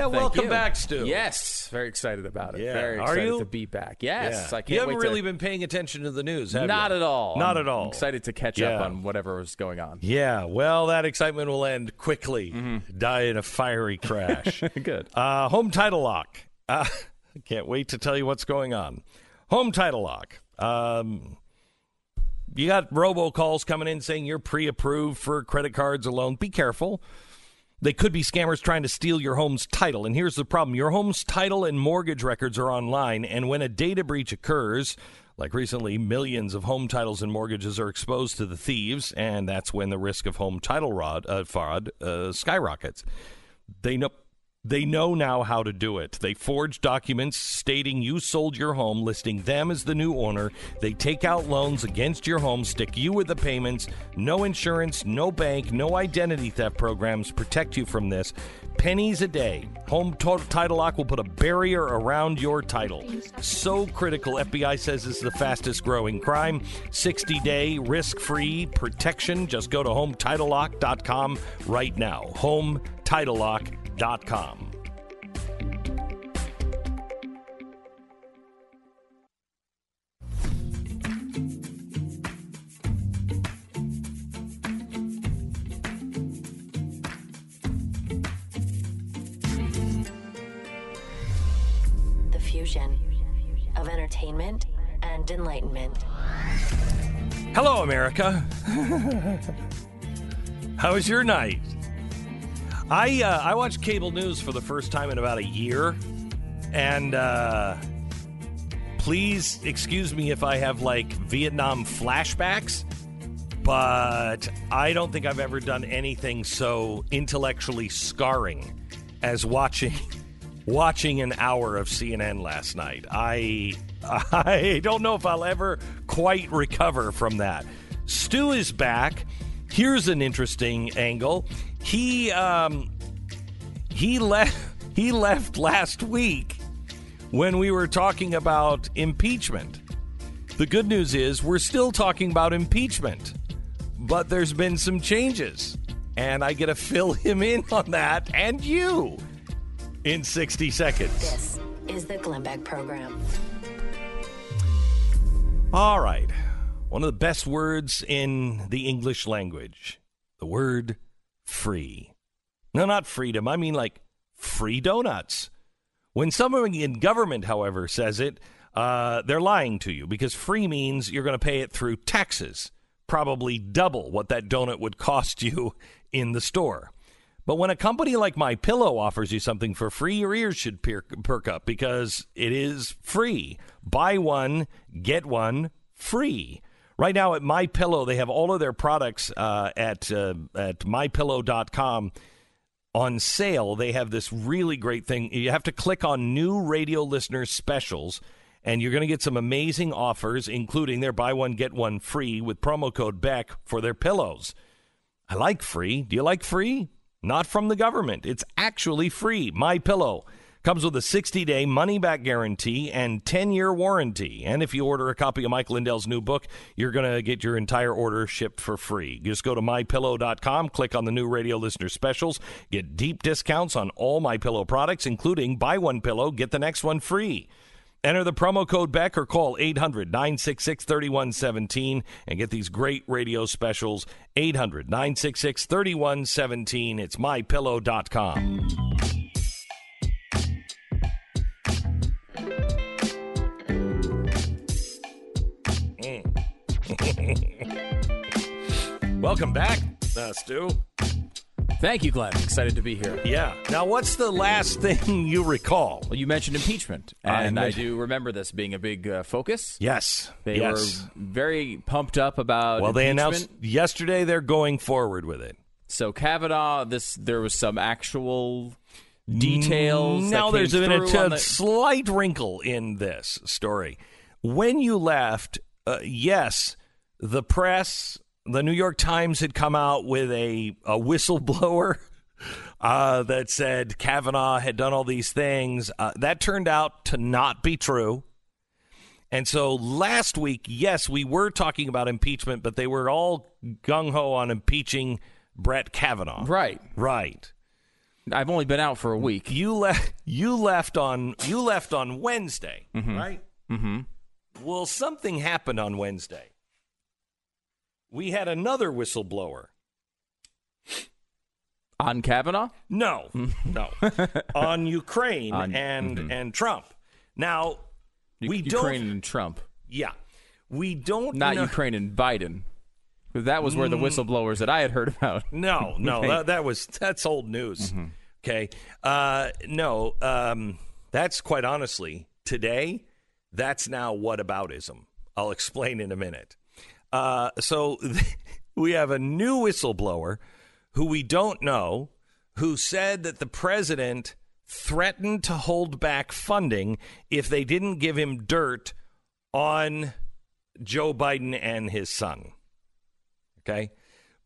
Yeah, Thank welcome you. back, Stu. Yes, very excited about it. Yeah. Very Are excited you? to be back. Yes, Yeah. I can't you haven't really to, been paying attention to the news, have Not you? at all. Not I'm at all. Excited to catch Yeah. up on whatever is going on. Yeah, well, that excitement will end quickly. Die in a fiery crash. Good. Uh, home title lock. Uh, I can't wait to tell you what's going on. Home title lock. Um, you got robocalls coming in saying you're pre-approved for credit cards alone. Be careful. They could be scammers trying to steal your home's title. And here's the problem your home's title and mortgage records are online. And when a data breach occurs, like recently, millions of home titles and mortgages are exposed to the thieves. And that's when the risk of home title rod, uh, fraud uh, skyrockets. They know. They know now how to do it. They forge documents stating you sold your home, listing them as the new owner. They take out loans against your home, stick you with the payments. No insurance, no bank, no identity theft programs protect you from this. Pennies a day. Home to- Title Lock will put a barrier around your title. So critical, FBI says this is the fastest growing crime. 60 day risk free protection. Just go to HomeTitleLock.com right now. HomeTitleLock.com. The fusion of entertainment and enlightenment. Hello, America. How was your night? I uh, I watched cable news for the first time in about a year, and uh, please excuse me if I have like Vietnam flashbacks, but I don't think I've ever done anything so intellectually scarring as watching watching an hour of CNN last night. I I don't know if I'll ever quite recover from that. Stu is back. Here's an interesting angle. He um he left he left last week when we were talking about impeachment. The good news is we're still talking about impeachment, but there's been some changes, and I get to fill him in on that and you in 60 seconds. This is the Glenn Beck Program. All right. One of the best words in the English language the word free. No, not freedom. I mean like free donuts. When someone in government, however, says it, uh, they're lying to you because free means you're going to pay it through taxes, probably double what that donut would cost you in the store. But when a company like My Pillow offers you something for free, your ears should perk, perk up because it is free. Buy one, get one free. Right now at My Pillow, they have all of their products uh, at uh, at mypillow.com on sale. They have this really great thing. You have to click on new radio listener specials and you're going to get some amazing offers including their buy one get one free with promo code Beck for their pillows. I like free. Do you like free? Not from the government. It's actually free. My Pillow comes with a 60-day money-back guarantee and 10-year warranty. And if you order a copy of Mike Lindell's new book, you're going to get your entire order shipped for free. Just go to mypillow.com, click on the new radio listener specials, get deep discounts on all My Pillow products including buy one pillow, get the next one free. Enter the promo code Beck or call 800 966 3117 and get these great radio specials. 800 966 3117. It's mypillow.com. Welcome back, uh, Stu. Thank you, Glenn. Excited to be here. Yeah. Now, what's the last thing you recall? Well, you mentioned impeachment, and I, mentioned- do remember this being a big uh, focus. Yes. They yes. were very pumped up about. well, they announced yesterday they're going forward with it. So Kavanaugh, this there was some actual details. that Now there's been a, a the- slight wrinkle in this story. When you left, uh, yes, the press, the New York Times had come out with a, a whistleblower uh, that said Kavanaugh had done all these things. Uh, that turned out to not be true. And so last week, yes, we were talking about impeachment, but they were all gung ho on impeaching Brett Kavanaugh. right. Right. I've only been out for a week. You left. You left on. You left on Wednesday, right? Mm-hmm. Well, something happened on Wednesday. We had another whistleblower. On Kavanaugh? No, no, on Ukraine On- and and Trump. Now we don't. Ukraine and Trump, Yeah, we don't. not know- Ukraine and Biden. that was where the whistleblowers that I had heard about. No, no, Okay. that, that was that's old news. Okay, uh, no, um, that's quite honestly today. That's now whataboutism. I'll explain in a minute. Uh, so we have a new whistleblower who we don't know who said that the president threatened to hold back funding if they didn't give him dirt on Joe Biden and his son. Okay.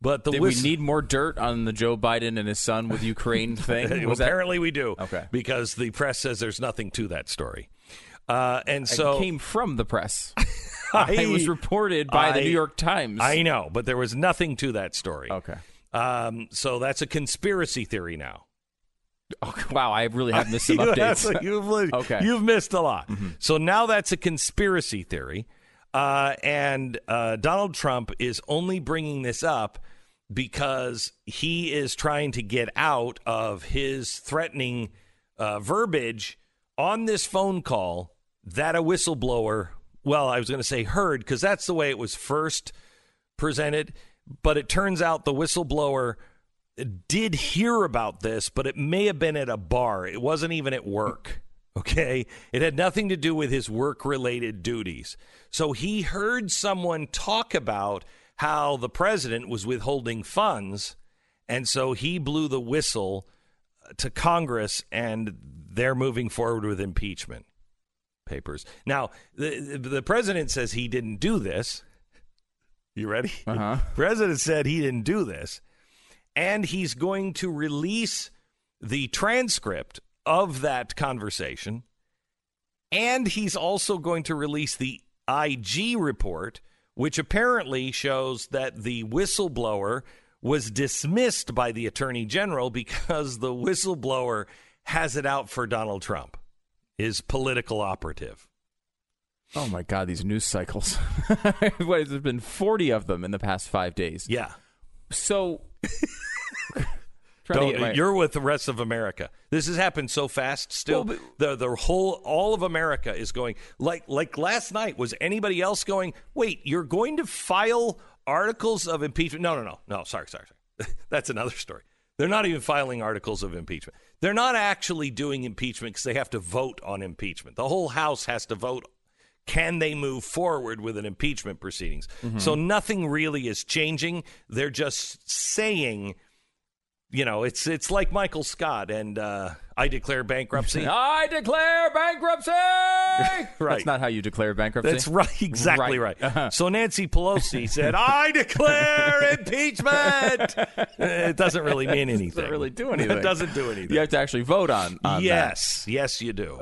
But the Did whist- we need more dirt on the Joe Biden and his son with Ukraine thing? Was that Apparently, we do. Okay. Because the press says there's nothing to that story. Uh, and so it came from the press? I, it was reported by the New York Times. I know, but there was nothing to that story. okay. Um, so that's a conspiracy theory now. Oh, wow, I really have missed some updates. you've, Okay. you've missed a lot. So now that's a conspiracy theory. Uh, and uh, Donald Trump is only bringing this up because he is trying to get out of his threatening uh, verbiage on this phone call that a whistleblower, well, I was going to say heard because that's the way it was first presented. But it turns out the whistleblower did hear about this, but it may have been at a bar. It wasn't even at work. Okay. It had nothing to do with his work related duties. So he heard someone talk about how the president was withholding funds. And so he blew the whistle to Congress and they're moving forward with impeachment papers. Now, the, the president says he didn't do this. You ready? Uh-huh. President said he didn't do this. And he's going to release the transcript of that conversation. And he's also going to release the IG report, which apparently shows that the whistleblower was dismissed by the attorney general because the whistleblower has it out for Donald Trump, his political operative. Oh my God, these news cycles. what, there's been 40 of them in the past five days. Yeah. So, my- you're with the rest of America. This has happened so fast. Still, Well, the the whole all of America is going like like last night. Was anybody else going? Wait, you're going to file articles of impeachment? No, no, no, no. Sorry, sorry, sorry. That's another story. They're not even filing articles of impeachment. They're not actually doing impeachment because they have to vote on impeachment. The whole House has to vote. Can they move forward with an impeachment proceedings? Mm-hmm. So nothing really is changing. They're just saying you know, it's it's like Michael Scott and uh, I declare bankruptcy. I declare bankruptcy. Right. That's not how you declare bankruptcy. That's right, exactly Right. right. Uh-huh. So Nancy Pelosi said, "I declare impeachment." it doesn't really mean anything. Doesn't really do anything. It doesn't do anything. You have to actually vote on. on that. yes, yes, you do.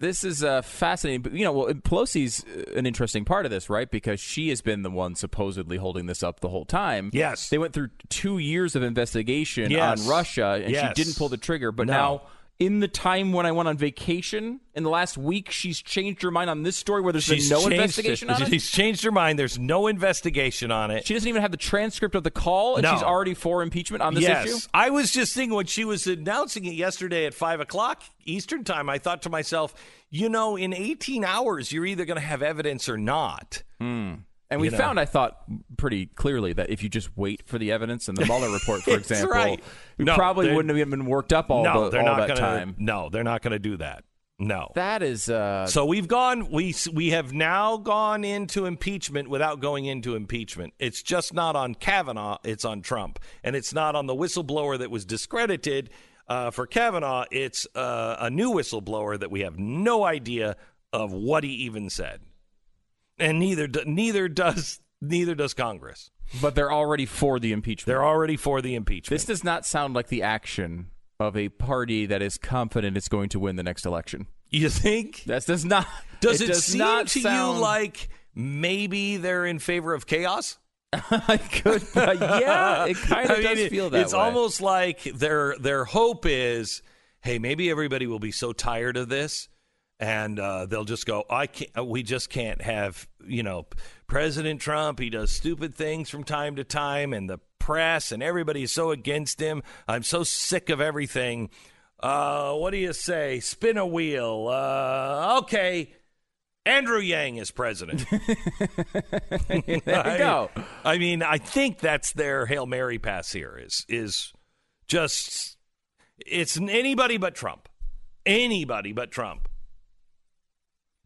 This is uh, fascinating. But, you know, well, Pelosi's uh, an interesting part of this, right? Because she has been the one supposedly holding this up the whole time. Yes. They went through two years of investigation Yes. on Russia, and Yes. she didn't pull the trigger. But No. now, in the time when I went on vacation, in the last week, she's changed her mind on this story where there's She's been no changed investigation on it. She's changed her mind. There's no investigation on it. She doesn't even have the transcript of the call, and No. she's already for impeachment on this yes. issue. I was just thinking when she was announcing it yesterday at five o'clock Eastern time, I thought to myself, you know, in 18 hours, you're either going to have evidence or not. Hmm. And we You know. found, I thought, pretty clearly that if you just wait for the evidence and the Mueller report, for example, right. we No, probably wouldn't have even been worked up all, no, the, they're all not that gonna, time. No, they're not going to do that. No. That is, uh, So we've gone. We we have now gone into impeachment without going into impeachment. It's just not on Kavanaugh. It's on Trump, and it's not on the whistleblower that was discredited uh, for Kavanaugh. It's uh, a new whistleblower that we have no idea of what he even said, and neither neither does neither does Congress. but they're already for the impeachment. They're already for the impeachment. this does not sound like the action of a party that is confident it's going to win the next election. you think? That does not. Does it, does seem not to sound, you like maybe they're in favor of chaos? I could, yeah, it kind of I does mean, feel that It's way. almost like their their hope is, hey, maybe everybody will be so tired of this, and uh, they'll just go, I can't. uh, We just can't have you know President Trump. He does stupid things from time to time, and the press and everybody is so against him. I'm so sick of everything. Uh, what do you say? Spin a wheel. Uh, okay. Andrew Yang is president. there you go. I mean, I think that's their hail mary pass here. Is is just it's anybody but Trump, anybody but Trump.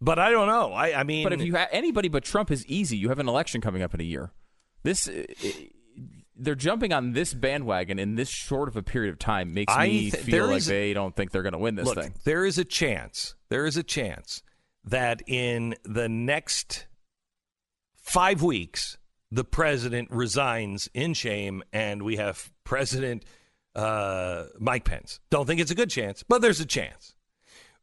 But I don't know. I I mean, But if you ha- anybody but Trump is easy. You have an election coming up in a year. This uh, they're jumping on this bandwagon in this short of a period of time makes I me th- feel like is- they don't think they're going to win this look, thing. there is a chance. There is a chance that in the next five weeks, the president resigns in shame, and we have President uh, Mike Pence. Don't think it's a good chance, but there's a chance.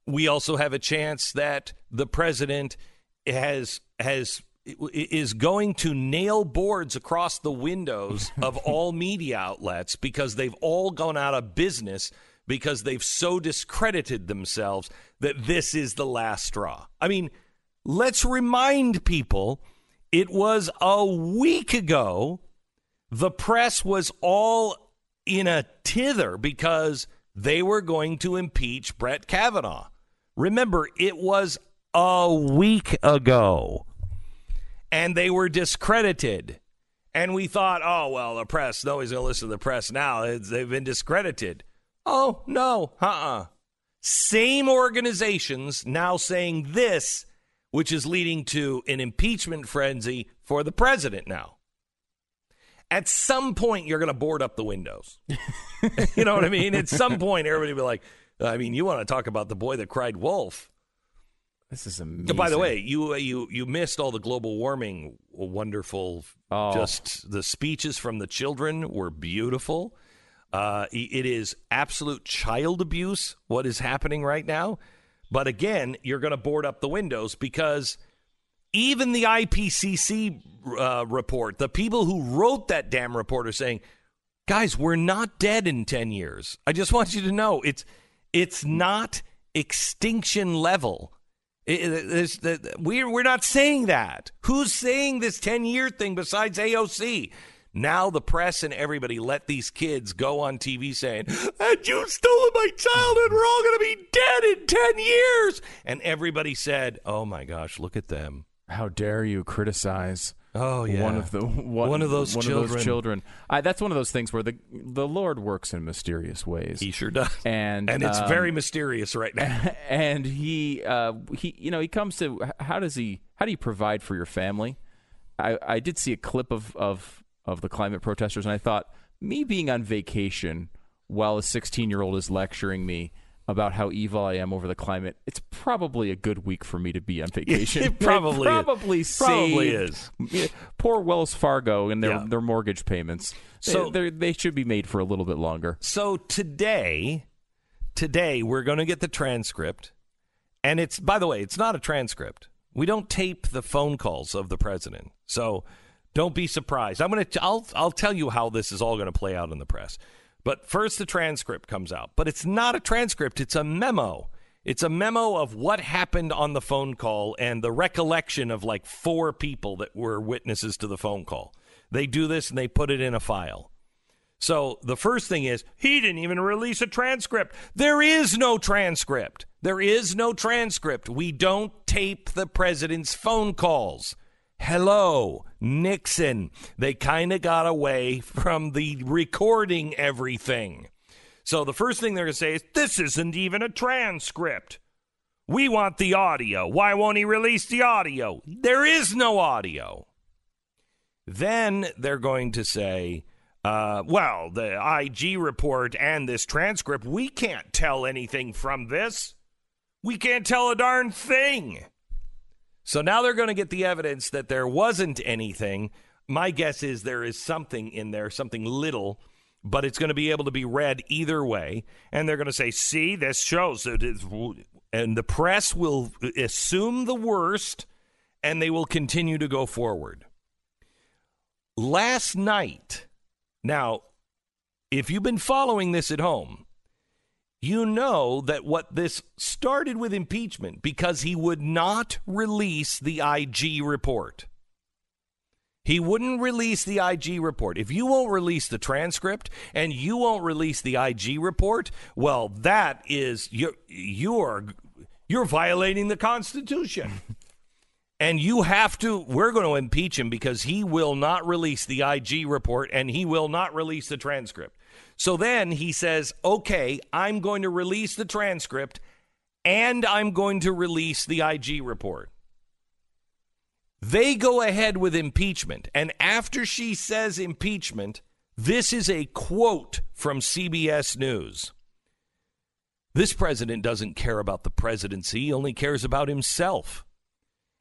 We also have a chance that the president has has is going to nail boards across the windows of all media outlets because they've all gone out of business because they've so discredited themselves that this is the last straw. I mean, let's remind people it was a week ago the press was all in a tither because they were going to impeach Brett Kavanaugh. Remember, it was a week ago, and they were discredited. And we thought, oh, well, the press, nobody's going to listen to the press now. It's, they've been discredited. Oh, no, uh uh Same organizations now saying this, which is leading to an impeachment frenzy for the president now at some point you're going to board up the windows. you know what I mean? At some point, everybody will be like, I mean, you want to talk about the boy that cried wolf. This is amazing. By the way, you uh, you you missed all the global warming wonderful. Oh. Just the speeches from the children were beautiful. Uh, it is absolute child abuse what is happening right now. But again, you're going to board up the windows because even the IPCC uh, report, the people who wrote that damn report are saying, guys, we're not dead in 10 years. I just want you to know it's it's not extinction level. It- it- we're, we're not saying that. Who's saying this 10 year thing besides AOC? Now the press and everybody let these kids go on TV saying, and you stole my child and we're all going to be dead in 10 years. And everybody said, oh my gosh, look at them. How dare you criticize? Oh, yeah. one of the one, One of those one of children. those children. I, that's one of those things where the the Lord works in mysterious ways. He sure does. and and it's um, very mysterious right now. and he uh, he you know he comes to how does he how do you provide for your family i i did see a clip of of of the climate protesters and i thought me being on vacation while a 16 year old is lecturing me about how evil I am over the climate. It's probably a good week for me to be on vacation. It probably is. probably Probably is. Poor Wells Fargo and their Yeah. their mortgage payments. So- they're- they should be made for a little bit longer. So today, today we're going to get the transcript, and it's by the way, it's not a transcript. We don't tape the phone calls of the president, so don't be surprised. I'm going to. I'll. I'll tell you how this is all going to play out in the press. But first, the transcript comes out. But it's not a transcript. It's a memo. It's a memo of what happened on the phone call and the recollection of like four people that were witnesses to the phone call. They do this and they put it in a file. So the first thing is he didn't even release a transcript. There is no transcript. There is no transcript. We don't tape the president's phone calls. Hello, Nixon. They kind of got away from the recording everything. So the first thing they're going to say is this isn't even a transcript. We want the audio. Why won't he release the audio? There is no audio. Then they're going to say, uh, well, the IG report and this transcript, we can't tell anything from this. We can't tell a darn thing. So now they're going to get the evidence that there wasn't anything. My guess is there is something in there, something little, but it's going to be able to be read either way. And they're going to say, see, this shows. And the press will assume the worst and they will continue to go forward. last night, now, if you've been following this at home, you know that what this started with impeachment because he would not release the IG report. He wouldn't release the IG report. If you won't release the transcript and you won't release the IG report, well, that is you're you're you're violating the Constitution. and you have to we're going to impeach him because he will not release the IG report and he will not release the transcript. So then he says, "Okay, I'm going to release the transcript and I'm going to release the IG report." They go ahead with impeachment. And after she says impeachment, this is a quote from CBS News. This president doesn't care about the presidency, he only cares about himself.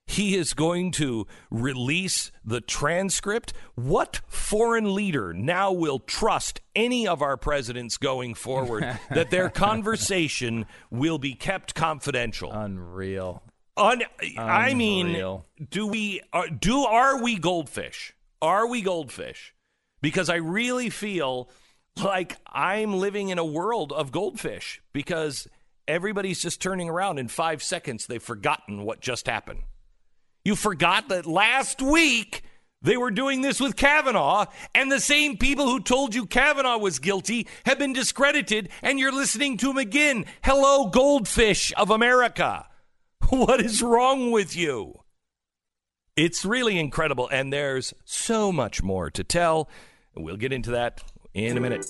He is going to release the transcript. What foreign leader now will trust any of our presidents going forward that their conversation will be kept confidential? Unreal. Un- I mean, do we uh, do are we goldfish? Are we goldfish? Because I really feel like I'm living in a world of goldfish because everybody's just turning around in 5 seconds they've forgotten what just happened. You forgot that last week they were doing this with Kavanaugh, and the same people who told you Kavanaugh was guilty have been discredited, and you're listening to him again. Hello, goldfish of America. What is wrong with you? It's really incredible, and there's so much more to tell. We'll get into that in a minute.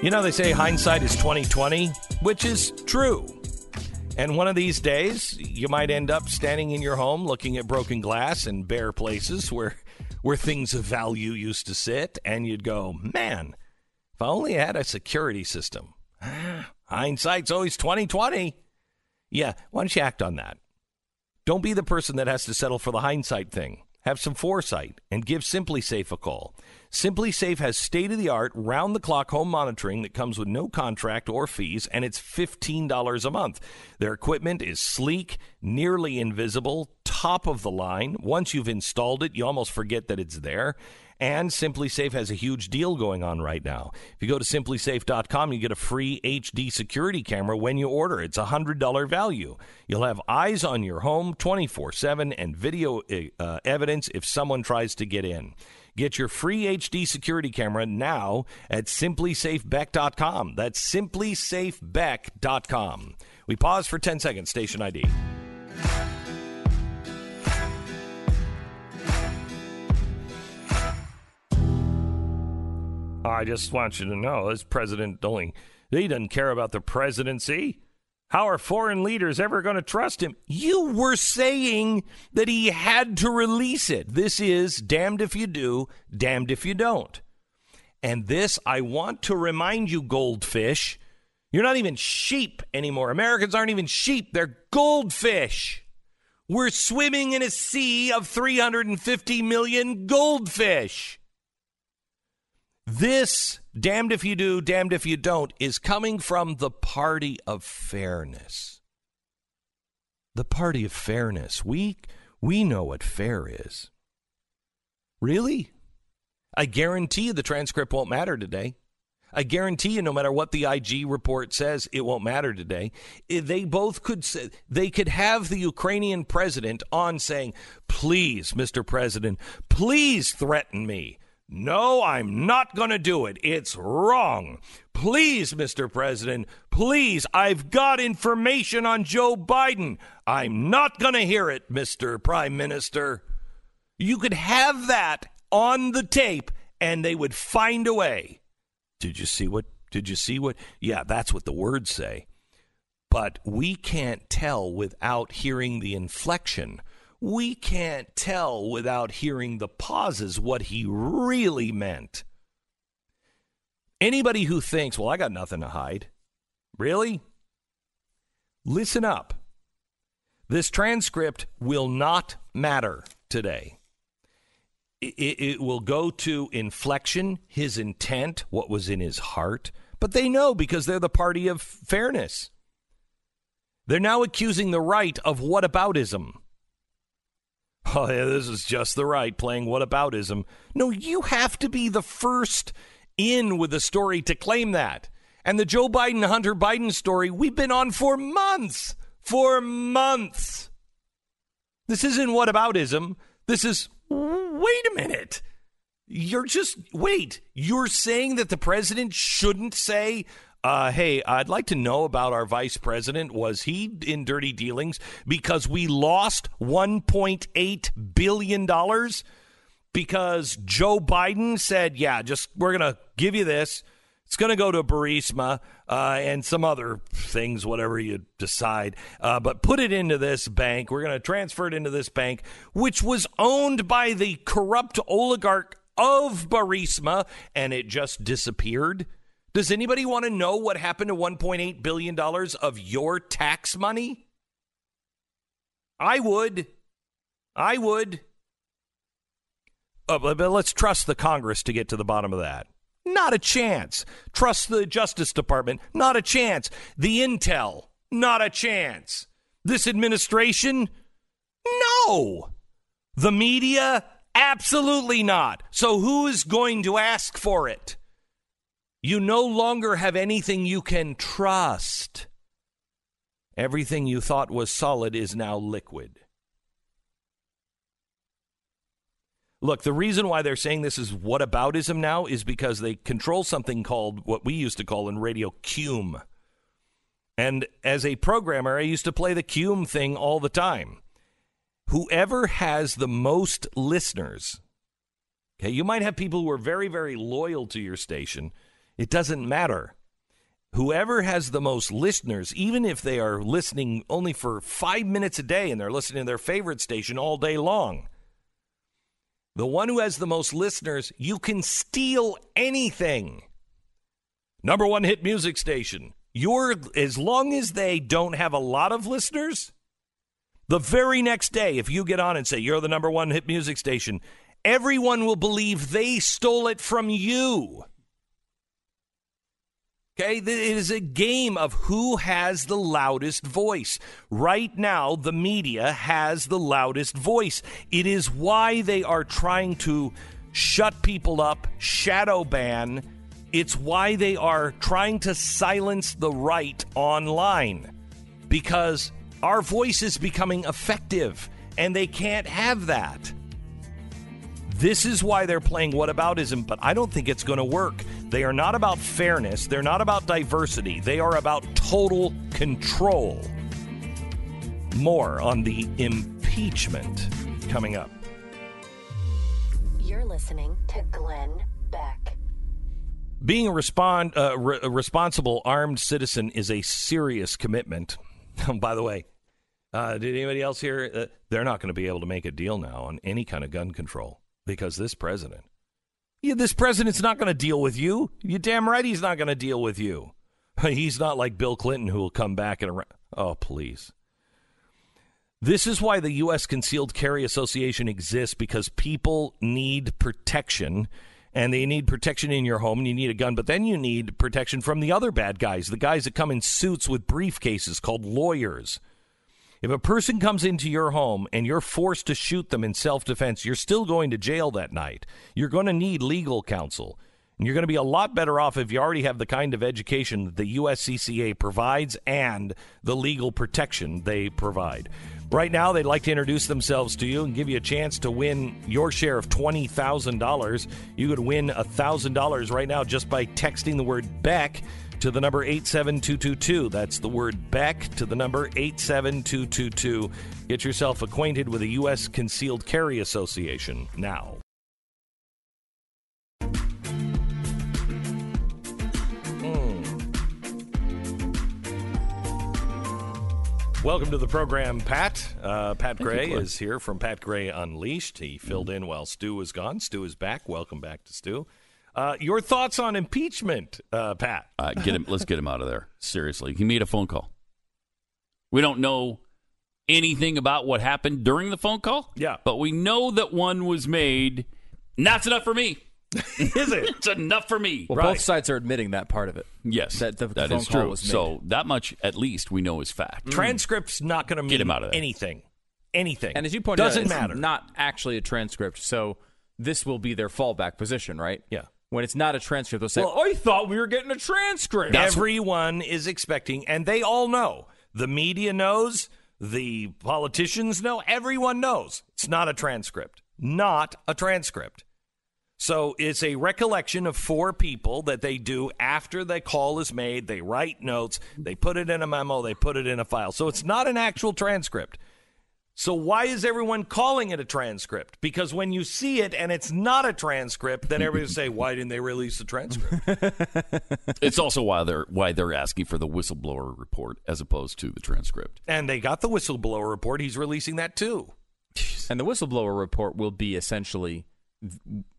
You know, they say hindsight is 2020, which is true. And one of these days, you might end up standing in your home looking at broken glass and bare places where where things of value used to sit, and you'd go, "Man, if I only had a security system." Hindsight's always 2020. Yeah, why don't you act on that? Don't be the person that has to settle for the hindsight thing. Have some foresight and give SimpliSafe a call. SimpliSafe has state of the art, round the clock home monitoring that comes with no contract or fees, and it's $15 a month. Their equipment is sleek, nearly invisible, top of the line. Once you've installed it, you almost forget that it's there. And SimpliSafe has a huge deal going on right now. If you go to simplisafe.com, you get a free HD security camera when you order. It's a $100 value. You'll have eyes on your home 24 7 and video uh, evidence if someone tries to get in. Get your free HD security camera now at simplisafebeck.com. That's simplisafebeck.com. We pause for 10 seconds, station ID. I just want you to know this president only he doesn't care about the presidency. How are foreign leaders ever going to trust him? You were saying that he had to release it. This is damned if you do, damned if you don't. And this, I want to remind you, goldfish, you're not even sheep anymore. Americans aren't even sheep, they're goldfish. We're swimming in a sea of 350 million goldfish. This, damned if you do, damned if you don't, is coming from the party of fairness. The party of fairness. We, we know what fair is. Really? I guarantee you the transcript won't matter today. I guarantee you, no matter what the IG report says, it won't matter today. Eh, they both could say, they could have the Ukrainian president on saying, "Please, Mr. President, please threaten me. No, I'm not going to do it. It's wrong. Please, Mr. President, please, I've got information on Joe Biden. I'm not going to hear it, Mr. Prime Minister. You could have that on the tape and they would find a way. Did you see what? Did you see what? Yeah, that's what the words say. But we can't tell without hearing the inflection we can't tell without hearing the pauses what he really meant. Anybody who thinks, well, I got nothing to hide, really? Listen up. This transcript will not matter today. It, it, will go to inflection, his intent, what was in his heart. But they know because they're the party of fairness. They're now accusing the right of whataboutism. Oh, yeah, this is just the right playing whataboutism. No, you have to be the first in with the story to claim that. And the Joe Biden, Hunter Biden story, we've been on for months. For months. This isn't whataboutism. This is, wait a minute. You're just, wait, you're saying that the president shouldn't say, uh, hey, I'd like to know about our vice president. Was he in dirty dealings because we lost $1.8 billion? Because Joe Biden said, yeah, just we're going to give you this. It's going to go to Burisma uh, and some other things, whatever you decide. Uh, but put it into this bank. We're going to transfer it into this bank, which was owned by the corrupt oligarch of Burisma, and it just disappeared. Does anybody want to know what happened to $1.8 billion of your tax money? I would. I would. Uh, but let's trust the Congress to get to the bottom of that. Not a chance. Trust the Justice Department? Not a chance. The intel? Not a chance. This administration? No. The media? Absolutely not. So who is going to ask for it? You no longer have anything you can trust. Everything you thought was solid is now liquid. Look, the reason why they're saying this is whataboutism now is because they control something called what we used to call in radio cume. And as a programmer, I used to play the cume thing all the time. Whoever has the most listeners, okay, you might have people who are very, very loyal to your station. It doesn't matter. Whoever has the most listeners, even if they are listening only for five minutes a day and they're listening to their favorite station all day long, the one who has the most listeners, you can steal anything. Number one hit music station. You're as long as they don't have a lot of listeners, the very next day, if you get on and say you're the number one hit music station, everyone will believe they stole it from you. Okay, it is a game of who has the loudest voice. Right now, the media has the loudest voice. It is why they are trying to shut people up, shadow ban. It's why they are trying to silence the right online because our voice is becoming effective and they can't have that. This is why they're playing whataboutism, but I don't think it's going to work. They are not about fairness, they're not about diversity, they are about total control. More on the impeachment coming up. You're listening to Glenn Beck. Being a, respond, uh, re- a responsible armed citizen is a serious commitment. By the way, uh, did anybody else hear? Uh, they're not going to be able to make a deal now on any kind of gun control because this president, yeah, this president's not going to deal with you. You damn right he's not going to deal with you. He's not like Bill Clinton who will come back and. Oh, please. This is why the U.S. Concealed Carry Association exists because people need protection and they need protection in your home and you need a gun, but then you need protection from the other bad guys, the guys that come in suits with briefcases called lawyers. If a person comes into your home and you're forced to shoot them in self defense, you're still going to jail that night. You're going to need legal counsel. And you're going to be a lot better off if you already have the kind of education that the USCCA provides and the legal protection they provide. Right now, they'd like to introduce themselves to you and give you a chance to win your share of $20,000. You could win $1,000 right now just by texting the word Beck to the number 87222. That's the word Beck to the number 87222. Get yourself acquainted with the U.S. Concealed Carry Association now. Hmm. Welcome to the program, Pat. Uh, Pat Gray you, is here from Pat Gray Unleashed. He filled in while Stu was gone. Stu is back. Welcome back to Stu. Uh, your thoughts on impeachment, uh, Pat? Uh, get him. Let's get him out of there. Seriously, he made a phone call. We don't know anything about what happened during the phone call. Yeah. but we know that one was made. And that's enough for me. Is it? It's enough for me. Well, Right. both sides are admitting that part of it. yes, that the that phone is call true. was made. So that much, at least, we know is fact. Transcript's not going to mean Get him out of there. anything. anything. And as you pointed doesn't out, it's matter. not actually a transcript. So this will be their fallback position, right? Yeah. When it's not a transcript, they'll say, Well- "I thought we were getting a transcript." Everyone is expecting, and they all know. The media knows. The politicians know. Everyone knows. It's not a transcript. Not a transcript. So it's a recollection of four people that they do after the call is made. They write notes, they put it in a memo, they put it in a file. So it's not an actual transcript. So why is everyone calling it a transcript? Because when you see it and it's not a transcript, then everybody will say, "Why didn't they release the transcript?" It's also why they're why they're asking for the whistleblower report as opposed to the transcript. and they got the whistleblower report. He's releasing that too. And the whistleblower report will be essentially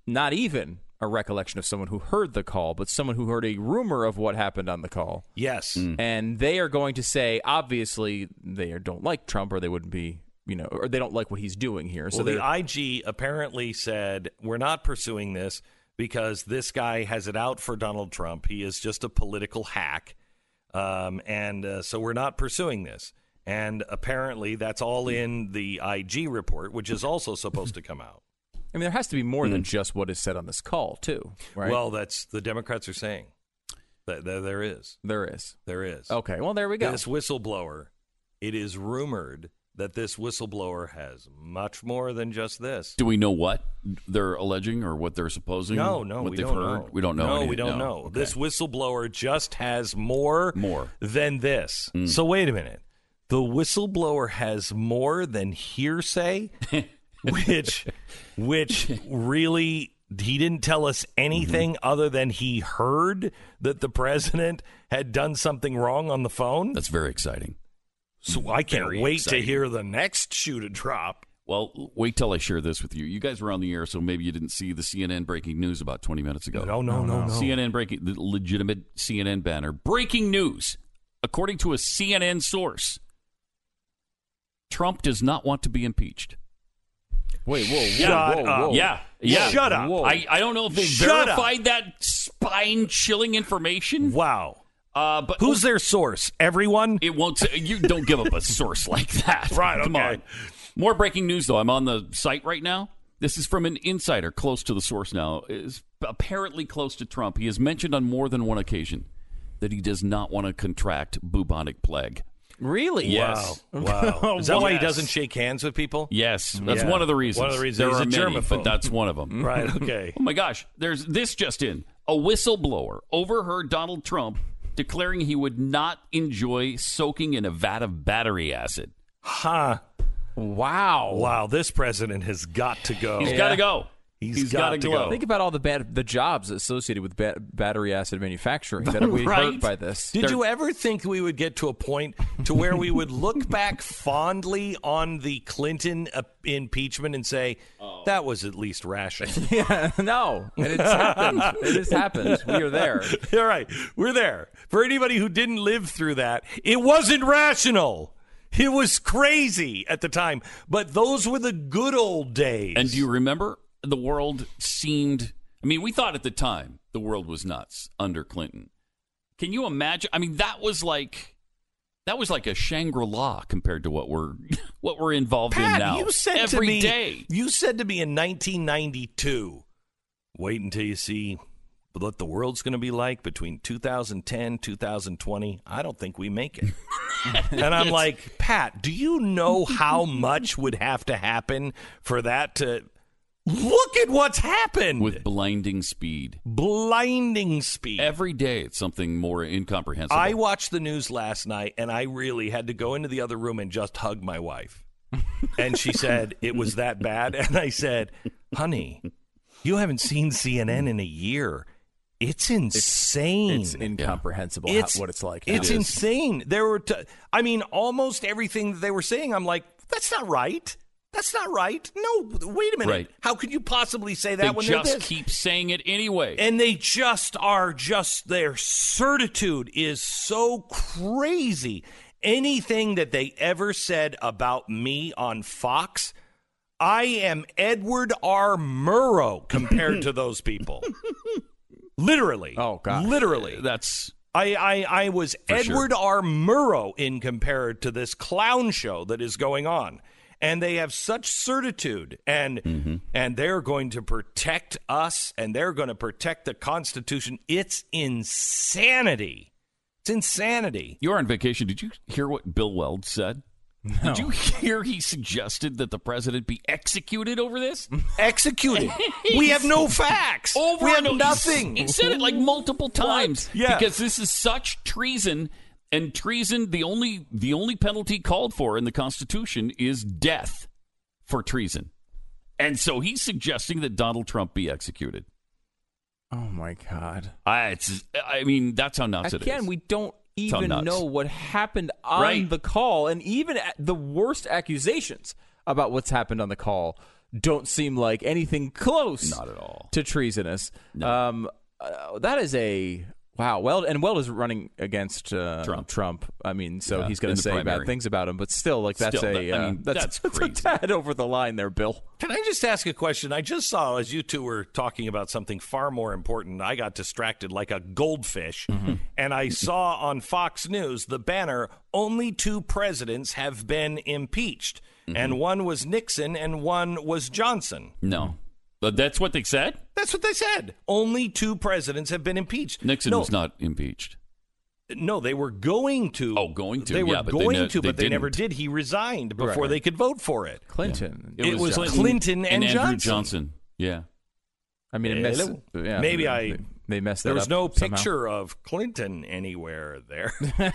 not even a recollection of someone who heard the call, but someone who heard a rumor of what happened on the call. Yes. Mm. And they are going to say, obviously, they don't like Trump, or they wouldn't be, you know, or they don't like what he's doing here. So Well, the IG apparently said, We're not pursuing this because this guy has it out for Donald Trump. He is just a political hack. Um, and uh, so we're not pursuing this. And apparently that's all in the IG report, which is also supposed to come out. I mean, there has to be more than just what is said on this call, too, right? Well, that's the Democrats are saying that that there is. there is. There is. Okay, well, there we go. This whistleblower, it is rumored that this whistleblower has much more than just this. Do we know what they're alleging or what they're supposing? No, no, what we they've don't heard? know. We don't know. No, we don't no. know. Okay. This whistleblower just has more, More. than this. Mm. So wait a minute. The whistleblower has more than hearsay, which, which really he didn't tell us anything Mm-hmm. other than he heard that the president had done something wrong on the phone. That's very exciting. So I can't wait exciting. to hear the next shoe to drop. Well, wait till I share this with you. You guys were on the air, so maybe you didn't see the CNN breaking news about 20 minutes ago. No, no, no, no. CNN breaking the legitimate CNN banner. Breaking news. According to a CNN source, Trump does not want to be impeached. Wait, whoa, whoa, Shut whoa, up. whoa. Yeah, yeah. Shut up. I, I don't know if they Shut up. verified that spine chilling information. Wow. Uh, but Who's their source? Everyone? It won't. Say, you don't give up a source like that. Right, Come okay. on. More breaking news though. I'm on the site right now. This is from an insider close to the source now. Is apparently close to Trump. He has mentioned on more than one occasion that he does not want to contract bubonic plague. Really? Yes. Wow. Wow. Is that why he doesn't shake hands with people? Yes, that's Yeah. one of the reasons. One of the reasons. There He's are a many, germaphobe. but that's one of them. Right, okay. Oh my gosh, there's this just in. A whistleblower overheard Donald Trump declaring he would not enjoy soaking in a vat of battery acid. Huh. Wow. Wow, this president has got to go. He's got to go. He's got got to to go. Think about all the bad, the jobs associated with ba- battery acid manufacturing that are we Right. hurt by this. Did They're- you ever think we would get to a point to where we would look back fondly on the Clinton uh, impeachment and say that was at least rational? Yeah, no, and it's happened. It has happened. We are there. All right, we're there. For anybody who didn't live through that, it wasn't rational. It was crazy at the time, but those were the good old days. And do you remember the world seemed? I mean, we thought at the time the world was nuts under Clinton. Can you imagine? I mean, that was like that was like a Shangri La compared to what we're what we're involved Pat, in now. you said every to me, day. You said to me in 1992, wait until you see what the world's going to be like between 2010 2020 i don't think we make it and i'm like pat do you know how much would have to happen for that to look at what's happened with blinding speed. blinding speed Every day, it's something more incomprehensible. I watched the news last night and I really had to go into the other room and just hug my wife. and she said it was that bad. And I said, honey, you haven't seen CNN in a year. It's insane. It's incomprehensible how- It's- what it's like. It's It insane. There were, t- I mean, almost everything that they were saying. I'm like, that's not right. That's not right. No, wait a minute. Right. How could you possibly say that they when they're just this? keep saying it anyway. and they just are just their certitude is so crazy anything that they ever said about me on fox i am edward r murrow compared to those people literally Oh, god. literally That's I, I, I was For sure. Edward R. Murrow in compared to this clown show that is going on. And they have such certitude and Mm-hmm. and they're going to protect us and they're going to protect the constitution it's insanity it's insanity You're on vacation. Did you hear what Bill Weld said? Did you hear he suggested that the president be executed over this? executed we have no facts Over we have and over- nothing He said it like multiple times. Yeah. Because this is such treason, and treason the only the only penalty called for in the Constitution is death for treason. And so he's suggesting that Donald Trump be executed. Oh my God! I, it's, I mean, that's how nuts it is. Again, we don't even know what happened on Right. the call, and even the worst accusations about what's happened on the call don't seem like anything close. Not at all. to treasonous. Um, uh, that is a wow. Weld and Weld is running against uh, Trump. Trump. I mean, so Yeah, he's going to say primary. bad things about him, but still, like that's Still, a that- I uh, mean, that's, that's that's a tad over the line there, Bill. Can I just ask a question? I just saw as you two were talking about something far more important. I got distracted like a goldfish, and I saw on Fox News the banner only two presidents have been impeached, and one was Nixon and one was Johnson. No. But that's what they said? That's what they said. Only two presidents have been impeached. Nixon no, was not impeached. No, they were going to. Oh, going to, They were yeah, but they going ne- to, they but they never didn't. did. He resigned before Right. they could vote for it. Clinton. It was uh, Clinton and Andrew Johnson. Johnson. Yeah. I mean, it messed, Hello. yeah, Maybe they, I- they, messed that There was no somehow. picture of Clinton anywhere there.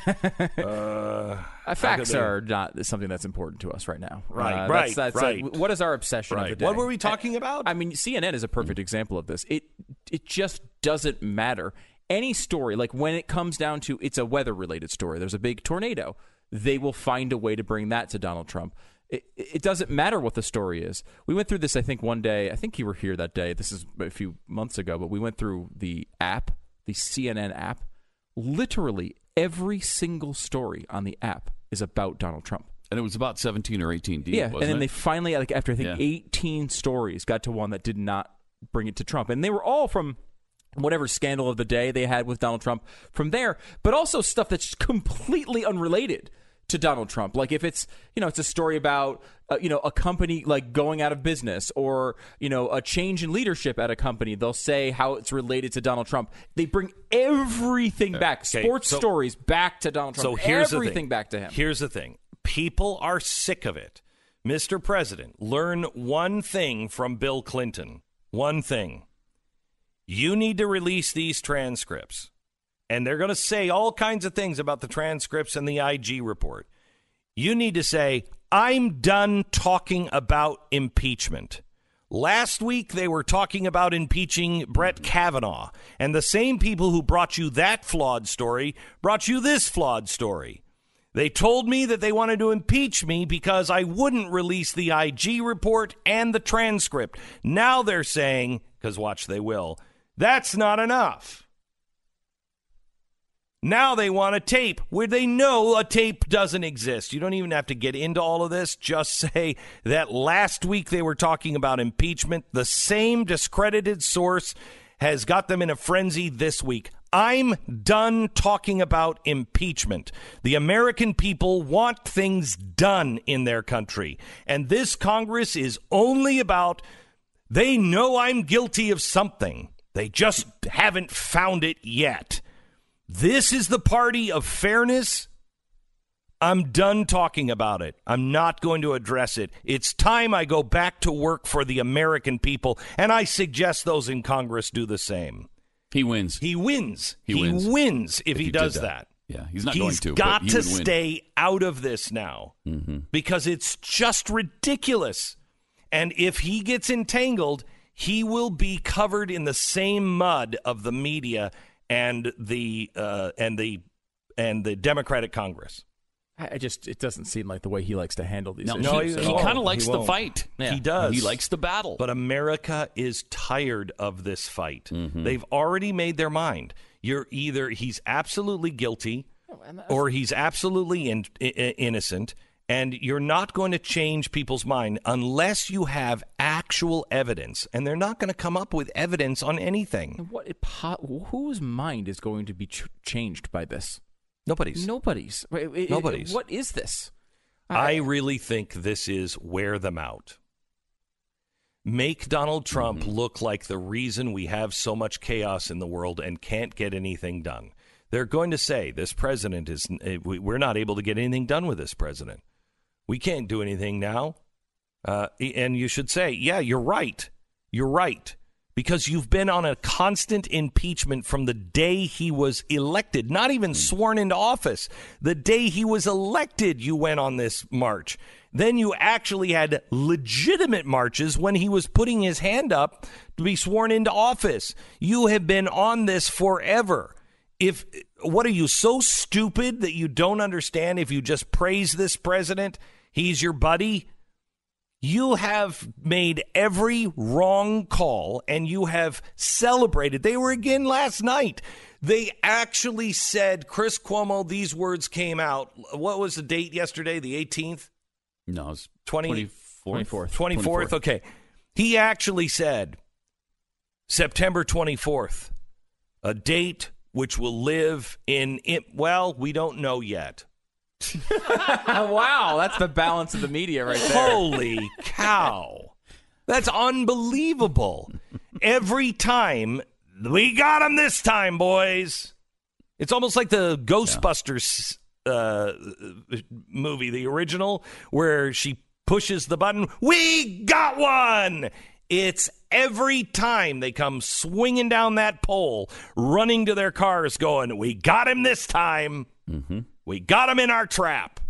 uh, Uh, facts are not something that's important to us right now. Right, Uh, right, That's, that's right. what is our obsession of the right. day? What were we talking about? I mean, CNN is a perfect example of this. It it just doesn't matter. Any story, like when it comes down to it's a weather related story, there's a big tornado, they will find a way to bring that to Donald Trump. It, it doesn't matter what the story is. We went through this, I think, one day. I think you were here that day. This is a few months ago, but we went through the app, the CNN app. Literally every single story on the app is about Donald Trump. And it was about 17 or 18 deep, Yeah, wasn't and then it? they finally, like after I think Yeah. 18 stories, got to one that did not bring it to Trump, and they were all from whatever scandal of the day they had with Donald Trump from there, but also stuff that's completely unrelated to Donald Trump. Like if it's you know it's a story about uh, you know a company like going out of business or you know a change in leadership at a company, they'll say how it's related to Donald Trump. They bring everything back, Okay, sports so- stories back to Donald Trump. so here's everything back to him. Here's the thing: people are sick of it. Mr. President, learn one thing from Bill Clinton. One thing. You need to release these transcripts. And they're going to say all kinds of things about the transcripts and the IG report. You need to say, I'm done talking about impeachment. Last week, they were talking about impeaching Brett Kavanaugh. And the same people who brought you that flawed story brought you this flawed story. They told me that they wanted to impeach me because I wouldn't release the IG report and the transcript. Now they're saying, because watch, they will, that's not enough. Now they want a tape where they know a tape doesn't exist. You don't even have to get into all of this. Just say that last week they were talking about impeachment. The same discredited source has got them in a frenzy this week. I'm done talking about impeachment. The American people want things done in their country. And this Congress is only about they know I'm guilty of something. They just haven't found it yet. This is the party of fairness. I'm done talking about it. I'm not going to address it. It's time I go back to work for the American people, and I suggest those in Congress do the same. he wins. He wins. He wins. if, he, did does that. Yeah, he's not He's going to. got he to stay out of this now mm-hmm. because it's just ridiculous. And if he gets entangled, he will be covered in the same mud of the media and the uh, and the and the Democratic Congress. I I just it doesn't seem like the way he likes to handle these No, issues. No, he, he he kind of likes the won't. fight. He does. He likes the battle. But America is tired of this fight. Mm-hmm. They've already made their mind. You're either he's absolutely guilty or he's absolutely in, i- i- innocent, and you're not going to change people's mind unless you have actual evidence. And they're not going to come up with evidence on anything. What po- whose mind is going to be ch- changed by this? Nobody's. Nobody's. Nobody's. What is this? I really think this is wear them out. Make Donald Trump look like the reason we have so much chaos in the world and can't get anything done. They're going to say this president is, eh, we're not able to get anything done with this president. We can't do anything now. Uh, and you should say, yeah, you're right. You're right. Because you've been on a constant impeachment from the day he was elected, not even sworn into office. The day he was elected, you went on this march. Then you actually had legitimate marches when he was putting his hand up to be sworn into office. You have been on this forever. If what are you so stupid that you don't understand if you just praise this president, he's your buddy? You have made every wrong call and you have celebrated. They were again last night. They actually said, Chris Cuomo, these words came out. What was the date yesterday? The 18th? No, it's 20 24th. 24th. Okay. He actually said September 24th, a date which will live in, it. well, we don't know yet. wow, that's the balance of the media right there. Holy cow. That's unbelievable. Every time, we got him this time, boys. It's almost like the Ghostbusters uh, movie, the original, where she pushes the button. We got one. It's every time they come swinging down that pole, running to their cars, going, We got him this time. We got him in our trap.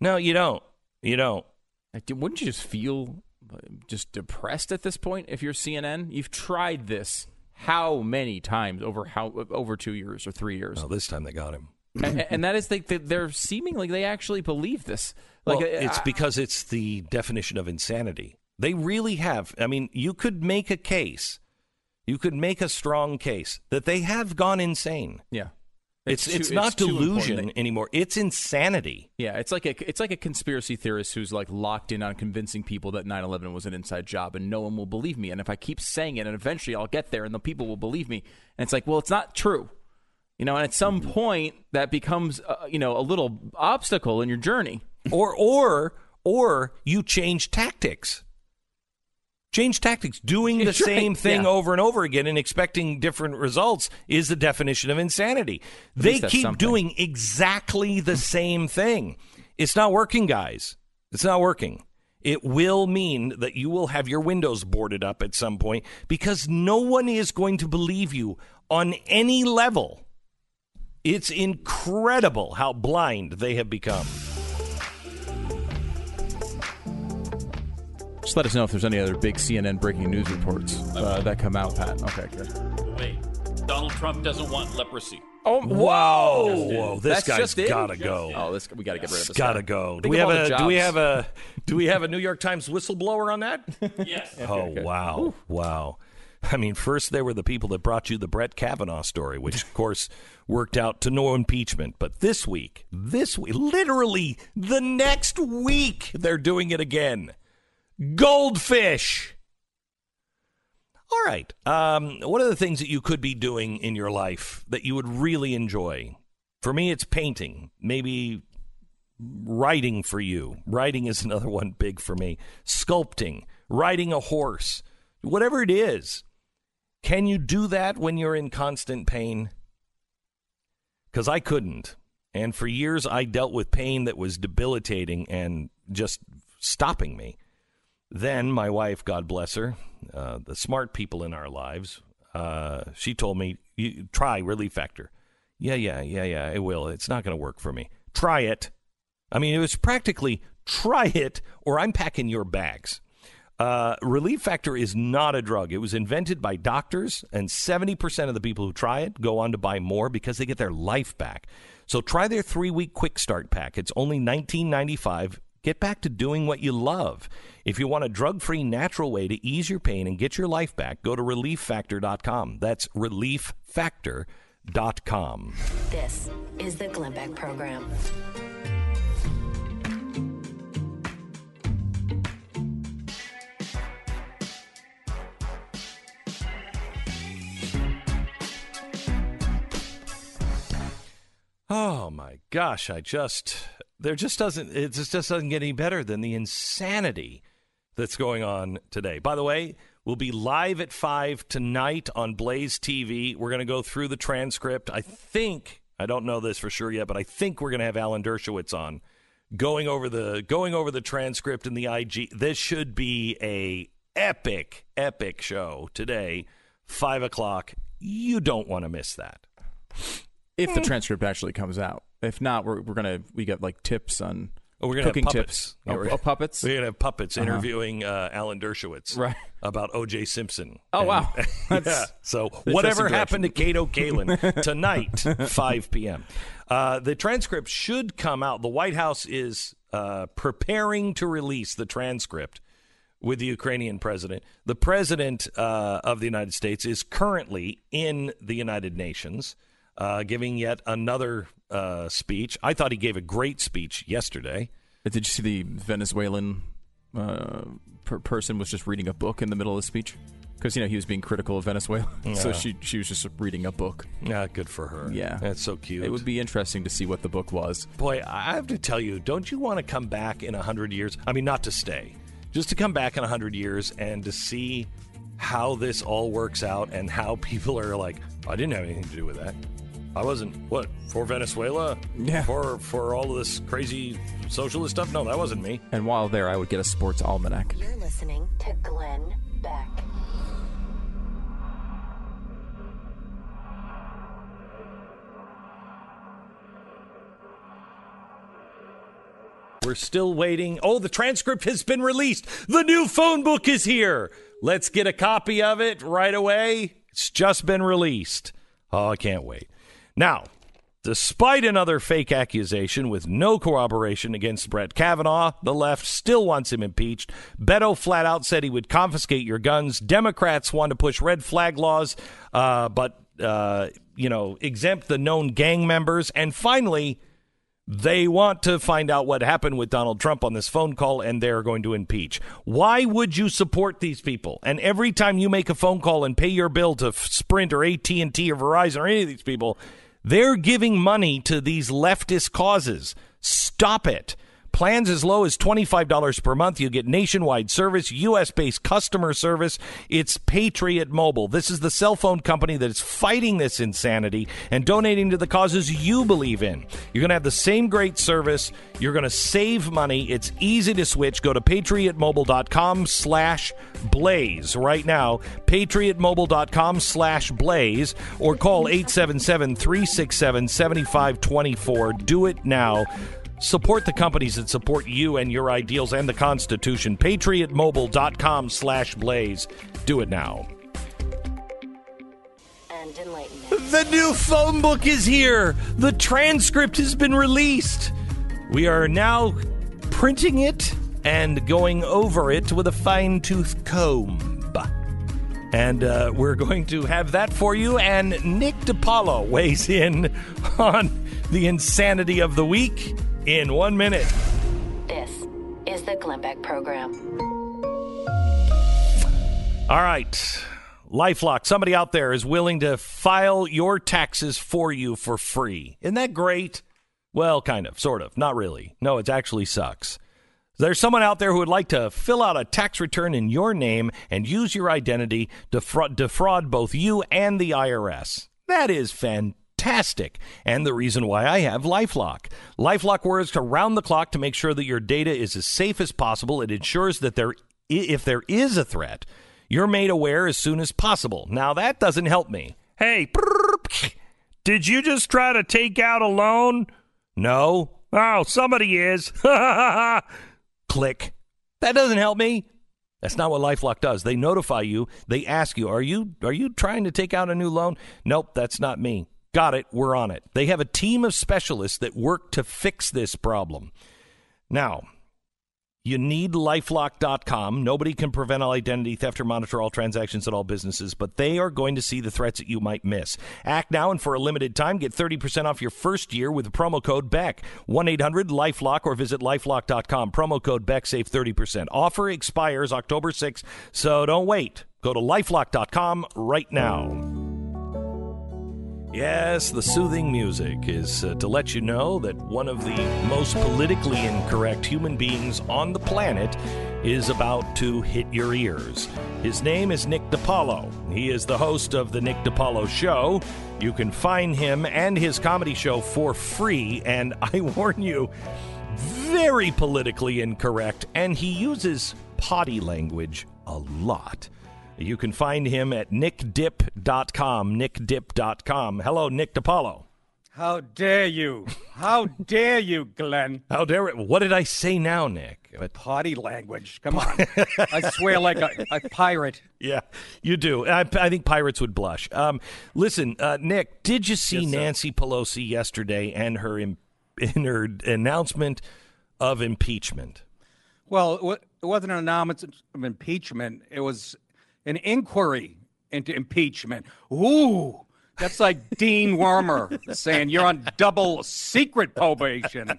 No, you don't. You don't. Wouldn't you just feel uh, just depressed at this point if you're CNN? You've tried this how many times over how over two years or three years, Well, this time they got him. and, and that is they, they- they're seemingly they actually believe this. Like well, uh, it's I- because it's the definition of insanity. They really have. I mean, you could make a case, you could make a strong case that they have gone insane. yeah. It's it's, not too important. delusion anymore. It's insanity. Yeah, it's like a it's like a conspiracy theorist who's like locked in on convincing people that 9/11 was an inside job and no one will believe me and if I keep saying it and eventually I'll get there and the people will believe me and it's like well it's not true. You know, and at some point that becomes uh, you know a little obstacle in your journey. or or or you change tactics. Change tactics. Doing the same thing yeah. over and over again and expecting different results is the definition of insanity. They keep something. doing exactly the same thing. It's not working, guys. It's not working. It will mean that you will have your windows boarded up at some point because no one is going to believe you on any level. It's incredible how blind they have become. Just let us know if there's any other big CNN breaking news reports uh, that come out, Pat. Okay, good. Wait, Donald Trump doesn't want leprosy. Oh, Whoa, whoa! This That's guy's just gotta go. Oh, this we got to get rid of this. gotta guy. go. Do we have a the do we have a do we have a New York Times whistleblower on that? Yes. oh wow, wow! I mean, first they were the people that brought you the Brett Kavanaugh story, which of course worked out to no impeachment. But this week, this week, literally the next week, they're doing it again. Goldfish. All right. Um, what are the things that you could be doing in your life that you would really enjoy? For me, it's painting. Maybe writing for you. Writing is another one big for me. Sculpting, riding a horse, whatever it is. Can you do that when you're in constant pain? Because I couldn't. And for years, I dealt with pain that was debilitating and just stopping me. Then my wife, God bless her, uh, the smart people in our lives, uh, she told me, you, try Relief Factor. Yeah, yeah, yeah, yeah, it will. It's not going to work for me. Try it. I mean, it was practically try it or I'm packing your bags. Uh, Relief Factor is not a drug. It was invented by doctors, and 70% of the people who try it go on to buy more because they get their life back. So try their three week quick start pack. It's only $19.95. Get back to doing what you love. If you want a drug free, natural way to ease your pain and get your life back, go to relieffactor.com. That's relieffactor.com. This is the Glenn Beck Program. Oh my gosh, I just there just doesn't it just doesn't get any better than the insanity that's going on today. By the way, we'll be live at five tonight on Blaze TV. We're going to go through the transcript. I think I don't know this for sure yet, but I think we're going to have Alan Dershowitz on going over the going over the transcript and the IG. This should be a epic epic show today, five o'clock. You don't want to miss that. If the eh. transcript actually comes out. If not, we're we're gonna we got like tips on Oh, we're gonna cooking have puppets. tips. Yeah, Oh, we're- oh, puppets. We're gonna have puppets Uh-huh. interviewing uh, Alan Dershowitz Right. about O.J. Simpson. Oh, And- wow. yeah. So whatever happened to Kato Kaelin tonight, 5 p.m. Uh, the transcript should come out. The White House is uh, preparing to release the transcript with the Ukrainian president. The president uh, of the United States is currently in the United Nations, uh, giving yet another uh, speech. I thought he gave a great speech yesterday. Did you see the Venezuelan uh, per- person was just reading a book in the middle of the speech? Because you know he was being critical of Venezuela, so she she was just reading a book. Yeah, good for her. Yeah. that's so cute. It would be interesting to see what the book was. Boy, I have to tell you, don't you want to come back in a hundred years? I mean, not to stay, just to come back in a hundred years and to see how this all works out and how people are like, I didn't have anything to do with that. I wasn't what for Venezuela. Yeah. For for all of this crazy socialist stuff. No, that wasn't me. And while there, I would get a sports almanac. You're listening to Glenn Beck. We're still waiting. Oh, the transcript has been released. The new phone book is here. Let's get a copy of it right away. It's just been released. Oh, I can't wait. Now, despite another fake accusation with no corroboration against Brett Kavanaugh, the left still wants him impeached. Beto flat out said he would confiscate your guns. Democrats want to push red flag laws, uh, but, uh, you know, exempt the known gang members. And finally, they want to find out what happened with Donald Trump on this phone call and they're going to impeach. Why would you support these people? And every time you make a phone call and pay your bill to Sprint or AT&T or Verizon or any of these people, they're giving money to these leftist causes. Stop it. Plans as low as $25 per month. You get nationwide service, U.S. based customer service. It's Patriot Mobile. This is the cell phone company that is fighting this insanity and donating to the causes you believe in. You're going to have the same great service. You're going to save money. It's easy to switch. Go to patriotmobile.com slash blaze right now. Patriotmobile.com slash blaze or call 877 367 7524. Do it now. Support the companies that support you and your ideals and the Constitution. PatriotMobile.com slash blaze. Do it now. And enlightenment. The new phone book is here. The transcript has been released. We are now printing it and going over it with a fine tooth comb. And uh, we're going to have that for you. And Nick DiPaolo weighs in on the insanity of the week in one minute. This is the Glenn Beck Program. All right. Lifelock, somebody out there is willing to file your taxes for you for free. Isn't that great? Well, kind of, sort of, not really. No, it actually sucks. There's someone out there who would like to fill out a tax return in your name and use your identity to defraud, defraud both you and the IRS. That is fantastic. Fantastic and the reason why I have Lifelock. Lifelock works around the clock to make sure that your data is as safe as possible. It ensures that there, if there is a threat, you're made aware as soon as possible. Now, that doesn't help me. Hey, did you just try to take out a loan? No. Oh, somebody is. Click. That doesn't help me. That's not what LifeLock does. They notify you. They ask you, "Are you are you trying to take out a new loan?" Nope, that's not me. Got it. We're on it. They have a team of specialists that work to fix this problem. Now, you need lifelock.com. Nobody can prevent all identity theft or monitor all transactions at all businesses, but they are going to see the threats that you might miss. Act now and for a limited time, get 30% off your first year with the promo code BECK. 1 800 Lifelock or visit lifelock.com. Promo code BECK, save 30%. Offer expires October 6th, so don't wait. Go to lifelock.com right now. Yes, the soothing music is uh, to let you know that one of the most politically incorrect human beings on the planet is about to hit your ears. His name is Nick DiPaolo. He is the host of The Nick DiPaolo Show. You can find him and his comedy show for free, and I warn you, very politically incorrect, and he uses potty language a lot. You can find him at nickdip.com, nickdip.com. Hello, Nick DiPaolo. How dare you? How dare you, Glenn? How dare it? What did I say now, Nick? But Potty language. Come on. I swear like a, a pirate. yeah, you do. I, I think pirates would blush. Um, listen, uh, Nick, did you see Yes. Nancy Pelosi yesterday and her im- in her announcement of impeachment? Well, it wasn't an announcement of impeachment. It was an inquiry into impeachment. Ooh, that's like Dean Wormer saying you're on double secret probation.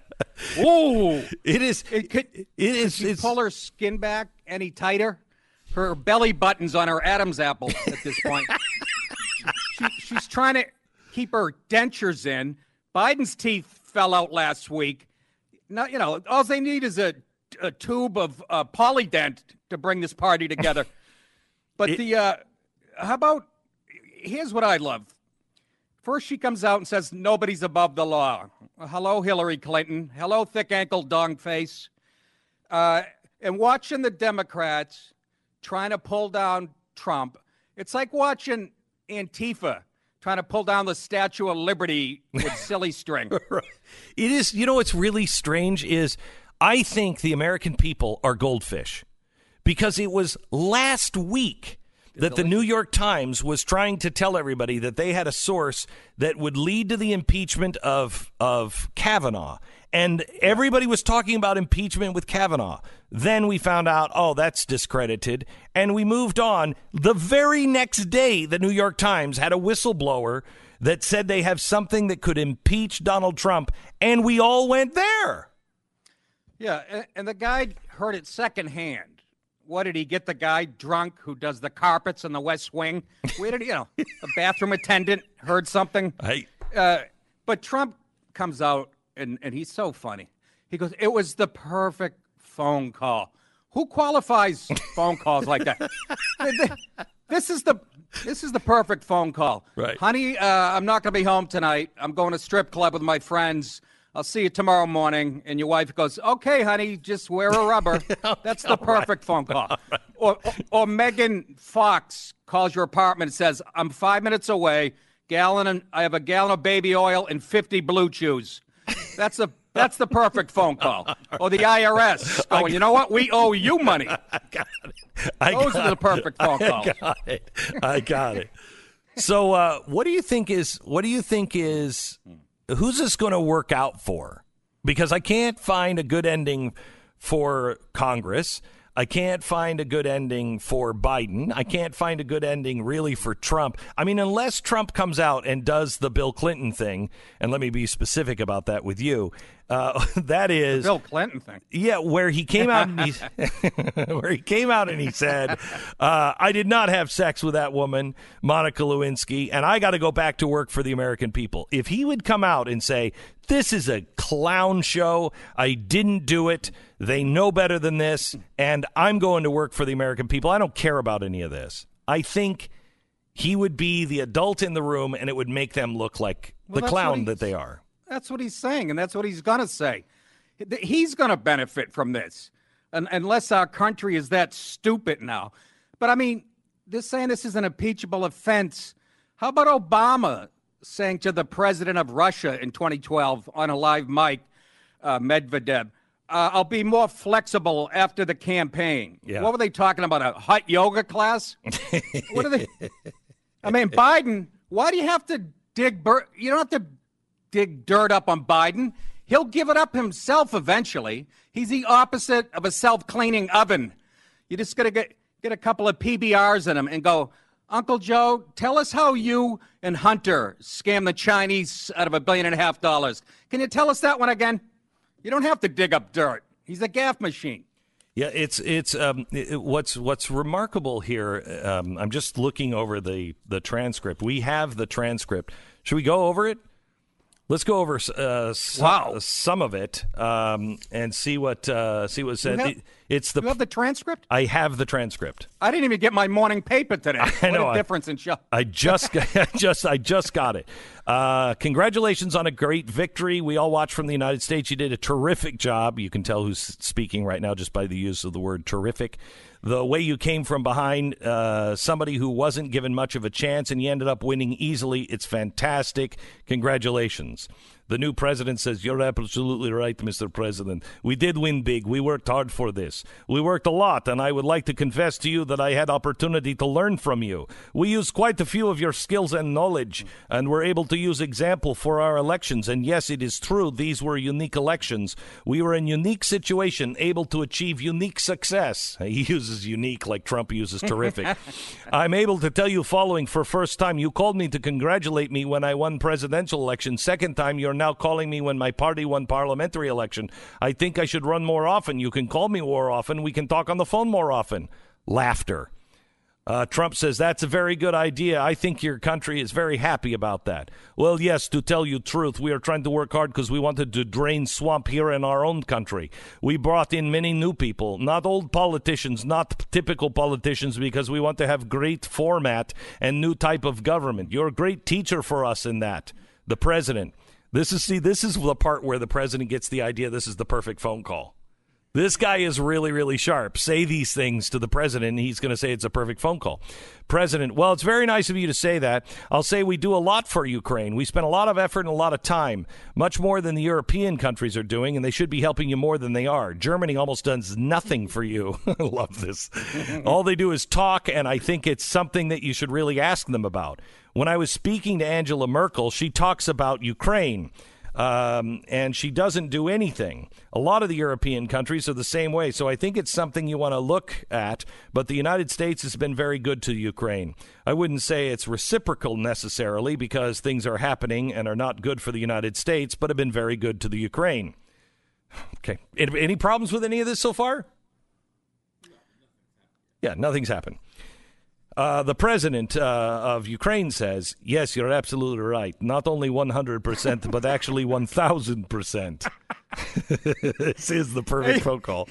Ooh, It is. it could, it is. She It's, pull her skin back any tighter? Her belly button's on her Adam's apple at this point. she, she's trying to keep her dentures in. Biden's teeth fell out last week. Now, you know, all they need is a, a tube of uh, Polident to bring this party together. But It- the, uh, how about, here's what I love. First, she comes out and says, Nobody's above the law. Hello, Hillary Clinton. Hello, thick ankle dong face. Uh, and watching the Democrats trying to pull down Trump, it's like watching Antifa trying to pull down the Statue of Liberty with silly string. It is. You know what's really strange is I think the American people are goldfish because it was last week that the New York Times was trying to tell everybody that they had a source that would lead to the impeachment of of Kavanaugh. And everybody was talking about impeachment with Kavanaugh. Then we found out, oh, that's discredited. And we moved on. The very next day, the New York Times had a whistleblower that said they have something that could impeach Donald Trump. And we all went there. Yeah, and, and the guy heard it secondhand. What did he get? The guy drunk who does the carpets in the West Wing. Where did he, you know, a bathroom attendant heard something. I, Uh, but Trump comes out and, and he's so funny. He goes, "It was the perfect phone call." Who qualifies phone calls like that? this is the this is the perfect phone call. Right. honey. Uh, I'm not going to be home tonight. I'm going to strip club with my friends. I'll see you tomorrow morning. And your wife goes, "Okay, honey, just wear a rubber." That's the perfect phone call. Or, or, or Megan Fox calls your apartment and says, "I'm five minutes away. Gallon and I have a gallon of baby oil and 50 blue chews." That's the that's the perfect phone call. Or the IRS going, "You know what? We owe you money." I got it. Those got are the perfect phone I got it. I got it. So, uh, what do you think is? What do you think is? Who's this going to work out for? Because I can't find a good ending for Congress. I can't find a good ending for Biden. I can't find a good ending really for Trump. I mean, unless Trump comes out and does the Bill Clinton thing, and let me be specific about that with you. Uh, that is Bill Clinton thing. yeah, where he came out and he where he came out and he said, uh, "I did not have sex with that woman, Monica Lewinsky, and I got to go back to work for the American people." If he would come out and say, "This is a clown show. I didn't do it. They know better than this, and I'm going to work for the American people. I don't care about any of this." I think he would be the adult in the room, and it would make them look like Well, the clown that they are. That's what he's saying, and that's what he's going to say. He's going to benefit from this, un unless our country is that stupid now. But I mean, they're saying this is an impeachable offense. How about Obama saying to the president of Russia in 2012 on a live mic, uh, Medvedev, uh, I'll be more flexible after the campaign. Yeah. What were they talking about? A hot yoga class? what are they? I mean, Biden, why do you have to dig? Bur- you don't have to dig dirt up on Biden. He'll give it up himself eventually. He's the opposite of a self-cleaning oven. You just gotta get get a couple of PBRs in him and go, Uncle Joe, tell us how you and Hunter scam the Chinese out of a billion and a half dollars. Can you tell us that one again? You don't have to dig up dirt. He's a gaffe machine. Yeah, it's it's um, it- what's what's remarkable here. Um, I'm just looking over the the transcript. We have the transcript Should we go over it? Let's go over uh, s- Wow. some of it um, and see what uh, see what said. have- It- it's the You have the transcript? I have the transcript. I didn't even get my morning paper today. I know, What a difference in show. I just got, I just I just got it. Uh, congratulations on a great victory. We all watched from the United States. You did a terrific job. You can tell who's speaking right now just by the use of the word terrific. The way you came from behind uh, somebody who wasn't given much of a chance and you ended up winning easily. It's fantastic. Congratulations. The new president says, You're absolutely right, Mr. President. We did win big. We worked hard for this. We worked a lot, and I would like to confess to you that I had opportunity to learn from you. We used quite a few of your skills and knowledge, and were able to use example for our elections. And yes, it is true, these were unique elections. We were in unique situation, able to achieve unique success. He uses unique like Trump uses terrific. I'm able to tell you following for first time. You called me to congratulate me when I won presidential election. Second time, you're now calling me when my party won parliamentary election. I think I should run more often. You can call me more often. We can talk on the phone more often. Laughter. Uh, Trump says that's a very good idea. I think your country is very happy about that. Well, yes, to tell you truth, we are trying to work hard because we wanted to drain swamp here in our own country. We brought in many new people, not old politicians, not typical politicians, because we want to have great format and new type of government. You're a great teacher for us in that. The president. This is see, this is the part where the president gets the idea. This is the perfect phone call. This guy is really, really sharp. Say these things to the president, and he's going to say it's a perfect phone call. President, well, it's very nice of you to say that. I'll say we do a lot for Ukraine. We spend a lot of effort and a lot of time, much more than the European countries are doing, and they should be helping you more than they are. Germany almost does nothing for you. I love this. All they do is talk, and I think it's something that you should really ask them about. When I was speaking to Angela Merkel, she talks about Ukraine um, and she doesn't do anything. A lot of the European countries are the same way, so I think it's something you want to look at. But the United States has been very good to Ukraine. I wouldn't say it's reciprocal necessarily because things are happening and are not good for the United States, but have been very good to the Ukraine. Okay. Any any problems with any of this so far? Yeah, nothing's happened. Uh, the president uh, of Ukraine says, Yes, you're absolutely right. Not only 100%, but actually 1,000%. this is the perfect phone call.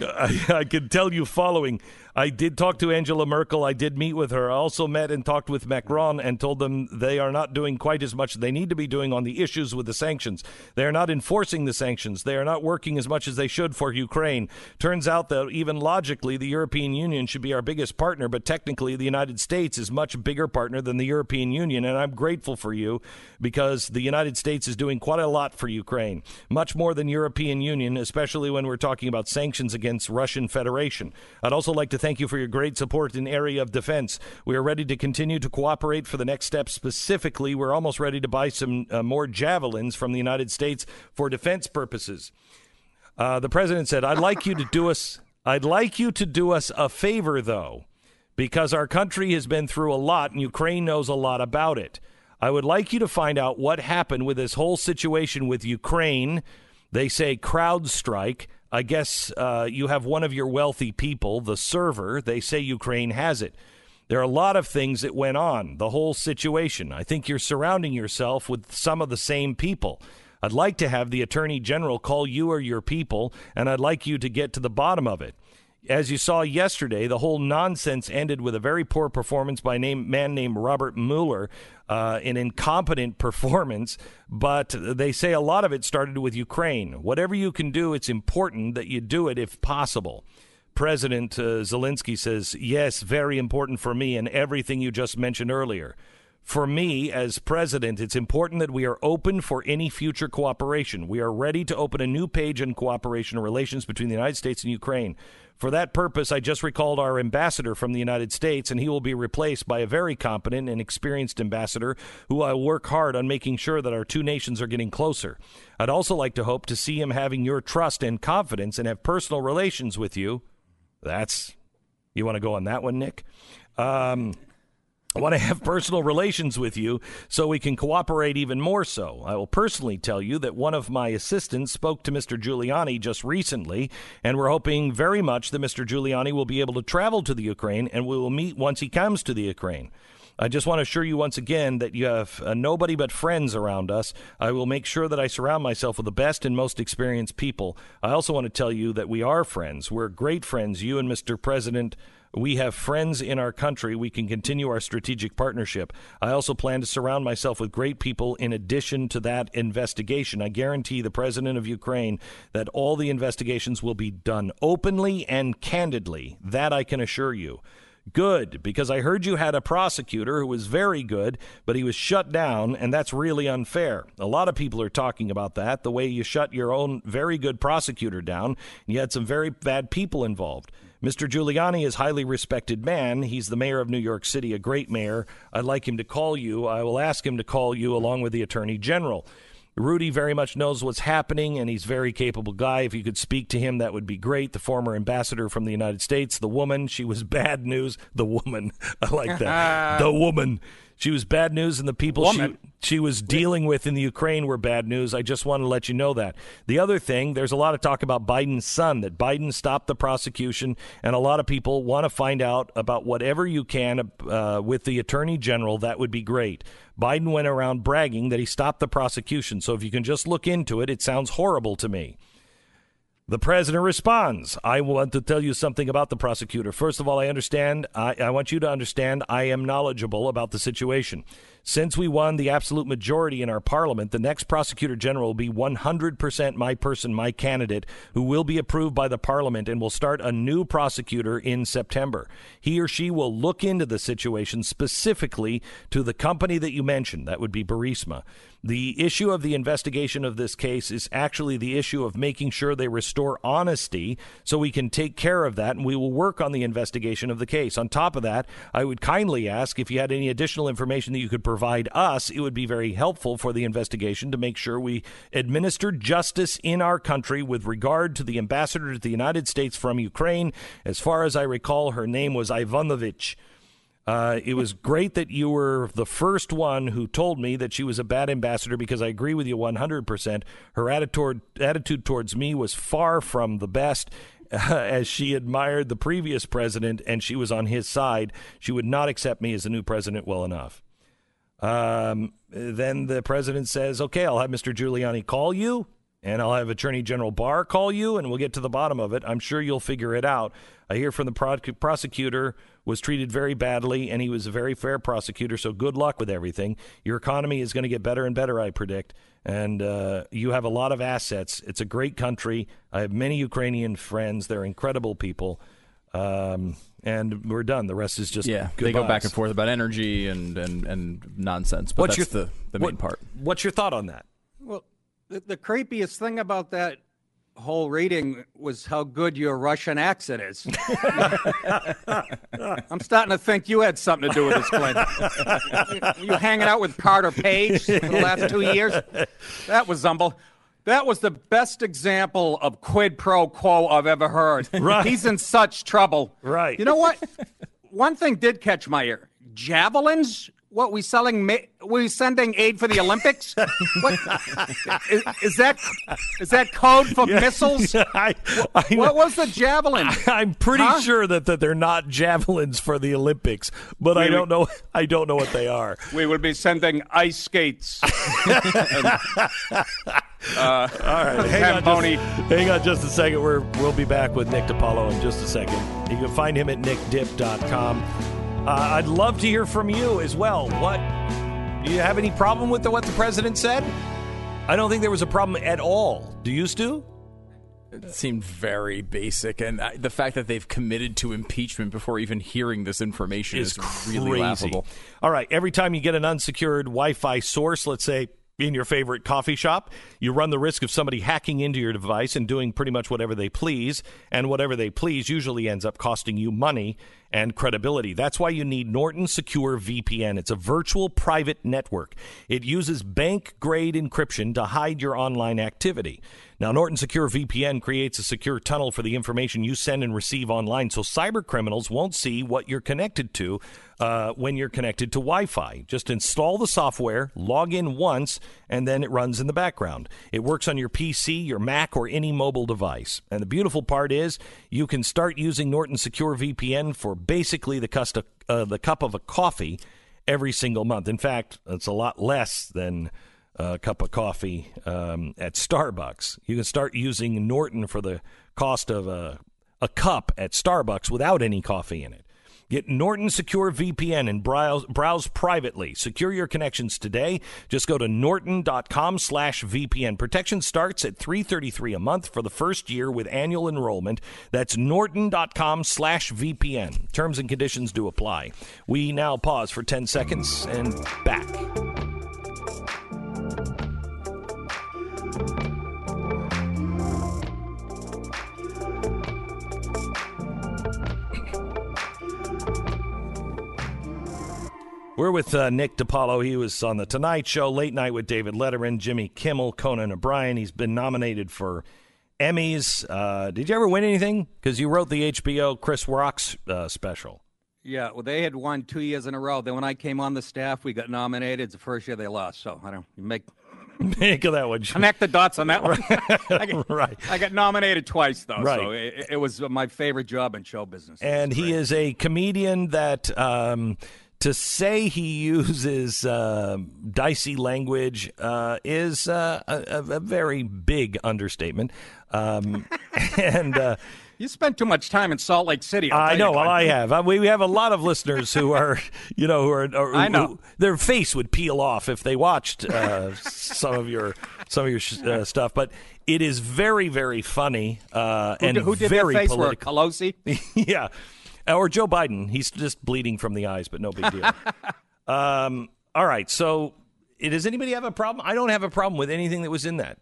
I, I can tell you following. I did talk to Angela Merkel. I did meet with her. I also met and talked with Macron and told them they are not doing quite as much they need to be doing on the issues with the sanctions. They are not enforcing the sanctions. They are not working as much as they should for Ukraine. Turns out that even logically, the European Union should be our biggest partner, but technically, the United States is much bigger partner than the European Union. And I'm grateful for you because the United States is doing quite a lot for Ukraine, much more than European Union, especially when we're talking about sanctions against Russian Federation. I'd also like to thank you for your great support in area of defense. We are ready to continue to cooperate for the next step. Specifically, we're almost ready to buy some uh, more javelins from the United States for defense purposes. Uh, the president said, "I'd like you to do us. I'd like you to do us a favor, though, because our country has been through a lot, and Ukraine knows a lot about it. I would like you to find out what happened with this whole situation with Ukraine. They say CrowdStrike. I guess uh, you have one of your wealthy people, the server. They say Ukraine has it." There are a lot of things that went on, the whole situation. I think you're surrounding yourself with some of the same people. I'd like to have the Attorney General call you or your people, and I'd like you to get to the bottom of it. As you saw yesterday, the whole nonsense ended with a very poor performance by a name, man named Robert Mueller, uh, an incompetent performance. But they say a lot of it started with Ukraine. Whatever you can do, it's important that you do it if possible. President uh, Zelensky says, Yes, very important for me, and everything you just mentioned earlier. For me, as president, it's important that we are open for any future cooperation. We are ready to open a new page in cooperation and relations between the United States and Ukraine. For that purpose, I just recalled our ambassador from the United States, and he will be replaced by a very competent and experienced ambassador who I work hard on making sure that our two nations are getting closer. I'd also like to hope to see him having your trust and confidence and have personal relations with you. That's, you want to go on that one, Nick? Um, I want to have personal relations with you so we can cooperate even more so. I will personally tell you that one of my assistants spoke to Mr. Giuliani just recently, and we're hoping very much that Mr. Giuliani will be able to travel to the Ukraine and we will meet once he comes to the Ukraine. I just want to assure you once again that you have uh, nobody but friends around us. I will make sure that I surround myself with the best and most experienced people. I also want to tell you that we are friends. We're great friends, you and Mr. President. We have friends in our country. We can continue our strategic partnership. I also plan to surround myself with great people in addition to that investigation. I guarantee the president of Ukraine that all the investigations will be done openly and candidly. That I can assure you. Good, because I heard you had a prosecutor who was very good, but he was shut down, and that's really unfair. A lot of people are talking about that, the way you shut your own very good prosecutor down, and you had some very bad people involved. Mr. Giuliani is a highly respected man. He's the mayor of New York City, a great mayor. I'd like him to call you. I will ask him to call you along with the attorney general. Rudy very much knows what's happening, and he's a very capable guy. If you could speak to him, that would be great. The former ambassador from the United States, the woman, she was bad news. The woman, I like that. the woman. She was bad news, and the people she, she was dealing with in the Ukraine were bad news. I just want to let you know that. The other thing, there's a lot of talk about Biden's son, that Biden stopped the prosecution, and a lot of people want to find out about whatever you can uh, with the attorney general. That would be great. Biden went around bragging that he stopped the prosecution. So if you can just look into it, it sounds horrible to me. The president responds, I want to tell you something about the prosecutor. First of all, I understand, I, I, want you to understand, I am knowledgeable about the situation. Since we won the absolute majority in our parliament, the next prosecutor general will be 100% my person, my candidate, who will be approved by the parliament and will start a new prosecutor in September. He or she will look into the situation specifically to the company that you mentioned. That would be Burisma. The issue of the investigation of this case is actually the issue of making sure they restore honesty so we can take care of that, and we will work on the investigation of the case. On top of that, I would kindly ask if you had any additional information that you could provide us, it would be very helpful for the investigation to make sure we administer justice in our country with regard to the ambassador to the United States from Ukraine. As far as I recall, her name was Yovanovitch. Uh, it was great that you were the first one who told me that she was a bad ambassador because I agree with you 100%. Her attitude, attitude towards me was far from the best. Uh, as she admired the previous president and she was on his side, she would not accept me as the new president well enough. Um, then the president says, Okay, I'll have Mr. Giuliani call you and I'll have Attorney General Barr call you, and we'll get to the bottom of it. I'm sure you'll figure it out. I hear from the pro- prosecutor was treated very badly, and he was a very fair prosecutor. So good luck with everything. Your economy is going to get better and better, I predict. And uh, you have a lot of assets. It's a great country. I have many Ukrainian friends. They're incredible people. Um, and we're done. The rest is just yeah. They go back and forth about energy and and, and nonsense. But what's that's your the the main what- part. What's your thought on that? Well, the, the creepiest thing about that whole reading was how good your Russian accent is. I'm starting to think you had something to do with this, Clint. you, you hanging out with Carter Page for the last two years? That was humble. That was the best example of quid pro quo I've ever heard. Right. He's in such trouble. Right. You know what? One thing did catch my ear. Javelins? What we selling? We sending aid for the Olympics? what is, is that? Is that code for missiles? I, I. What was the javelin? I'm pretty Huh? sure that, that they're not javelins for the Olympics, but I don't know. I don't know what they are. We will be sending ice skates. All right, hang on, just, hang on just a second. We're we'll be back with Nick DiPaolo in just a second. You can find him at nickdip.com. Uh, I'd love to hear from you as well. What do you have any problem with the, what the president said? I don't think there was a problem at all. Do you, Stu? It seemed very basic, and I, the fact that they've committed to impeachment before even hearing this information is is, really laughable. All right, every time you get an unsecured Wi-Fi source, let's say in your favorite coffee shop, you run the risk of somebody hacking into your device and doing pretty much whatever they please, and whatever they please usually ends up costing you money and credibility. That's why you need Norton Secure VPN. It's a virtual private network. It uses bank-grade encryption to hide your online activity. Now, Norton Secure VPN creates a secure tunnel for the information you send and receive online, so cyber criminals won't see what you're connected to uh, when you're connected to Wi Fi. Just install the software, log in once, and then it runs in the background. It works on your PC, your Mac, or any mobile device. And the beautiful part is you can start using Norton Secure VPN for basically the, cust- uh, the cup of a coffee every single month. In fact, it's a lot less than a cup of coffee um, at Starbucks. You can start using Norton for the cost of a, a cup at Starbucks without any coffee in it. Get Norton Secure VPN and browse, browse privately. Secure your connections today. Just go to norton.com slash VPN. Protection starts at 333 a month for the first year with annual enrollment. That's norton.com slash VPN. Terms and conditions do apply. We now pause for 10 seconds and back. We're with uh, Nick Di Paolo. He was on The Tonight Show, Late Night with David Letterman, Jimmy Kimmel, Conan O'Brien. He's been nominated for Emmys. Uh, did you ever win anything? Because you wrote the HBO Chris Rocks uh, special. Yeah, well, they had won two years in a row. Then when I came on the staff, we got nominated. It's the first year they lost. So I don't make Make of that one. connect the dots on that one. I, got, right. I got nominated twice though, Right. so it, it was my favorite job in show business. And he is a comedian that um, to say he uses uh, dicey language uh, is uh, a, a- a very big understatement. Um, and uh, You spent too much time in Salt Lake City. I know. Well. I have. Uh, We we have a lot of listeners who are, you know, who are. are- I know. who- their face would peel off if they watched uh, some of your some of your sh- uh, stuff. But it is very very funny uh, Who, and who did very face political. work? Pelosi. yeah, or Joe Biden. He's just bleeding from the eyes, but no big deal. um, all right. So, does anybody have a problem? I don't have a problem with anything that was in that.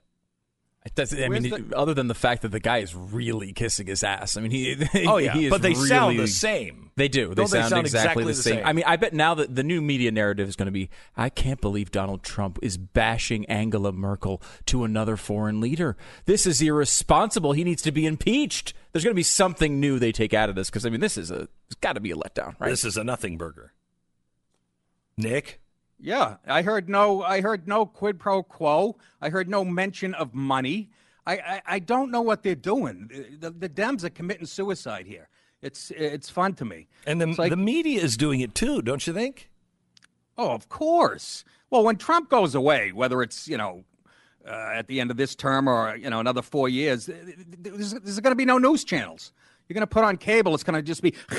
It does- I mean, Where's other than the fact that the guy is really kissing his ass. I mean, he. Oh yeah, he is but they sound the same. They do. They Don't sound, sound exactly, the same. same? I mean, I bet now that the new media narrative is going to be, I can't believe Donald Trump is bashing Angela Merkel to another foreign leader. This is irresponsible. He needs to be impeached. There's going to be something new they take out of this because I mean, this is a it's got to be a letdown, right? This is a nothing burger. Nick, Yeah, I heard no. I heard no quid pro quo. I heard no mention of money. I I, I don't know what they're doing. The, the Dems are committing suicide here. It's it's fun to me. and the like- the media is doing it too, don't you think? Oh, of course. Well, when Trump goes away, whether it's you know uh, at the end of this term or you know another four years, th- th- there's, there's going to be no news channels. You're going to put on cable. It's going to just be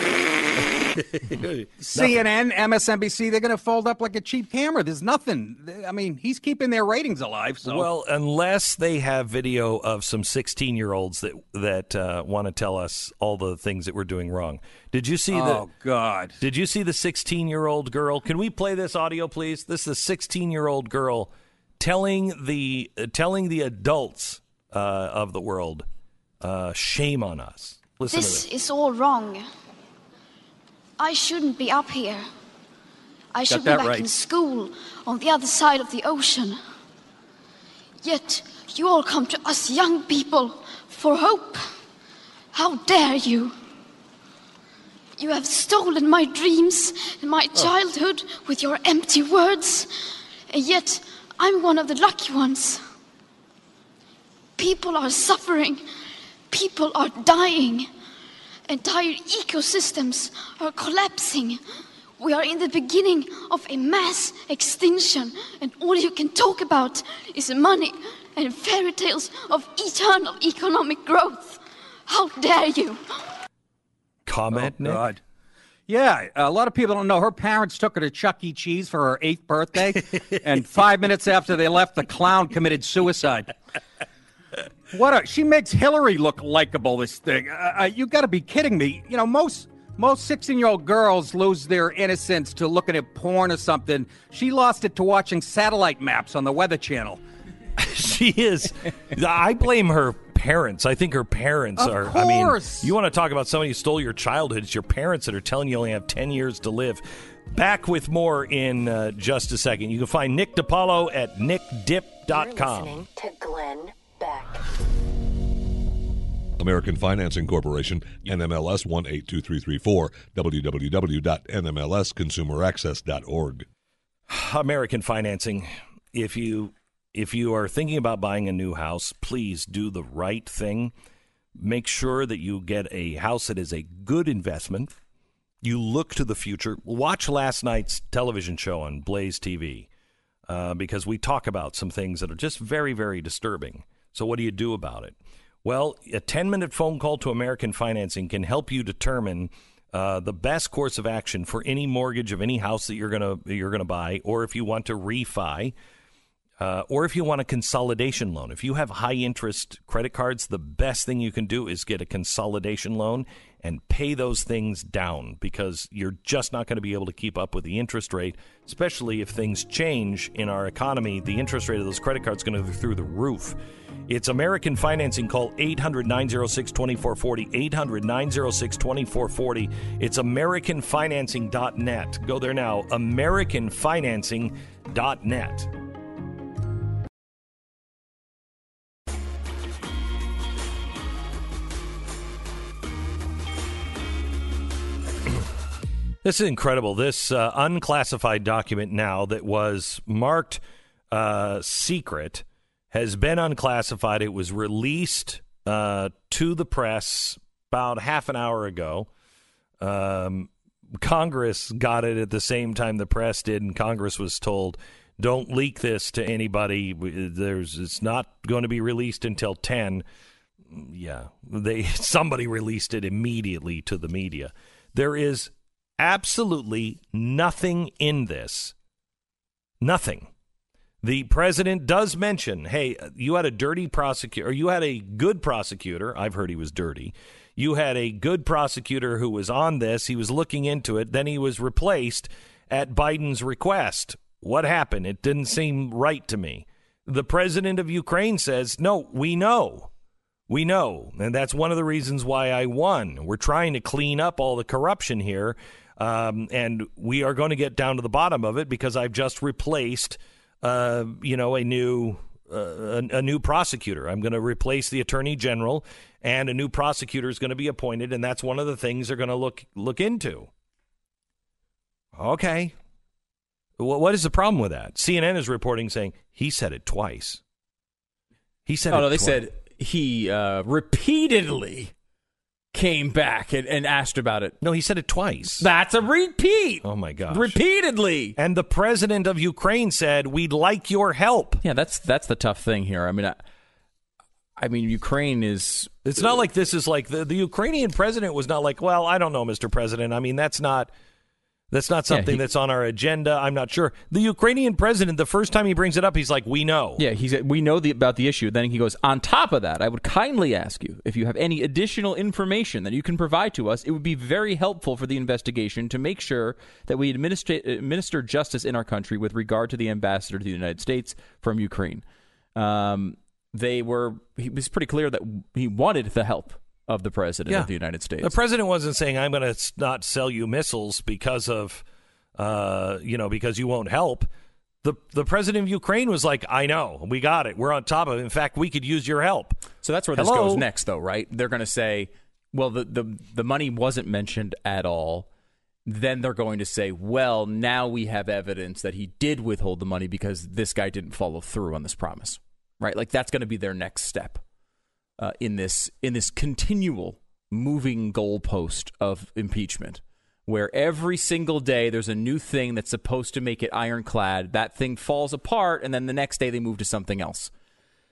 CNN, MSNBC. They're going to fold up like a cheap camera. There's nothing. I mean, he's keeping their ratings alive. So Well, unless they have video of some 16 year olds that that uh, want to tell us all the things that we're doing wrong. Did you see oh the? God. Did you see the 16 year old girl? Can we play this audio, please? This is a 16 year old girl telling the uh, telling the adults uh, of the world, uh, "Shame on us." Listen This to this. is all wrong. I shouldn't be up here. I should be back right. in school on the other side of the ocean. Yet you all come to us young people for hope. How dare you? You have stolen my dreams and my oh. childhood with your empty words, and yet I'm one of the lucky ones. People are suffering. People are dying. Entire ecosystems are collapsing. We are in the beginning of a mass extinction, and all you can talk about is money and fairy tales of eternal economic growth. How dare you! Comment, oh, Nick. Oh, God. Yeah, a lot of people don't know. Her parents took her to Chuck E. Cheese for her eighth birthday, and five minutes after they left, the clown committed suicide. What a she makes Hillary look likable. This thing, uh, uh, you got to be kidding me. You know most most sixteen year old girls lose their innocence to looking at porn or something. She lost it to watching satellite maps on the Weather Channel. she is. I blame her parents. I think her parents Of are. I mean, you want to talk about somebody who stole your childhood? It's your parents that are telling you only have ten years to live. Back with more in uh, just a second. You can find Nick Di Paolo at You're nickdip.com. listening to Glenn Beck. American Financing Corporation, NMLS 182334, www.nmlsconsumeraccess.org. American Financing. If you if you are thinking about buying a new house, please do the right thing. Make sure that you get a house that is a good investment. you look to the future. Watch last night's television show on Blaze TV uh, because we talk about some things that are just very, very disturbing. So, what do you do about it? Well, a 10 minute phone call to American Financing can help you determine uh, the best course of action for any mortgage of any house that you're gonna you're gonna buy, or if you want to refi, uh, or if you want a consolidation loan. If you have high interest credit cards, the best thing you can do is get a consolidation loan and pay those things down because you're just not going to be able to keep up with the interest rate, especially if things change in our economy. The interest rate of those credit cards is going to go through the roof. It's American Financing. Call 800 906 2440. 800 906 2440. It's AmericanFinancing.net. Go there now. AmericanFinancing.net. This is incredible. This uh, unclassified document now that was marked uh, secret has been unclassified. It was released uh, to the press about half an hour ago. Um, Congress got it at the same time the press did, and Congress was told, "Don't leak this to anybody. There's it's not going to be released until 10." Yeah, they somebody released it immediately to the media. There is absolutely nothing in this. Nothing. The president does mention, hey, you had a dirty prosecutor, or you had a good prosecutor. I've heard he was dirty. You had a good prosecutor who was on this. He was looking into it. Then he was replaced at Biden's request. What happened? It didn't seem right to me. The president of Ukraine says, no, we know. We know. And that's one of the reasons why I won. We're trying to clean up all the corruption here. Um, and we are going to get down to the bottom of it because I've just replaced, uh, you know, a new uh, a, a, new prosecutor. I'm going to replace the attorney general, and a new prosecutor is going to be appointed, and that's one of the things they're going to look look into. Okay, well, what is the problem with that? CNN is reporting saying he said it twice. He said, "Oh no," they twice. said he uh, repeatedly came back and, and asked about it. No, he said it twice. That's a repeat. Oh my gosh. Repeatedly. And the president of Ukraine said, "We'd like your help." Yeah, that's that's the tough thing here. I mean, I, I mean, Ukraine is. It's not like this is like the, the Ukrainian president was not like, well, I don't know, Mr. President. I mean, that's not that's not Yeah, something he- that's on our agenda. I'm not sure. The Ukrainian president, the first time he brings it up, he's like, we know. Yeah, he said we know the, about the issue. Then he goes, on top of that, I would kindly ask you if you have any additional information that you can provide to us. It would be very helpful for the investigation to make sure that we administer, administer justice in our country with regard to the ambassador to the United States from Ukraine. Um, they were. He was pretty clear that he wanted the help of the president Yeah. of the United States. The president wasn't saying, I'm going to not sell you missiles because of, uh, you know, because you won't help. The, the president of Ukraine was like, I know, we got it. We're on top of it. In fact, we could use your help. So that's where this Hello? goes next, though, right? They're going to say, well, the, the, the money wasn't mentioned at all. Then they're going to say, well, now we have evidence that he did withhold the money because this guy didn't follow through on this promise, right? Like that's going to be their next step uh, in this in this continual moving goalpost of impeachment, where every single day there's a new thing that's supposed to make it ironclad. That thing falls apart, and then the next day they move to something else.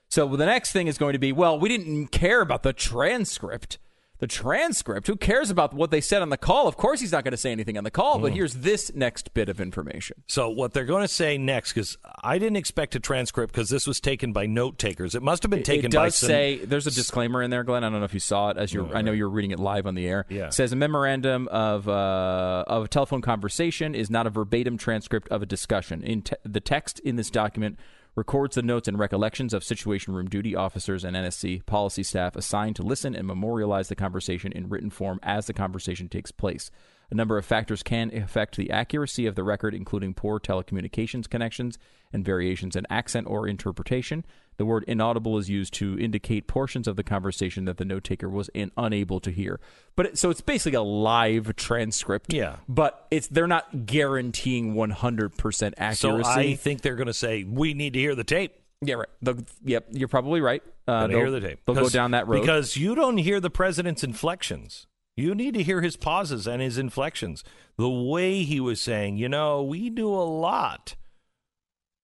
So the next thing is going to be, well, we didn't care about the transcript. The transcript, who cares about what they said on the call? Of course, he's not going to say anything on the call, but here's this next bit of information. So what they're going to say next, because I didn't expect a transcript because this was taken by note takers. It must have been taken it by does some, say there's a disclaimer in there, Glenn. I don't know if you saw it as you're. I know you're reading it live on the air. Yeah. It says a memorandum of uh, of a telephone conversation is not a verbatim transcript of a discussion. In te- the text in this document records the notes and recollections of Situation Room duty officers and NSC policy staff assigned to listen and memorialize the conversation in written form as the conversation takes place. A number of factors can affect the accuracy of the record, including poor telecommunications connections and variations in accent or interpretation. The word inaudible is used to indicate portions of the conversation that the note taker was in, unable to hear. But it, so it's basically a live transcript. Yeah. But it's they're not guaranteeing 100% accuracy. So I think they're going to say we need to hear the tape. yeah, right. They'll- yep, you're probably right. Uh, hear the tape. They'll go down that road. because you don't hear the president's inflections. You need to hear his pauses and his inflections. The way he was saying, you know, we do a lot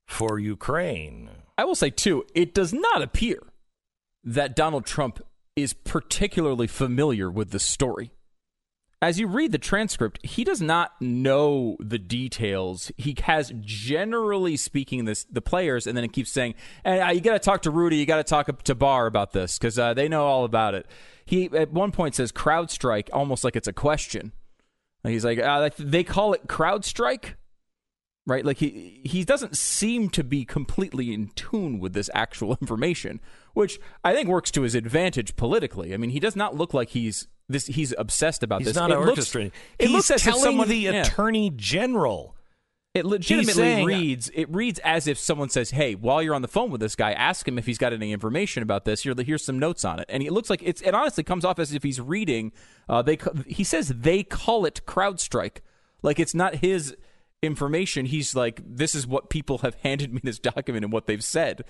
for Ukraine. I will say, too, it does not appear that Donald Trump is particularly familiar with the story. As you read the transcript, he does not know the details. He has, generally speaking, this the players, and then it keeps saying, "And uh, you got to talk to Rudy, you got to talk to Barr about this because uh, they know all about it." He at one point says "CrowdStrike" almost like it's a question. He's like, uh, "They call it CrowdStrike." right? Like he he doesn't seem to be completely in tune with this actual information, which I think works to his advantage politically. I mean, he does not look like he's this he's obsessed about He's this. not it orchestrating. He's looks as telling someone, the yeah. attorney general. It legitimately saying- reads it reads as if someone says, "Hey, while you're on the phone with this guy, ask him if he's got any information about this. Here, here's some notes on it." And it looks like it's it honestly comes off as if he's reading. Uh, they he says they call it CrowdStrike, like it's not his information. He's like, "This is what people have handed me this document and what they've said."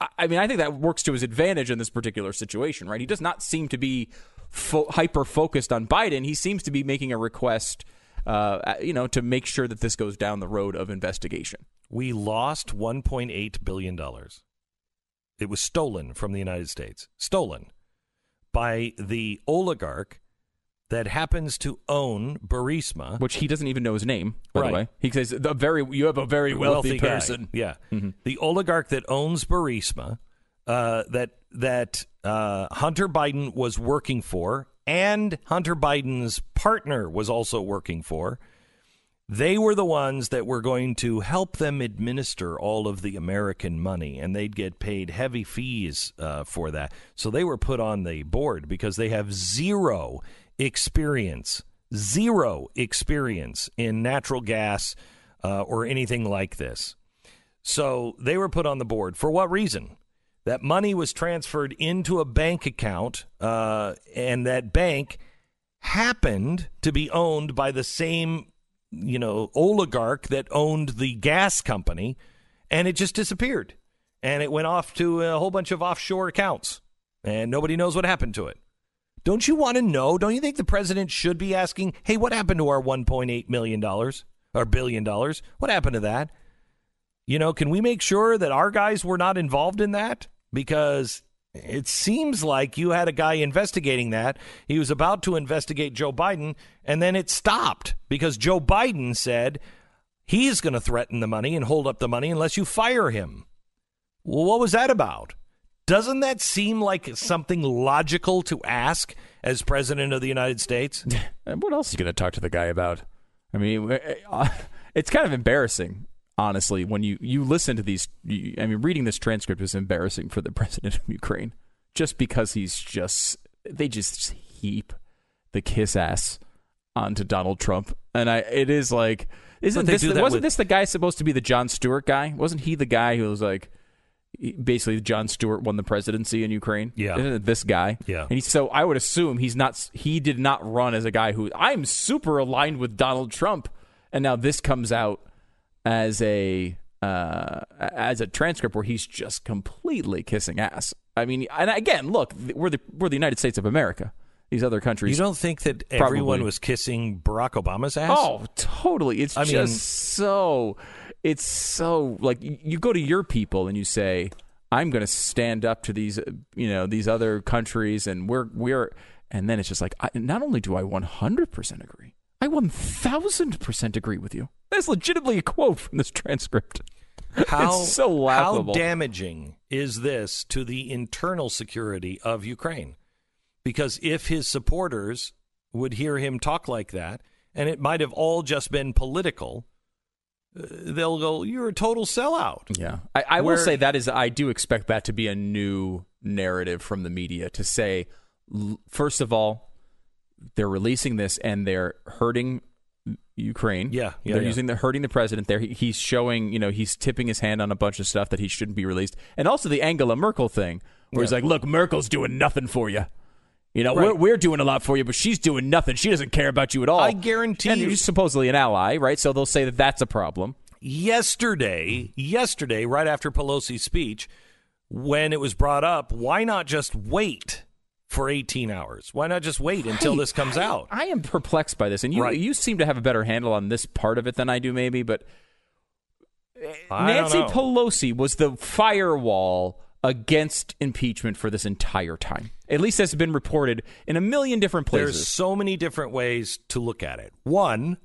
I- mean, I think that works to his advantage in this particular situation, right? He does not seem to be fo- hyper focused on Biden. He seems to be making a request, uh, you know, to make sure that this goes down the road of investigation. We lost 1.8 billion dollars. It was stolen from the United States. Stolen by the oligarch that happens to own Burisma. Which he doesn't even know his name, by Right. the way. He says, "The very you have a very wealthy, guy. person." Yeah, the oligarch that owns Burisma, uh, that that uh, Hunter Biden was working for, and Hunter Biden's partner was also working for. They were the ones that were going to help them administer all of the American money, and they'd get paid heavy fees uh, for that. So they were put on the board because they have zero experience, zero experience in natural gas uh, or anything like this. So they were put on the board. For what reason? That money was transferred into a bank account, uh, and that bank happened to be owned by the same, you know, oligarch that owned the gas company, and it just disappeared. And it went off to a whole bunch of offshore accounts, and nobody knows what happened to it. Don't you want to know? Don't you think the president should be asking, hey, what happened to our $1.8 million or billion dollars? What happened to that? You know, can we make sure that our guys were not involved in that? Because it seems like you had a guy investigating that. He was about to investigate Joe Biden, and then it stopped because Joe Biden said he's going to threaten the money and hold up the money unless you fire him. Well, what was that about? Doesn't that seem like something logical to ask as president of the United States? And what else is he going to talk to the guy about? I mean, uh, it's kind of embarrassing, honestly, when you, you listen to these. You, I mean, reading this transcript is embarrassing for the president of Ukraine just because he's just, they just heap the kiss ass onto Donald Trump. And I, it is like, isn't this, do the- that wasn't with- this the guy supposed to be the Jon Stewart guy? Wasn't he the guy who was like, basically Jon Stewart won the presidency in Ukraine? Yeah. Isn't it this guy? Yeah. And so I would assume he's not. He did not run as a guy who I'm super aligned with Donald Trump, and now this comes out as a uh, as a transcript where he's just completely kissing ass. I mean, and again, look, we're the we're the United States of America. These other countries, You don't think that everyone Probably. was kissing Barack Obama's ass? Oh, totally. It's I mean- just so. It's so like you go to your people and you say, "I'm going to stand up to these, you know, these other countries," and we're we're, and then it's just like, I, not only do I 100 percent agree, I 1,000 percent agree with you. That's legitimately a quote from this transcript. How It's so laughable. How damaging is this to the internal security of Ukraine? Because if his supporters would hear him talk like that, and it might have all just been political, they'll go, "You're a total sellout." Yeah, I, I will say that is. I do expect that to be a new narrative from the media to say, first of all, they're releasing this and they're hurting Ukraine. Yeah, yeah, they're yeah. using the hurting the president. There, He- he's showing, you know, he's tipping his hand on a bunch of stuff that he shouldn't be released, and also the Angela Merkel thing, where he's like, "Look, Merkel's doing nothing for you." You know, we're, we're doing a lot for you, but she's doing nothing. She doesn't care about you at all. I guarantee and you- you're supposedly an ally, right? So they'll say that that's a problem. yesterday, yesterday, right after Pelosi's speech, when it was brought up, why not just wait for 18 hours? Why not just wait until this comes I, out? I am perplexed by this, and you Right. you seem to have a better handle on this part of it than I do, maybe. But I Nancy. Pelosi was the firewall against impeachment for this entire time. At least as has been reported in a million different places. There's so many different ways to look at it. One,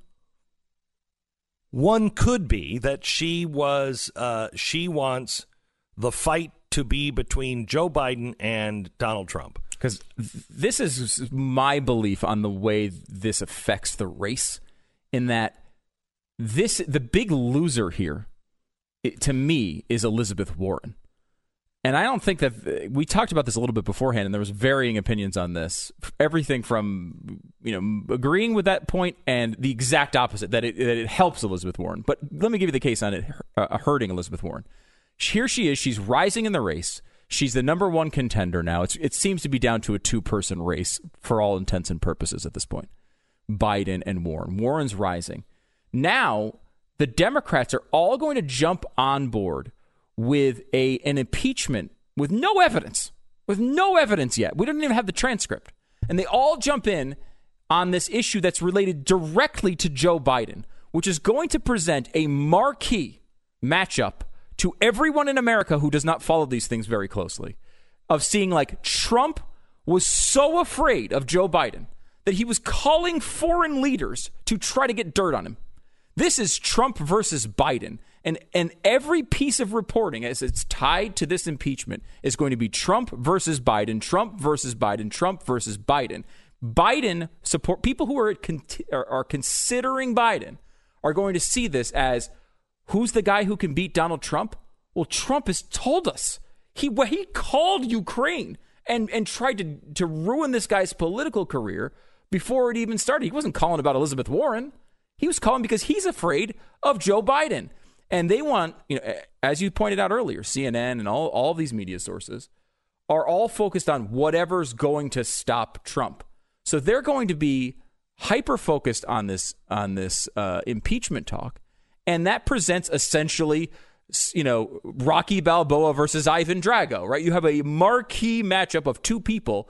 one could be that she was uh, she wants the fight to be between Joe Biden and Donald Trump. because this is my belief on the way this affects the race in that this the big loser here it, to me is Elizabeth Warren. And I don't think that we talked about this a little bit beforehand, and there was varying opinions on this. Everything from you know agreeing with that point and the exact opposite that it that it helps Elizabeth Warren. But let me give you the case on it uh, hurting Elizabeth Warren. Here she is. She's rising in the race. She's the number one contender now. It's, it seems to be down to a two person race for all intents and purposes at this point. Biden and Warren. Warren's rising. Now, the Democrats are all going to jump on board with a an impeachment with no evidence, with no evidence yet. We don't even have the transcript. And they all jump in on this issue that's related directly to Joe Biden, which is going to present a marquee matchup to everyone in America who does not follow these things very closely of seeing like Trump was so afraid of Joe Biden that he was calling foreign leaders to try to get dirt on him. This is Trump versus Biden. And, and every piece of reporting as it's tied to this impeachment is going to be Trump versus Biden, Trump versus Biden, Trump versus Biden. Biden support people who are, are considering Biden are going to see this as who's the guy who can beat Donald Trump? Well, Trump has told us he he called Ukraine and and tried to to ruin this guy's political career before it even started. He wasn't calling about Elizabeth Warren. He was calling because he's afraid of Joe Biden. And they want, you know, as you pointed out earlier, CNN and all, all these media sources are all focused on whatever's going to stop Trump. So they're going to be hyper focused on this on this uh, impeachment talk, and that presents essentially, you know, Rocky Balboa versus Ivan Drago, right? You have a marquee matchup of two people,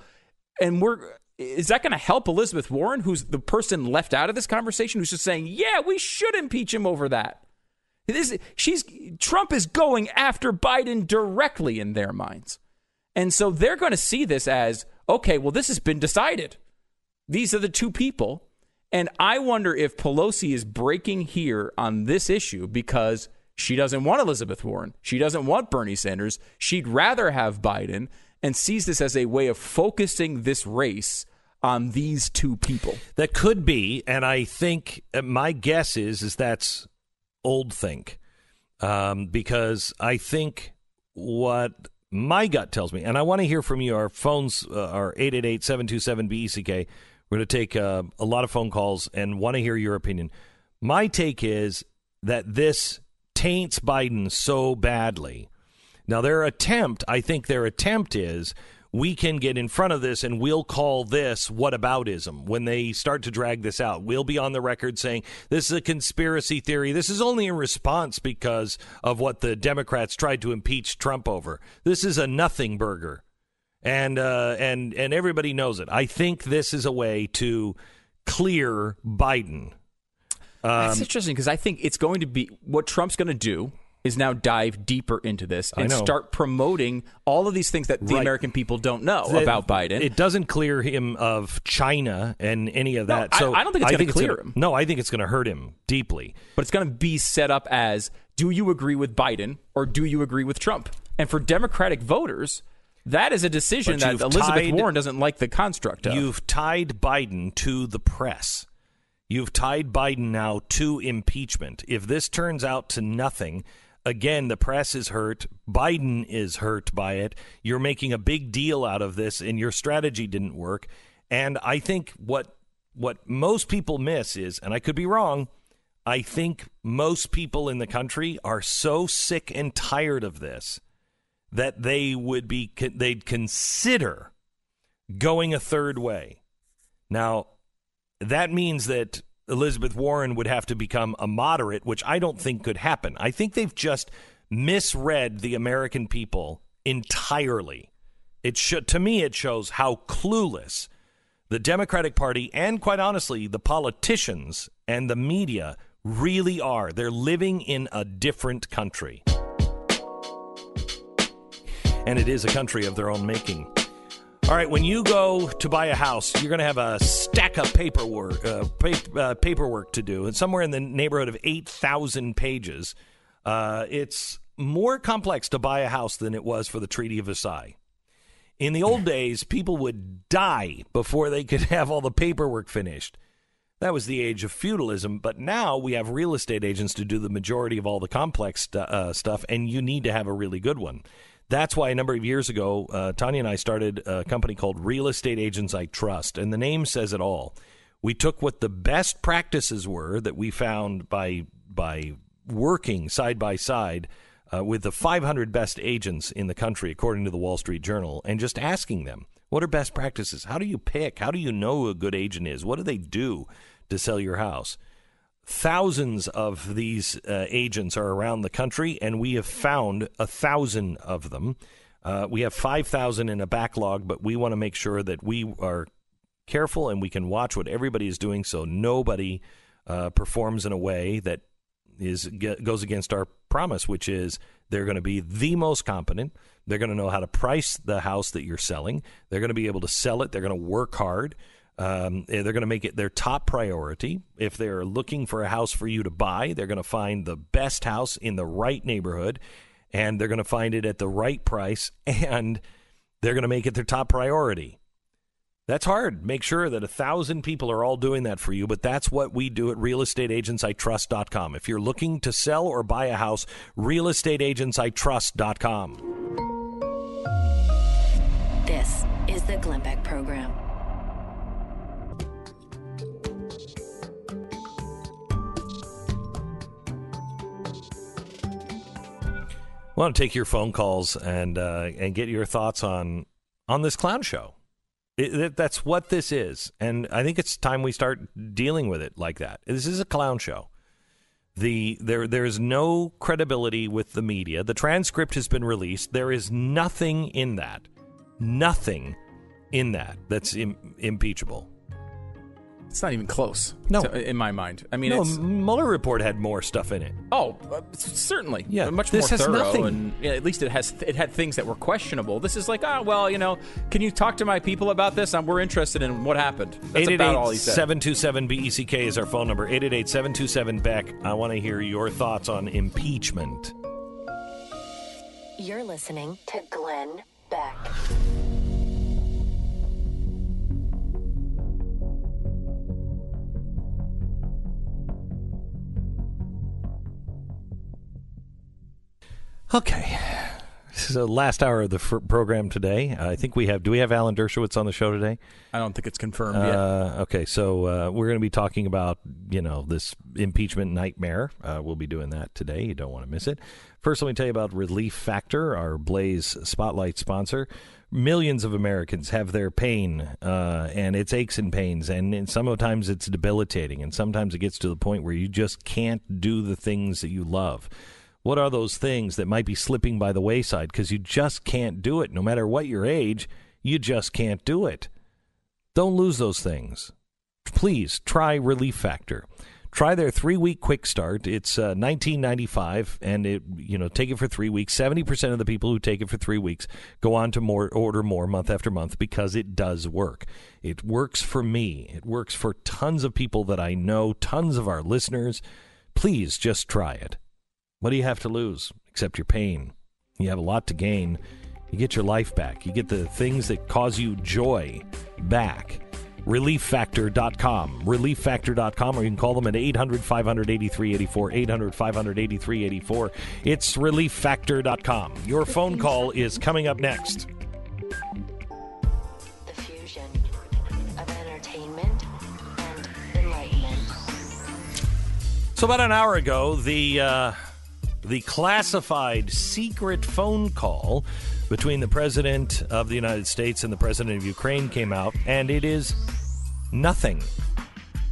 and we're is that going to help Elizabeth Warren, who's the person left out of this conversation, who's just saying, "Yeah, we should impeach him over that." This, she's Trump is going after Biden directly in their minds. And so they're going to see this as okay, well, this has been decided. These are the two people. And I wonder if Pelosi is breaking here on this issue because she doesn't want Elizabeth Warren. She doesn't want Bernie Sanders. She'd rather have Biden and sees this as a way of focusing this race on these two people. That could be, and I think uh, my guess is is that's old think, um, because I think what my gut tells me, and I want to hear from you. Our phones uh, are 888-727-BECK. We're going to take uh, a lot of phone calls and want to hear your opinion. My take is that this taints Biden so badly. Now, their attempt, I think their attempt is we can get in front of this and we'll call this whataboutism when they start to drag this out. We'll be on the record saying this is a conspiracy theory. This is only a response because of what the Democrats tried to impeach Trump over. This is a nothing burger. And uh, and and everybody knows it. I think this is a way to clear Biden. That's Um, interesting because I think it's going to be what Trump's going to do is now dive deeper into this and start promoting all of these things that the Right. American people don't know that- about Biden. It doesn't clear him of China and any of that. I- so I don't think it's gonna clear gonna- him. No, I think it's going to hurt him deeply. but it's going to be set up as do you agree with Biden or do you agree with Trump? And for Democratic voters, that is a decision that Elizabeth tied- Warren doesn't like the construct of. You've tied Biden to the press. You've tied Biden now to impeachment. If this turns out to nothing, again, the press is hurt. Biden is hurt by it. You're making a big deal out of this, and your strategy didn't work. And I think what what most people miss is, and I could be wrong, I think most people in the country are so sick and tired of this that they would be they'd consider going a third way. Now, that means that Elizabeth Warren would have to become a moderate, which I don't think could happen. I think they've just misread the American people entirely. It should, to me, it shows how clueless the Democratic Party and, quite honestly, the politicians and the media really are. They're living in a different country. And it is a country of their own making. All right, when you go to buy a house, you're going to have a stack of paperwork, uh, pa- uh, paperwork to do, and somewhere in the neighborhood of 8,000 pages. Uh, it's more complex to buy a house than it was for the Treaty of Versailles. In the old days, people would die before they could have all the paperwork finished. That was the age of feudalism, but now we have real estate agents to do the majority of all the complex stu- uh, stuff, and you need to have a really good one. That's why a number of years ago, uh, Tanya and I started a company called Real Estate Agents I Trust, and the name says it all. We took what the best practices were that we found by by working side by side uh, with the 500 best agents in the country, according to the Wall Street Journal, and just asking them what are best practices. How do you pick? How do you know a good agent is? What do they do to sell your house? Thousands of these uh, agents are around the country, and we have found a thousand of them. Uh, we have 5,000 in a backlog, but we want to make sure that we are careful and we can watch what everybody is doing so nobody uh, performs in a way that is goes against our promise, which is they're going to be the most competent. They're going to know how to price the house that you're selling. They're going to be able to sell it. They're going to work hard. Um, they're going to make it their top priority. If they're looking for a house for you to buy, they're going to find the best house in the right neighborhood, and they're going to find it at the right price, and they're going to make it their top priority. That's hard. Make sure that a thousand people are all doing that for you, but that's what we do at realestateagentsitrust.com. If you're looking to sell or buy a house, realestateagentsitrust.com. This is the Glenn Beck Program. I want to take your phone calls and uh, and get your thoughts on on this clown show. It, it, that's what this is, and I think it's time we start dealing with it like that. This is a clown show. The there there is no credibility with the media. The transcript has been released. There is nothing in that, nothing in that that's Im- impeachable. It's not even close. No. to- in my mind. I mean, no, it's Mueller report had more stuff in it. oh, uh, certainly, Yeah, much this more has thorough, nothing. and yeah, at least it has it had things that were questionable. This is like, oh well, you know, can you talk to my people about this? Um, we're interested in what happened. That's about all he said. 727 BECK E is our phone number. 888 727 Beck. I want to hear your thoughts on impeachment. You're listening to Glenn Beck. Okay. This is the last hour of the fr- program today. I think we have. Do we have Alan Dershowitz on the show today? I don't think it's confirmed yet. Uh, okay, so uh, we're going to be talking about you know this impeachment nightmare. Uh, we'll be doing that today. You don't want to miss it. First, let me tell you about Relief Factor, our Blaze Spotlight sponsor. Millions of Americans have their pain, uh, and it's aches and pains, and, and sometimes it's debilitating, and sometimes it gets to the point where you just can't do the things that you love. What are those things that might be slipping by the wayside because you just can't do it? No matter what your age, you just can't do it. Don't lose those things. Please try Relief Factor. Try their three-week quick start. It's uh, 19.95, and it you know take it for three weeks. Seventy percent of the people who take it for three weeks go on to more order more month after month because it does work. It works for me. It works for tons of people that I know, tons of our listeners. Please just try it. What do you have to lose except your pain? You have a lot to gain. You get your life back. You get the things that cause you joy back. ReliefFactor.com. ReliefFactor.com, or you can call them at 800 583 84. 800 583 84. It's ReliefFactor.com. Your phone call is coming up next. The fusion of entertainment and enlightenment. So about an hour ago, the uh, the classified secret phone call between the president of the United States and the president of Ukraine came out, and it is nothing.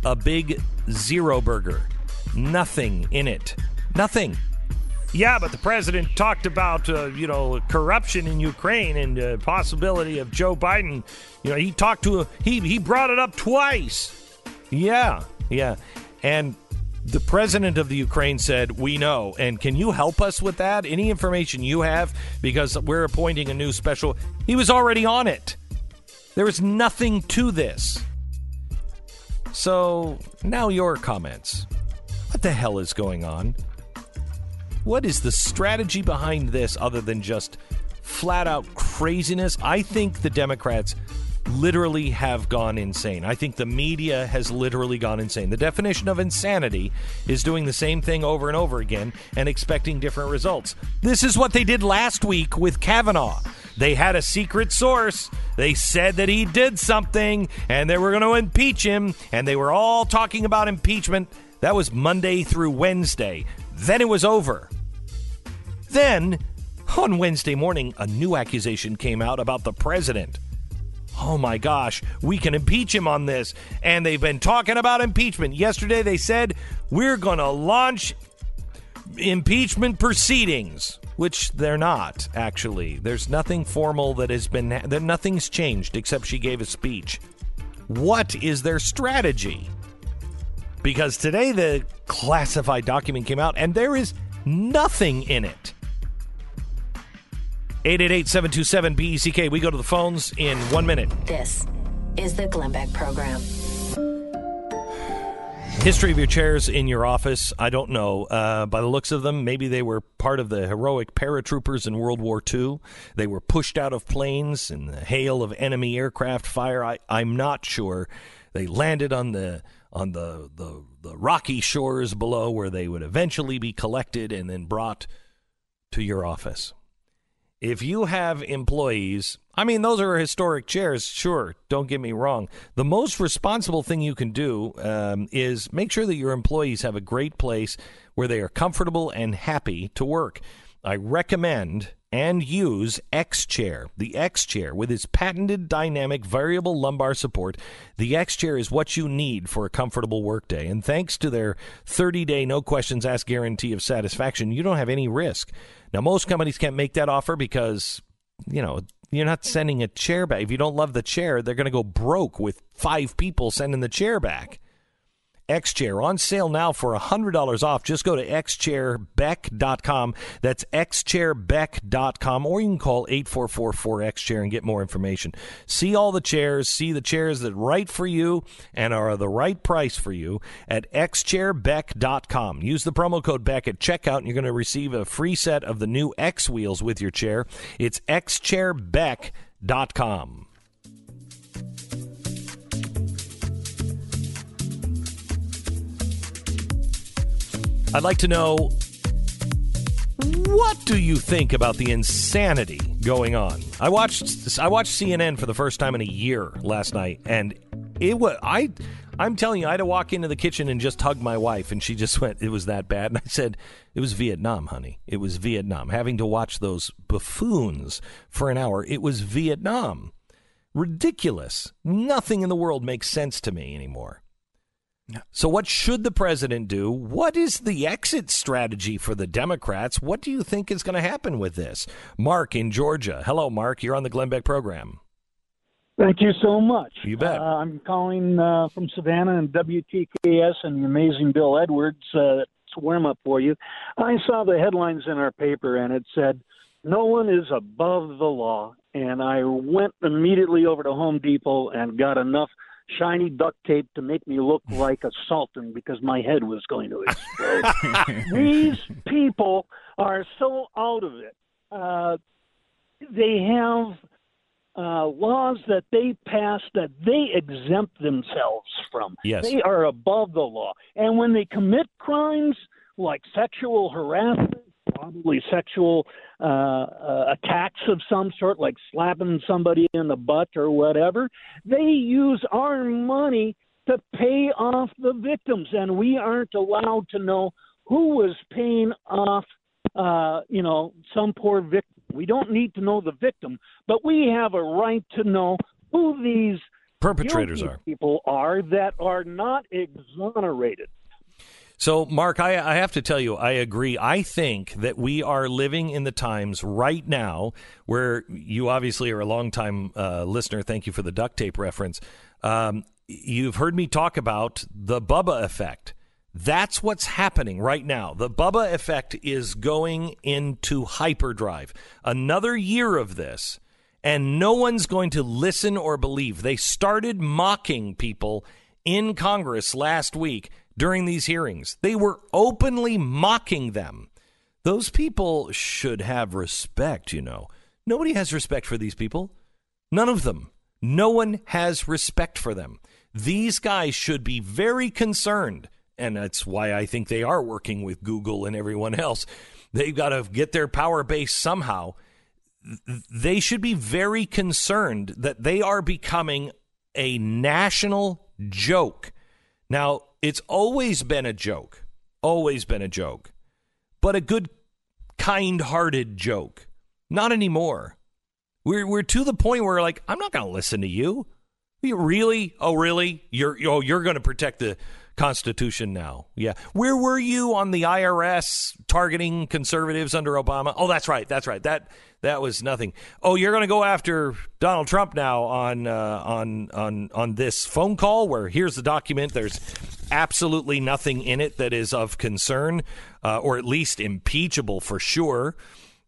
A big zero burger. Nothing in it. Nothing. Yeah, but the president talked about uh, you know corruption in Ukraine and uh, possibility of Joe Biden. You know, he talked to he he brought it up twice. Yeah, yeah, and the president of the Ukraine said, "We know." And can you help us with that? Any information you have? Because we're appointing a new special. He was already on it. There is nothing to this. So now your comments. What the hell is going on? What is the strategy behind this other than just flat out craziness? I think the Democrats literally have gone insane. I think the media has literally gone insane. The definition of insanity is doing the same thing over and over again and expecting different results. This is what they did last week with Kavanaugh. They had a secret source. They said that he did something and they were going to impeach him, and they were all talking about impeachment. That was Monday through Wednesday. Then it was over. Then, on Wednesday morning, a new accusation came out about the president. Oh my gosh, we can impeach him on this. And they've been talking about impeachment. Yesterday they said, we're going to launch impeachment proceedings, which they're not, actually. There's nothing formal that has been, there, nothing's changed except she gave a speech. What is their strategy? Because today the classified document came out and there is nothing in it. 888-727-BECK. We go to the phones in one minute. This is the Glenn Beck Program. History of your chairs in your office, I don't know. Uh, by the looks of them, maybe they were part of the heroic paratroopers in World War II. They were pushed out of planes in the hail of enemy aircraft fire. I, I'm not sure. They landed on the on the, the the rocky shores below where they would eventually be collected and then brought to your office if you have employees, I mean, those are historic chairs, sure, don't get me wrong. The most responsible thing you can do um, is make sure that your employees have a great place where they are comfortable and happy to work. I recommend and use X Chair. The X Chair, with its patented dynamic variable lumbar support, the X Chair is what you need for a comfortable workday. And thanks to their 30 day, no questions asked guarantee of satisfaction, you don't have any risk. Now, most companies can't make that offer because, you know, you're not sending a chair back. If you don't love the chair, they're going to go broke with five people sending the chair back. X Chair on sale now for $100 off. Just go to xchairbeck.com. That's xchairbeck.com, or you can call 844 x chair and get more information. See all the chairs, see the chairs that right for you and are the right price for you at xchairbeck.com. Use the promo code BECK at checkout, and you're going to receive a free set of the new X wheels with your chair. It's xchairbeck.com. I'd like to know what do you think about the insanity going on? I watched I watched CNN for the first time in a year last night, and it was I. I'm telling you, I had to walk into the kitchen and just hug my wife, and she just went, "It was that bad." And I said, "It was Vietnam, honey. It was Vietnam." Having to watch those buffoons for an hour, it was Vietnam. Ridiculous. Nothing in the world makes sense to me anymore. So, what should the president do? What is the exit strategy for the Democrats? What do you think is going to happen with this? Mark in Georgia. Hello, Mark. You're on the Glenn Beck program. Thank you so much. You bet. Uh, I'm calling uh, from Savannah and WTKS and the amazing Bill Edwards. Uh, it's warm up for you. I saw the headlines in our paper and it said, No one is above the law. And I went immediately over to Home Depot and got enough shiny duct tape to make me look like a sultan because my head was going to explode. These people are so out of it. Uh, they have uh, laws that they pass that they exempt themselves from. Yes. They are above the law. And when they commit crimes like sexual harassment, probably sexual uh, uh, attacks of some sort, like slapping somebody in the butt or whatever, they use our money to pay off the victims, and we aren't allowed to know who was paying off, uh, you know, some poor victim. We don't need to know the victim, but we have a right to know who these Perpetrators are. people are that are not exonerated. So, Mark, I, I have to tell you, I agree. I think that we are living in the times right now where you obviously are a longtime uh, listener. Thank you for the duct tape reference. Um, you've heard me talk about the Bubba effect. That's what's happening right now. The Bubba effect is going into hyperdrive. Another year of this, and no one's going to listen or believe. They started mocking people in Congress last week during these hearings. They were openly mocking them. Those people should have respect, you know. Nobody has respect for these people. None of them. No one has respect for them. These guys should be very concerned, and that's why I think they are working with Google and everyone else. They've got to get their power base somehow. They should be very concerned that they are becoming a national joke. Now, it's always been a joke, always been a joke, but a good, kind hearted joke. Not anymore. We're, we're to the point where, like, I'm not going to listen to you. you. Really? Oh, really? You're, oh, you're going to protect the Constitution now. Yeah. Where were you on the IRS targeting conservatives under Obama? Oh, that's right. That's right. That that was nothing. Oh, you're going to go after Donald Trump now on uh, on on on this phone call where here's the document. There's absolutely nothing in it that is of concern, uh, or at least impeachable for sure.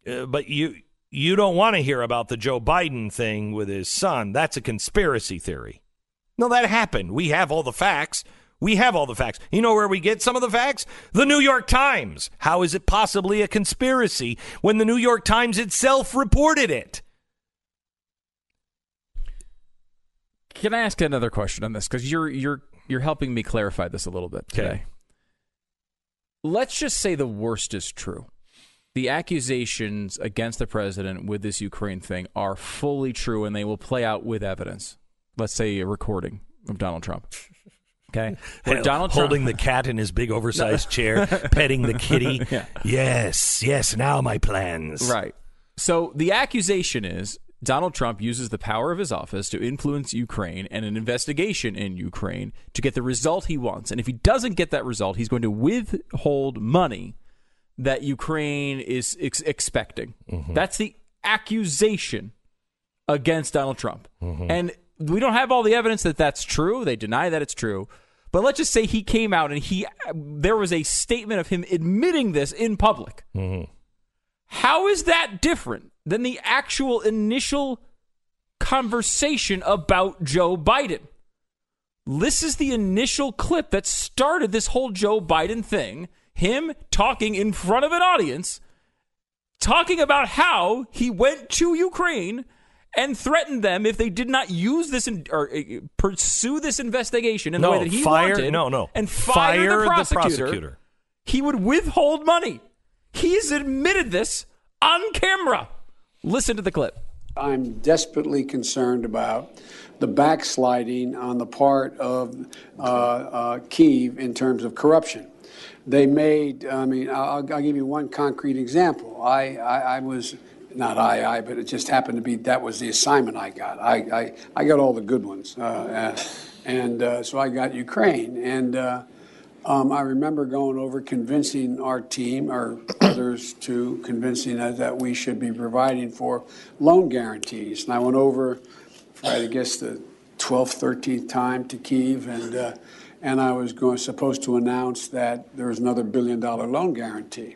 Uh, but you you don't want to hear about the Joe Biden thing with his son. That's a conspiracy theory. No, that happened. We have all the facts. We have all the facts. You know where we get some of the facts? The New York Times. How is it possibly a conspiracy when the New York Times itself reported it? Can I ask another question on this? Because you're you're you're helping me clarify this a little bit today. Okay. Let's just say the worst is true. The accusations against the president with this Ukraine thing are fully true and they will play out with evidence. Let's say a recording of Donald Trump. Okay. Donald Trump holding the cat in his big oversized chair, petting the kitty. Yes, yes, now my plans. Right. So the accusation is Donald Trump uses the power of his office to influence Ukraine and an investigation in Ukraine to get the result he wants. And if he doesn't get that result, he's going to withhold money that Ukraine is ex- expecting. Mm-hmm. That's the accusation against Donald Trump. Mm-hmm. And we don't have all the evidence that that's true. They deny that it's true. But let's just say he came out and he there was a statement of him admitting this in public. Mm-hmm. How is that different than the actual initial conversation about Joe Biden? This is the initial clip that started this whole Joe Biden thing. Him talking in front of an audience, talking about how he went to Ukraine and threatened them if they did not use this in, or uh, pursue this investigation in the way that he fire- wanted. no, no. and fire, Fire the, the prosecutor, prosecutor. He would withhold money. He's admitted this on camera. Listen to the clip. I'm desperately concerned about the backsliding on the part of uh, uh, Kiev in terms of corruption. They made, I mean, I'll, I'll give you one concrete example. I, I, I was, not I, I, but it just happened to be that was the assignment I got. I, I, I got all the good ones. Uh, uh, and uh, so I got Ukraine. And uh, um, I remember going over convincing our team, or others to convincing us that we should be providing for loan guarantees. And I went over for, I guess, the 12th, 13th time to Kiev, and, uh, and I was going, supposed to announce that there was another billion dollar loan guarantee.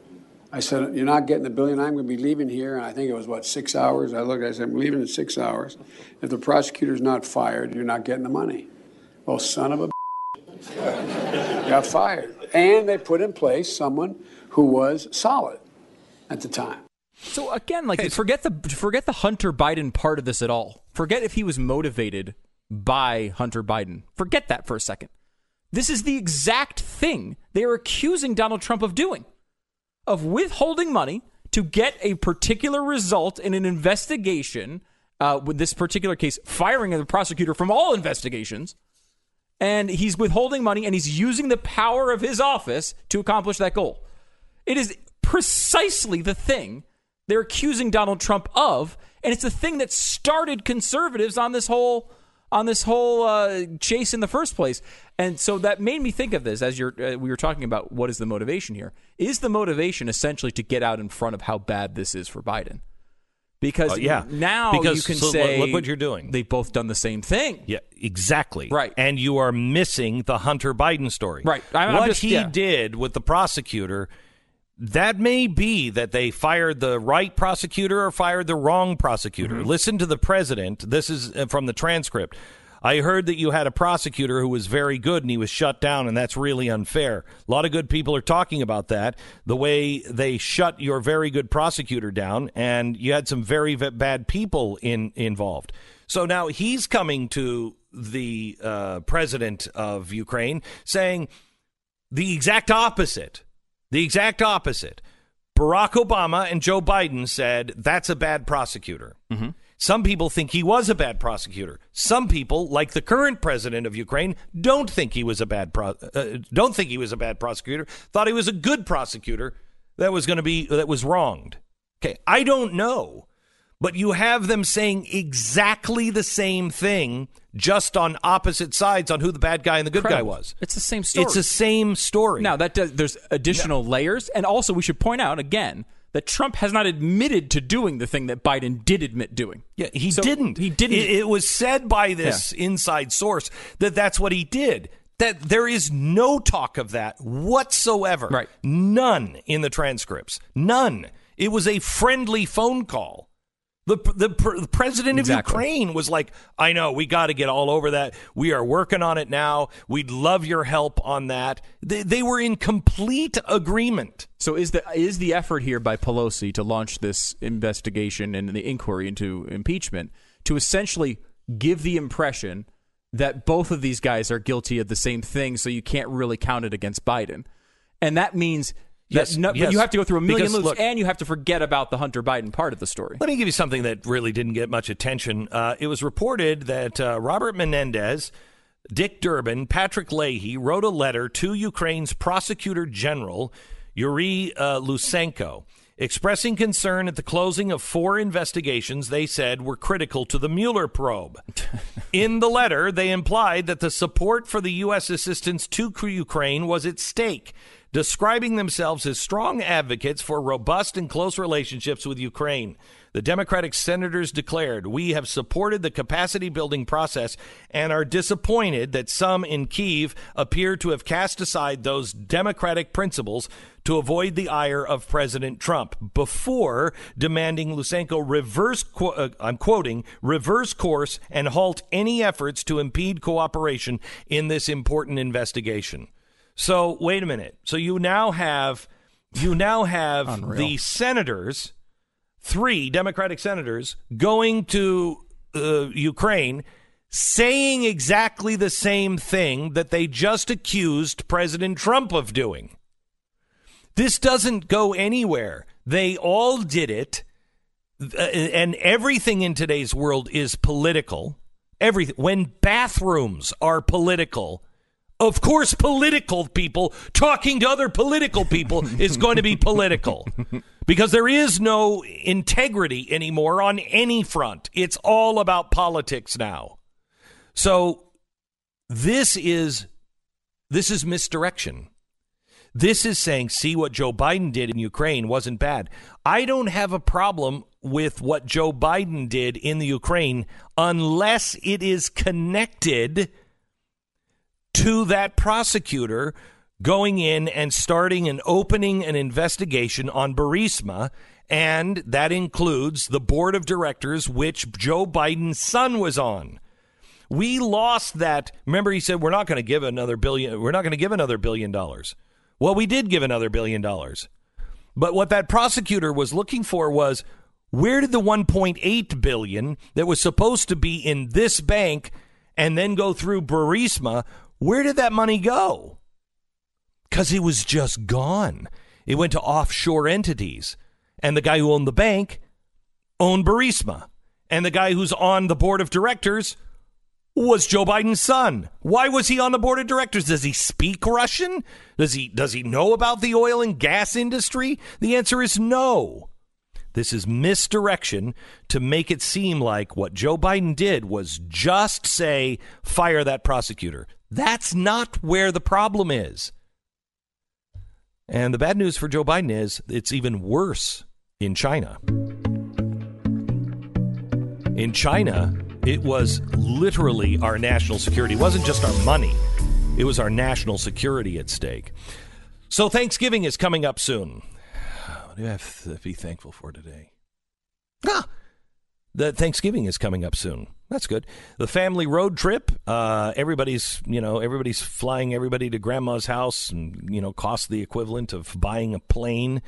I said, "You're not getting the billion. I'm going to be leaving here." And I think it was what six hours. I looked. I said, "I'm leaving in six hours. If the prosecutor's not fired, you're not getting the money." Well, son of a got fired, and they put in place someone who was solid at the time. So again, like forget the forget the Hunter Biden part of this at all. Forget if he was motivated by Hunter Biden. Forget that for a second. This is the exact thing they are accusing Donald Trump of doing. Of withholding money to get a particular result in an investigation. Uh, with this particular case, firing the prosecutor from all investigations, and he's withholding money and he's using the power of his office to accomplish that goal. It is precisely the thing they're accusing Donald Trump of, and it's the thing that started conservatives on this whole on this whole uh, chase in the first place. And so that made me think of this as you're, uh, we were talking about what is the motivation here. Is the motivation essentially to get out in front of how bad this is for Biden? Because Uh, yeah. now Because- you can so say look what you're doing. They've both done the same thing. Yeah, exactly. Right. And you are missing the Hunter Biden story. Right. I'm what just- he yeah. did with the prosecutor, that may be that they fired the right prosecutor or fired the wrong prosecutor. Mm-hmm. Listen to the president. This is uh, from the transcript. I heard that you had a prosecutor who was very good and he was shut down, and that's really unfair. A lot of good people are talking about that, the way they shut your very good prosecutor down, and you had some very v- bad people in involved. So now he's coming to the uh, president of Ukraine saying the exact opposite. The exact opposite. Barack Obama and Joe Biden said that's a bad prosecutor. Some people think he was a bad prosecutor. Some people, like the current president of Ukraine, don't think he was a bad pro- uh, don't think he was a bad prosecutor. Thought he was a good prosecutor that was going to be that was wronged. Okay, I don't know, but you have them saying exactly the same thing, just on opposite sides on who the bad guy and the good guy was. It's the same story. It's the same story. Now that does there's additional layers, and also we should point out again that Trump has not admitted to doing the thing that Biden did admit doing. Yeah, he So didn't. He didn't. It, it was said by this inside source that that's what he did. That there is no talk of that whatsoever. Right. None in the transcripts. None. It was a friendly phone call. The, the, the president of Exactly. Ukraine was like, I know, we got to get all over that. We are working on it now. We'd love your help on that. They, they were in complete agreement. So is the is the effort here by Pelosi to launch this investigation and the inquiry into impeachment to essentially give the impression that both of these guys are guilty of the same thing, so you can't really count it against Biden, and that means. Yes, no, but you have to go through a million Because, loops, look- and you have to forget about the Hunter Biden part of the story. Let me give you something that really didn't get much attention. Uh, it was reported that uh, Robert Menendez, Dick Durbin, Patrick Leahy wrote a letter to Ukraine's prosecutor general, Yuri uh, Lutsenko, expressing concern at the closing of four investigations they said were critical to the Mueller probe. In the letter, they implied that the support for the U.S. assistance to Ukraine was at stake, describing themselves as strong advocates for robust and close relationships with Ukraine. The Democratic senators declared, We have supported the capacity building process and are disappointed that some in Kiev appear to have cast aside those democratic principles to avoid the ire of President Trump before demanding Lutsenko reverse, uh, I'm quoting, reverse course and halt any efforts to impede cooperation in this important investigation. So, wait a minute. So you now have you now have the senators three Democratic senators going to uh, Ukraine saying exactly the same thing that they just accused President Trump of doing. This doesn't go anywhere. They all did it. Uh, and everything in today's world is political. Everything. When bathrooms are political, of course, political people talking to other political people is going to be political because there is no integrity anymore on any front. It's all about politics now. So this is this is misdirection. This is saying, see what Joe Biden did in Ukraine wasn't bad. I don't have a problem with what Joe Biden did in the Ukraine unless it is connected to that prosecutor going in and starting and opening an investigation on Burisma. And that includes the board of directors, which Joe Biden's son was on. We lost that. Remember, he said, we're not going to give another billion. We're not going to give another billion dollars. Well, we did give another billion dollars. But what that prosecutor was looking for was where did the 1.8 billion that was supposed to be in this bank and then go through Burisma, where did that money go? Cuz it was just gone. It went to offshore entities. And the guy who owned the bank owned Burisma. And the guy who's on the board of directors was Joe Biden's son. Why was he on the board of directors? Does he speak Russian? Does he does he know about the oil and gas industry? The answer is no. This is misdirection to make it seem like what Joe Biden did was just say fire that prosecutor. That's not where the problem is. And the bad news for Joe Biden is it's even worse in China. In China, it was literally our national security. It wasn't just our money, it was our national security at stake. So Thanksgiving is coming up soon. What do I have to be thankful for today? Ah, the Thanksgiving is coming up soon. That's good. The family road trip. Uh, everybody's, you know, everybody's flying everybody to grandma's house, and you know, cost the equivalent of buying a plane.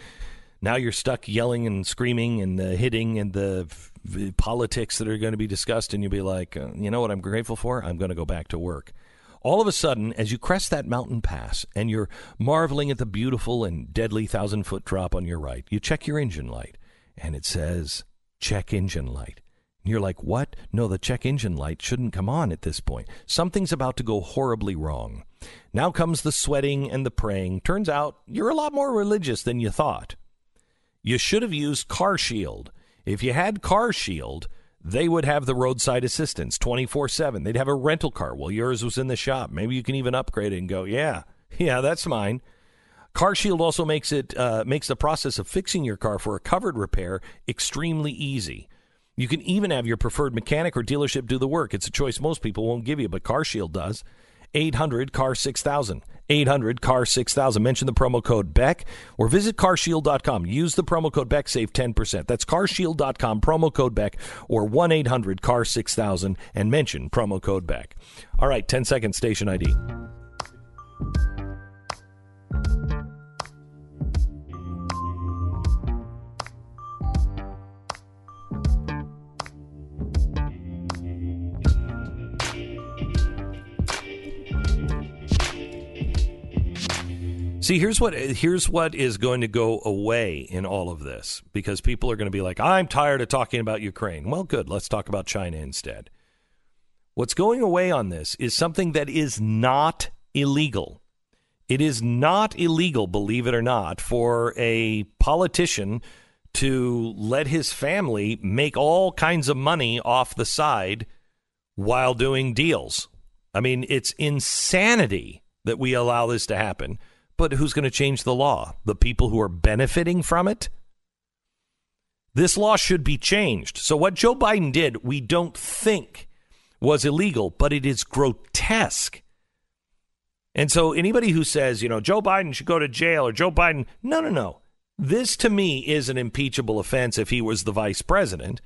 Now you're stuck yelling and screaming and uh, hitting and the f- politics that are going to be discussed, and you'll be like, uh, you know what I'm grateful for? I'm going to go back to work. All of a sudden, as you crest that mountain pass and you're marveling at the beautiful and deadly thousand foot drop on your right, you check your engine light and it says, check engine light. And you're like, what? No, the check engine light shouldn't come on at this point. Something's about to go horribly wrong. Now comes the sweating and the praying. Turns out you're a lot more religious than you thought. You should have used Car Shield. If you had Car Shield, they would have the roadside assistance 24 7. They'd have a rental car while yours was in the shop. Maybe you can even upgrade it and go, yeah, yeah, that's mine. Car Shield also makes it uh, makes the process of fixing your car for a covered repair extremely easy. You can even have your preferred mechanic or dealership do the work. It's a choice most people won't give you, but Car Shield does. 800 car 6000 800 car 6000 mention the promo code beck or visit carshield.com use the promo code beck save 10% that's carshield.com promo code beck or 1-800 car 6000 and mention promo code beck all right 10 seconds station id See, here's what here's what is going to go away in all of this because people are going to be like, "I'm tired of talking about Ukraine." Well, good. Let's talk about China instead. What's going away on this is something that is not illegal. It is not illegal, believe it or not, for a politician to let his family make all kinds of money off the side while doing deals. I mean, it's insanity that we allow this to happen. But who's going to change the law? The people who are benefiting from it? This law should be changed. So, what Joe Biden did, we don't think was illegal, but it is grotesque. And so, anybody who says, you know, Joe Biden should go to jail or Joe Biden, no, no, no. This to me is an impeachable offense if he was the vice president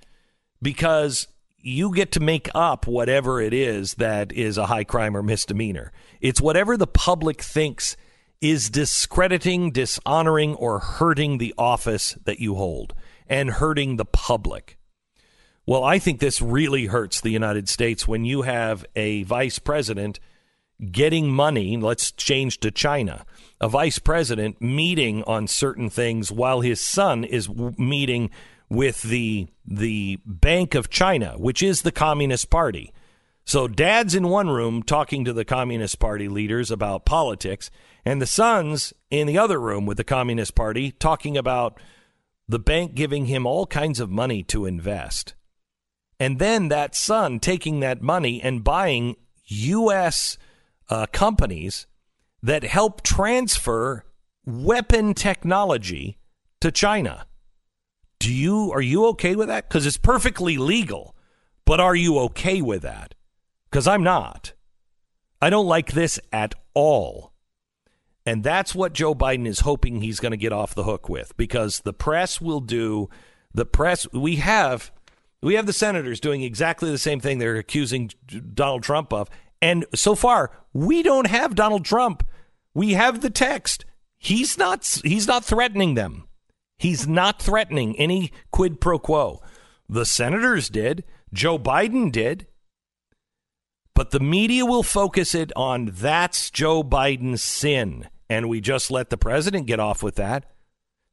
because you get to make up whatever it is that is a high crime or misdemeanor. It's whatever the public thinks is discrediting, dishonoring, or hurting the office that you hold and hurting the public. Well, I think this really hurts the United States when you have a vice president getting money. Let's change to China. A vice president meeting on certain things while his son is meeting with the the Bank of China, which is the Communist Party. So dad's in one room talking to the Communist Party leaders about politics, and the son's in the other room with the Communist Party talking about the bank giving him all kinds of money to invest. And then that son taking that money and buying U.S. Uh, companies that help transfer weapon technology to China. Do you are you okay with that? Because it's perfectly legal, but are you okay with that? Because I'm not. I don't like this at all. And that's what Joe Biden is hoping he's going to get off the hook with because the press will do the press we have we have the senators doing exactly the same thing they're accusing Donald Trump of. And so far we don't have Donald Trump. We have the text. He's not he's not threatening them. He's not threatening any quid pro quo. The senators did. Joe Biden did but the media will focus it on that's Joe Biden's sin and we just let the president get off with that.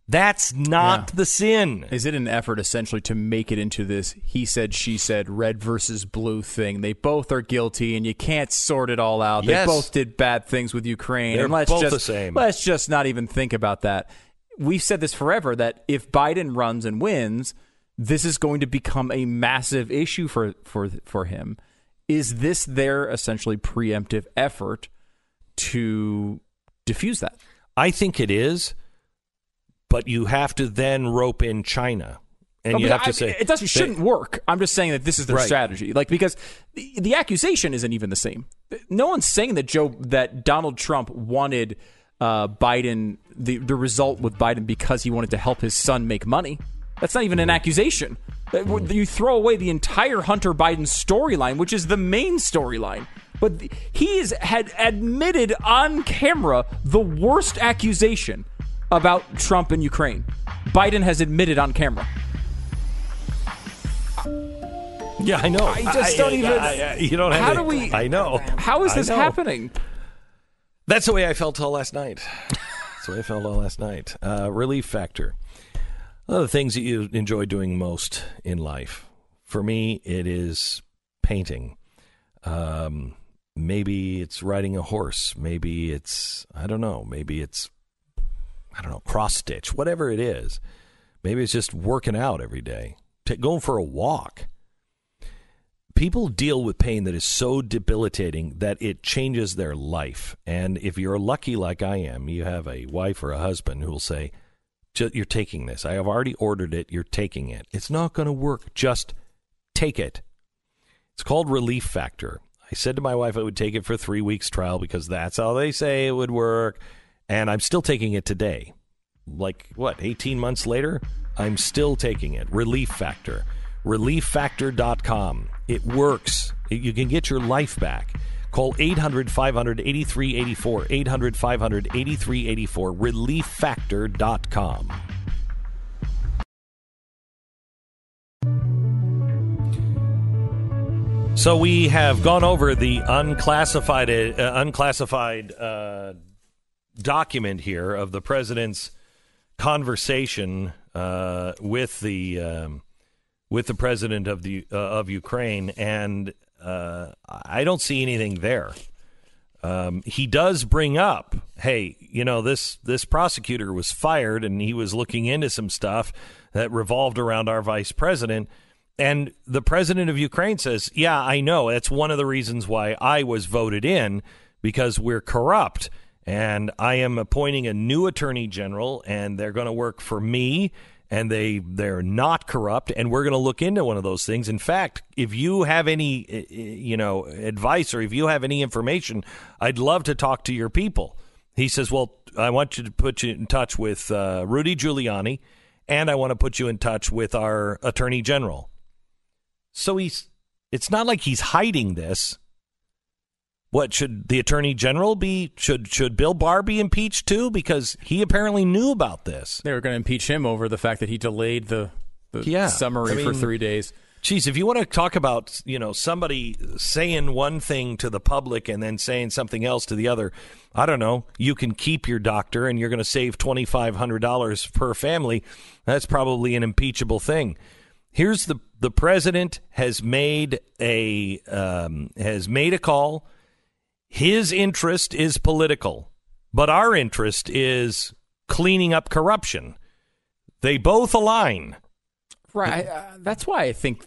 That's not Yeah. the sin. Is it an effort essentially to make it into this he said, she said, red versus blue thing? They both are guilty and you can't sort it all out. Yes. They both did bad things with Ukraine. They're and let's both just, the same. Let's just not even think about that. We've said this forever that if Biden runs and wins, this is going to become a massive issue for, for, for him. Is this their essentially preemptive effort to diffuse that? I think it is, but you have to then rope in China, and No, you have to I- say it doesn't they- shouldn't work. I'm just saying that this is their Right. strategy. Like because the, the accusation isn't even the same. No one's saying that Joe that Donald Trump wanted uh, Biden the the result with Biden because he wanted to help his son make money. That's not even an accusation. You throw away the entire Hunter Biden storyline, which is the main storyline. But he is, had admitted on camera the worst accusation about Trump and Ukraine. Biden has admitted on camera. Yeah, I know. I just don't even- you don't have. How do we- I know. How is this happening? That's the way I felt all last night. That's the way I felt all last night. Uh, relief factor. One of the things that you enjoy doing most in life. For me, it is painting. Um, maybe it's riding a horse. Maybe it's I don't know. Maybe it's I don't know cross stitch. Whatever it is. Maybe it's just working out every day. Ta going for a walk people deal with pain that is so debilitating that it changes their life. And if you're lucky like I am, you have a wife or a husband who will say, "Ju- You're taking this. I have already ordered it. You're taking it. It's not going to work. Just take it. It's called Relief Factor. I said to my wife I would take it for three weeks trial because that's how they say it would work. And I'm still taking it today. Like, what, 18 months later? I'm still taking it. Relief Factor. ReliefFactor.com. It works. You can get your life back. Call 800 500 8384. 800 500 8384. ReliefFactor.com. So we have gone over the unclassified uh, unclassified uh, document here of the president's conversation uh, with the um, with the president of the uh, of Ukraine, and uh, I don't see anything there. Um, he does bring up, hey, you know this this prosecutor was fired, and he was looking into some stuff that revolved around our vice president. And the president of Ukraine says, "Yeah, I know. That's one of the reasons why I was voted in because we're corrupt, and I am appointing a new attorney general, and they're going to work for me." And they they're not corrupt, and we're going to look into one of those things. In fact, if you have any eh, eh, you know advice or if you have any information, I'd love to talk to your people. He says, "Well, I want you to put you in touch with uh, Rudy Giuliani, and I want to put you in touch with our attorney general." So he's it's not like he's hiding this. What should the attorney general be should should Bill Barr be impeached too because he apparently knew about this. They were going to impeach him over the fact that he delayed the, the Yeah, summary I for three days. Geez, if you want to talk about, you know, somebody saying one thing to the public and then saying something else to the other, I don't know, you can keep your doctor and you're going to save $2,500 per family. That's probably an impeachable thing. Here's the the president has made a um, has made a call. His interest is political, but our interest is cleaning up corruption. They both align. Right. I, uh, that's why I think.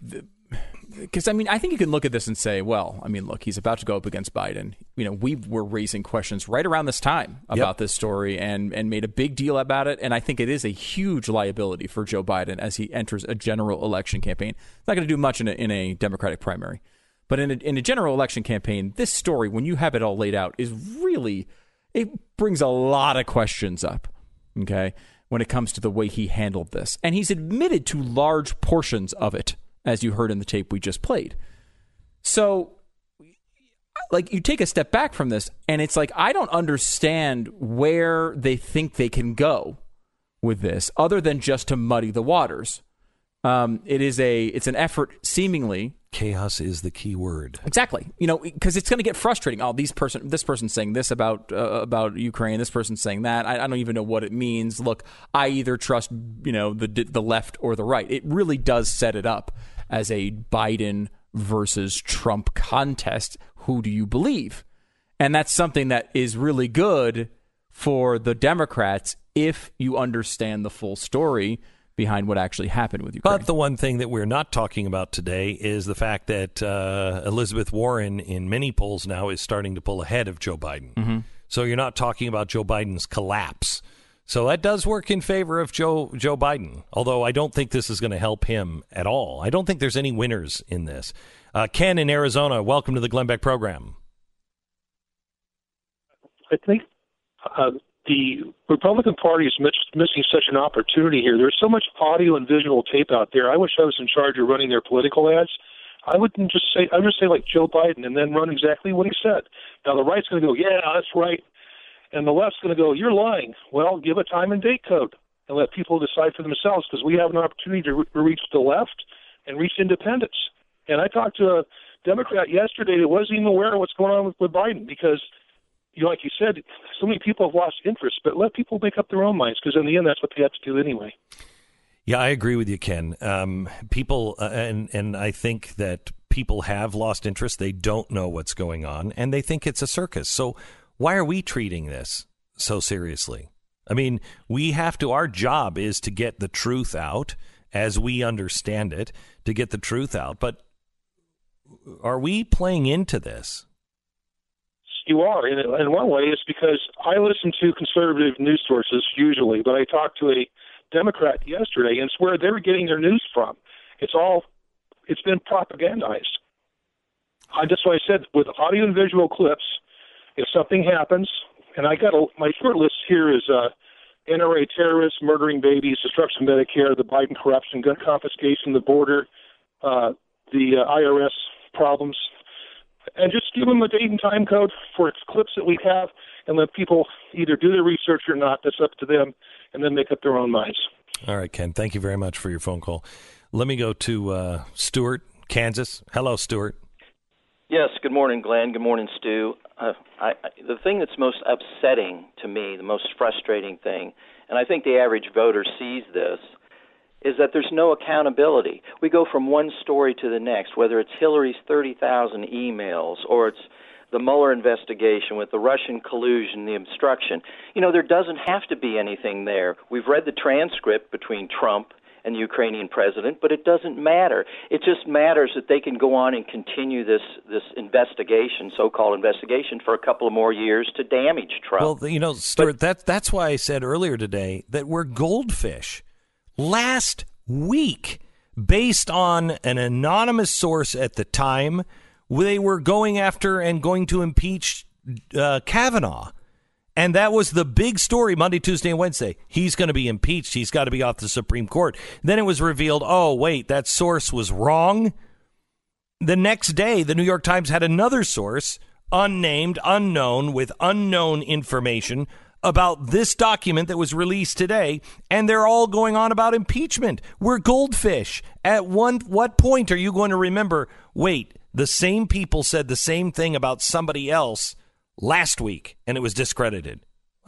Because I mean, I think you can look at this and say, well, I mean, look, he's about to go up against Biden. You know, we were raising questions right around this time about this story and and made a big deal about it. And I think it is a huge liability for Joe Biden as he enters a general election campaign. It's not going to do much in a, in a Democratic primary, but in a, in a general election campaign, this story, when you have it all laid out, is really it brings a lot of questions up. Okay, when it comes to the way he handled this, and he's admitted to large portions of it, as you heard in the tape we just played. So, like, you take a step back from this, and it's like I don't understand where they think they can go with this, other than just to muddy the waters. Um, it is a it's an effort seemingly Chaos is the key word. Exactly. You know, because it's going to get frustrating. Oh, these person, this person's saying this about uh, about Ukraine. This person's saying that. I, I, don't even know what it means. Look, I either trust you know the the left or the right. It really does set it up as a Biden versus Trump contest. Who do you believe? And that's something that is really good for the Democrats if you understand the full story behind what actually happened with Ukraine. But the one thing that we're not talking about today is the fact that uh, Elizabeth Warren, in many polls now, is starting to pull ahead of Joe Biden. Mm-hmm. So you're not talking about Joe Biden's collapse. So that does work in favor of Joe Joe Biden. Although I don't think this is going to help him at all. I don't think there's any winners in this. Uh, Ken in Arizona, welcome to the Glenn Beck program. I think uh, the Republican Party is miss, missing such an opportunity here. There's so much audio and visual tape out there. I wish I was in charge of running their political ads. I wouldn't just say I would just say like Joe Biden and then run exactly what he said. Now the right's going to go, yeah, that's right, and the left's going to go, you're lying. Well, give a time and date code and let people decide for themselves because we have an opportunity to re- reach the left and reach independents. And I talked to a Democrat yesterday that wasn't even aware of what's going on with, with Biden because you know, like you said, so many people have lost interest, but let people make up their own minds because in the end, that's what they have to do anyway. Yeah, I agree with you, Ken. Um, people, uh, and and I think that people have lost interest. They don't know what's going on, and they think it's a circus. So why are we treating this so seriously? I mean, we have to. Our job is to get the truth out as we understand it, to get the truth out. But are we playing into this? You are. In, in one way, it's because I listen to conservative news sources usually, but I talked to a Democrat yesterday, and it's where they're getting their news from. It's all, it's been propagandized. I, that's why I said with audio and visual clips, if something happens, and I got a, my short list here is uh, NRA terrorists, murdering babies, destruction of Medicare, the Biden corruption, gun confiscation, the border, uh, the uh, IRS problems, and just give them a date and time code for clips that we have, and let people either do their research or not. That's up to them, and then make up their own minds. All right, Ken. Thank you very much for your phone call. Let me go to uh, Stuart, Kansas. Hello, Stuart. Yes. Good morning, Glenn. Good morning, Stu. Uh, I, the thing that's most upsetting to me, the most frustrating thing, and I think the average voter sees this, is that there's no accountability. We go from one story to the next, whether it's Hillary's 30,000 emails or it's the Mueller investigation with the Russian collusion, the obstruction. You know, there doesn't have to be anything there. We've read the transcript between Trump and the Ukrainian president, but it doesn't matter. It just matters that they can go on and continue this this investigation, so-called investigation, for a couple of more years to damage Trump. Well, you know, Stuart, but, that that's why I said earlier today that we're goldfish last week based on an anonymous source at the time. They were going after and going to impeach uh, Kavanaugh. And that was the big story Monday, Tuesday, and Wednesday. He's going to be impeached. He's got to be off the Supreme Court. Then it was revealed oh, wait, that source was wrong. The next day, the New York Times had another source, unnamed, unknown, with unknown information about this document that was released today, and they're all going on about impeachment. We're goldfish. At one what point are you going to remember? Wait, the same people said the same thing about somebody else last week, and it was discredited.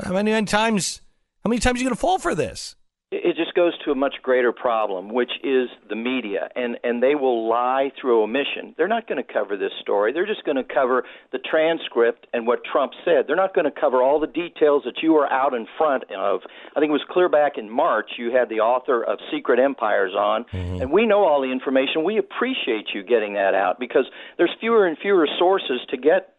How many times? How many times are you going to fall for this? It just goes to a much greater problem, which is the media, and and they will lie through omission. They're not going to cover this story. They're just going to cover the transcript and what Trump said. They're not going to cover all the details that you were out in front of. I think it was clear back in March you had the author of Secret Empires on, mm-hmm. and we know all the information. We appreciate you getting that out because there's fewer and fewer sources to get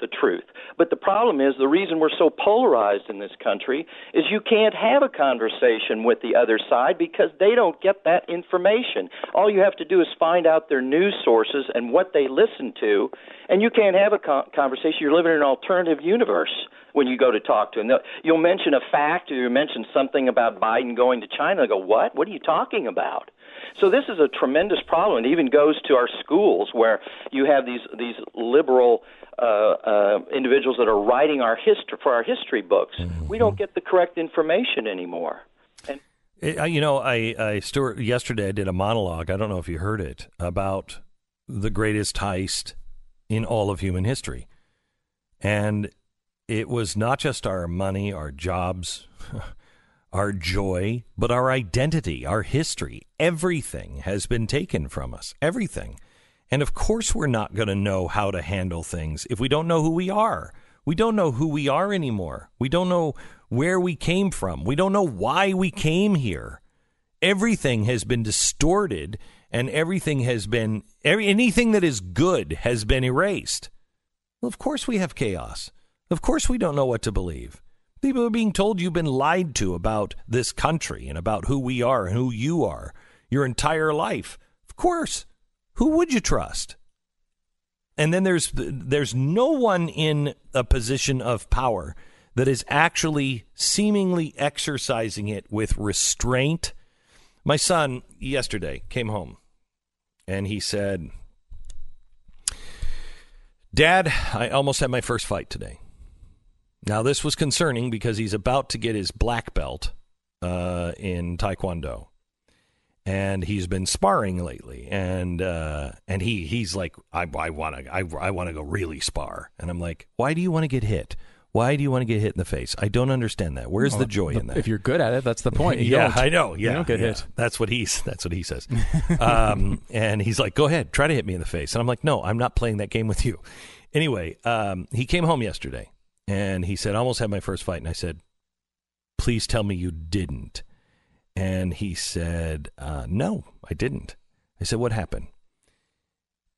the truth. But the problem is the reason we're so polarized in this country is you can't have a conversation with the other side because they don't get that information. All you have to do is find out their news sources and what they listen to, and you can't have a con- conversation. You're living in an alternative universe when you go to talk to them. You'll mention a fact or you mention something about Biden going to China. They go, "What? What are you talking about?" So this is a tremendous problem. It even goes to our schools where you have these these liberal uh, uh, individuals that are writing our history for our history books. Mm-hmm. We don't get the correct information anymore. And It- you know, I, I Stuart, yesterday I did a monologue. I don't know if you heard it about the greatest heist in all of human history, and it was not just our money, our jobs, our joy, but our identity, our history. Everything has been taken from us. Everything. And of course, we're not going to know how to handle things if we don't know who we are. We don't know who we are anymore. We don't know where we came from. We don't know why we came here. Everything has been distorted and everything has been, every, anything that is good has been erased. Well, of course, we have chaos. Of course, we don't know what to believe. People are being told you've been lied to about this country and about who we are and who you are your entire life. Of course. Who would you trust? And then there's there's no one in a position of power that is actually seemingly exercising it with restraint. My son yesterday came home and he said, "Dad, I almost had my first fight today." Now this was concerning because he's about to get his black belt uh, in Taekwondo. And he's been sparring lately. And uh, and he he's like I I want to I, I want to go really spar. And I'm like why do you want to get hit? Why do you want to get hit in the face? I don't understand that. Where's Well, the joy the- in that? if you're good at it, that's the point. You yeah don't. I know. You yeah don't get yeah. hit. that's what he's that's what he says. Um, and he's like go ahead try to hit me in the face. And I'm like no I'm not playing that game with you. Anyway um, he came home yesterday and he said I almost had my first fight and I said please tell me you didn't and he said, uh, No, I didn't. I said, What happened?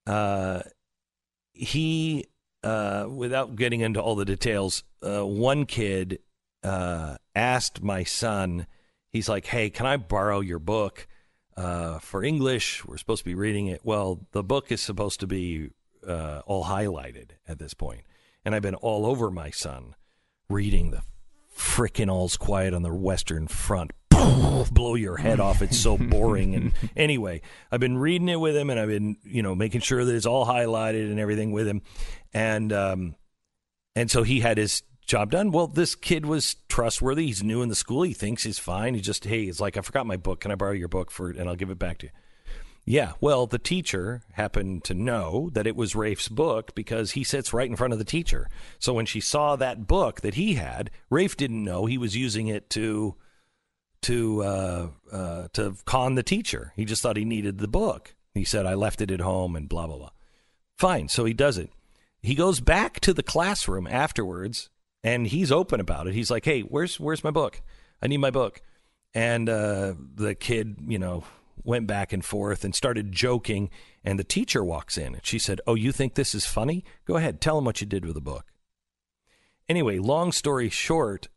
Uh, he, uh, without getting into all the details, uh, one kid uh, asked my son, he's like, Hey, can I borrow your book uh, for English? We're supposed to be reading it. Well, the book is supposed to be uh, all highlighted at this point. And I've been all over my son reading the frickin' All's Quiet on the Western Front. Blow your head off. It's so boring. And anyway, I've been reading it with him and I've been, you know, making sure that it's all highlighted and everything with him. And, um, and so he had his job done. Well, this kid was trustworthy. He's new in the school. He thinks he's fine. He just, hey, it's like, I forgot my book. Can I borrow your book for? And I'll give it back to you. Yeah, well, the teacher happened to know that it was Rafe's book because he sits right in front of the teacher. So when she saw that book that he had, Rafe didn't know he was using it to to uh, uh, to con the teacher. He just thought he needed the book. He said, "I left it at home," and blah blah blah. Fine, so he does it. He goes back to the classroom afterwards, and he's open about it. He's like, "Hey, where's where's my book? I need my book." And uh, the kid, you know, went back and forth and started joking. And the teacher walks in and she said, Oh, you think this is funny? Go ahead, tell him what you did with the book. Anyway, long story short,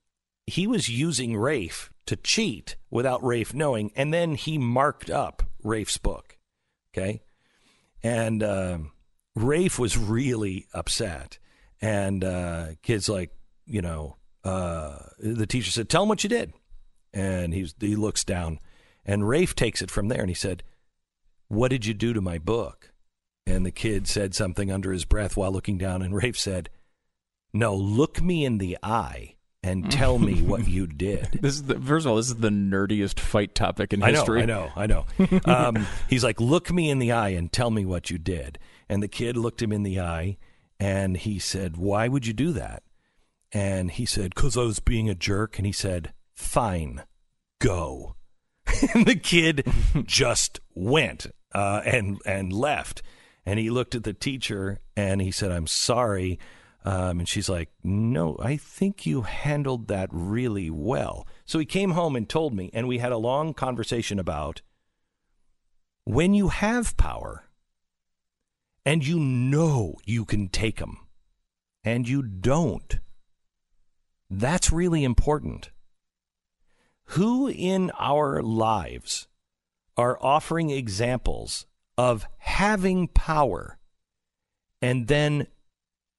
he was using Rafe to cheat without Rafe knowing. And then he marked up Rafe's book. Okay. And um, Rafe was really upset. And uh, kids like, you know, uh, the teacher said, Tell him what you did. And he's, he looks down. And Rafe takes it from there and he said, What did you do to my book? And the kid said something under his breath while looking down. And Rafe said, No, look me in the eye and tell me what you did. This is the, first of all, this is the nerdiest fight topic in history. I know. I know, I know. Um, he's like, Look me in the eye and tell me what you did. And the kid looked him in the eye and he said, Why would you do that? And he said, Because I was being a jerk. And he said, Fine, go. and the kid just went uh, and and left. And he looked at the teacher and he said, "I'm sorry." Um, and she's like, "No, I think you handled that really well." So he came home and told me, and we had a long conversation about when you have power and you know you can take them, and you don't. That's really important who in our lives are offering examples of having power and then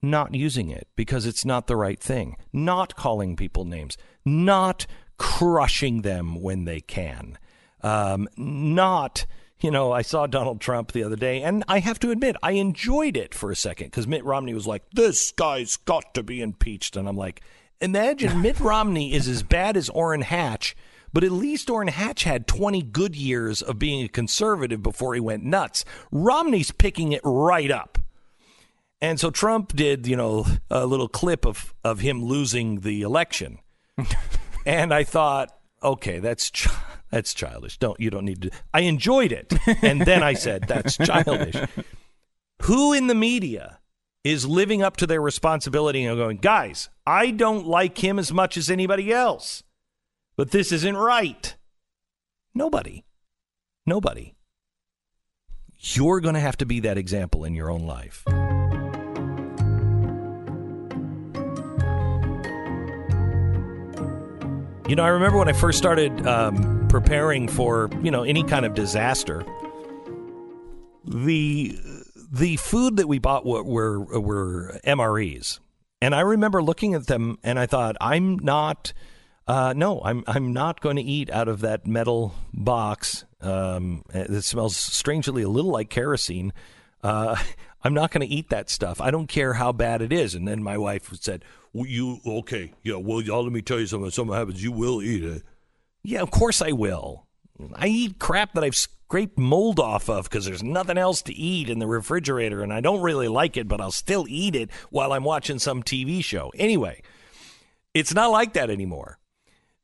not using it because it's not the right thing, not calling people names, not crushing them when they can, um, not. You know, I saw Donald Trump the other day, and I have to admit, I enjoyed it for a second because Mitt Romney was like, This guy's got to be impeached. And I'm like, Imagine Mitt Romney is as bad as Orrin Hatch, but at least Orrin Hatch had 20 good years of being a conservative before he went nuts. Romney's picking it right up. And so Trump did, you know, a little clip of, of him losing the election. and I thought, okay, that's ch- that's childish. Don't you don't need to I enjoyed it. And then I said, that's childish. Who in the media is living up to their responsibility and going, guys, I don't like him as much as anybody else, but this isn't right? Nobody. Nobody. You're going to have to be that example in your own life. You know, I remember when I first started um, preparing for you know any kind of disaster. The the food that we bought were, were were MREs, and I remember looking at them and I thought, I'm not. Uh, no, I'm I'm not going to eat out of that metal box um, that smells strangely a little like kerosene. Uh, I'm not going to eat that stuff. I don't care how bad it is. And then my wife said, well, "You okay? Yeah. Well, y'all, let me tell you something. If something happens, you will eat it. Yeah, of course I will. I eat crap that I've scraped mold off of because there's nothing else to eat in the refrigerator, and I don't really like it, but I'll still eat it while I'm watching some TV show. Anyway, it's not like that anymore.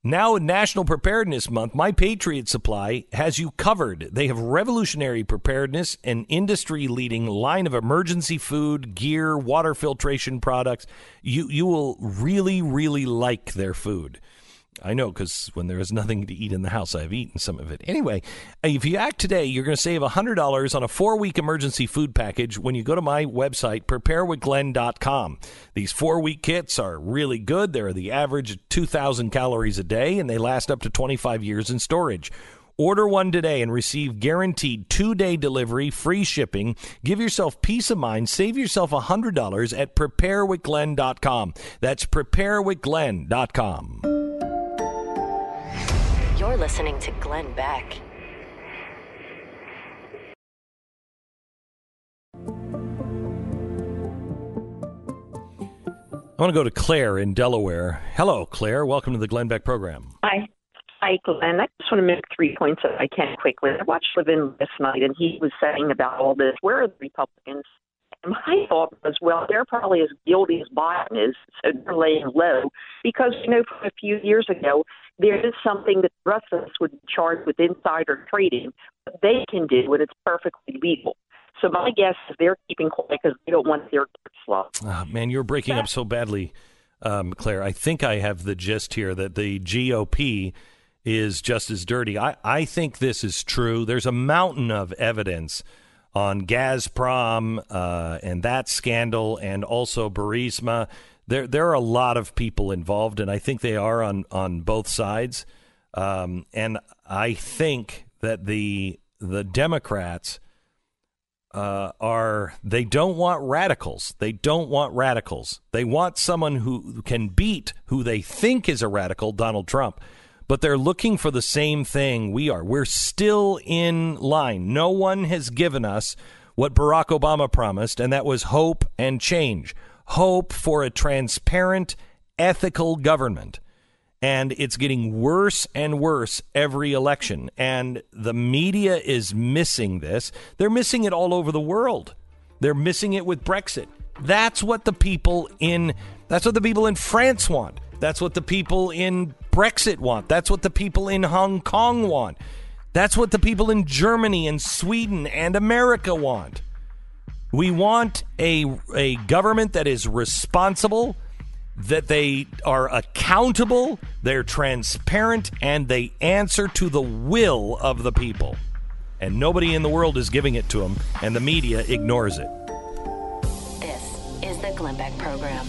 Now, in National Preparedness Month, My Patriot Supply has you covered. They have revolutionary preparedness and industry leading line of emergency food, gear, water filtration products. You, you will really, really like their food. I know because when there is nothing to eat in the house, I've eaten some of it. Anyway, if you act today, you're going to save $100 on a four week emergency food package when you go to my website, preparewithglenn.com. These four week kits are really good. They're the average 2,000 calories a day, and they last up to 25 years in storage. Order one today and receive guaranteed two day delivery, free shipping. Give yourself peace of mind. Save yourself $100 at preparewithglenn.com. That's preparewithglenn.com. You're listening to Glenn Beck. I want to go to Claire in Delaware. Hello, Claire. Welcome to the Glenn Beck program. Hi. Hi, Glenn. I just want to make three points if I can quickly. I watched Levin last night, and he was saying about all this. Where are the Republicans? My thought was, well, they're probably as guilty as Biden is, so they're laying low. Because, you know, from a few years ago, there is something that the rest of us would be charged with insider trading, but they can do, and it's perfectly legal. So my guess is they're keeping quiet because they don't want their slow. Oh, man, you're breaking up so badly, um, Claire. I think I have the gist here that the GOP is just as dirty. I, I think this is true. There's a mountain of evidence on Gazprom uh, and that scandal, and also Burisma. There, there are a lot of people involved, and I think they are on on both sides. Um, and I think that the the Democrats uh, are they don't want radicals. They don't want radicals. They want someone who can beat who they think is a radical, Donald Trump. But they're looking for the same thing we are. We're still in line. No one has given us what Barack Obama promised, and that was hope and change. Hope for a transparent, ethical government and it's getting worse and worse every election. And the media is missing this. They're missing it all over the world. They're missing it with Brexit. That's what the people in that's what the people in France want. That's what the people in Brexit want. That's what the people in Hong Kong want. That's what the people in Germany and Sweden and America want. We want a a government that is responsible that they are accountable, they're transparent, and they answer to the will of the people. And nobody in the world is giving it to them, and the media ignores it. This is the Glenn Beck Program.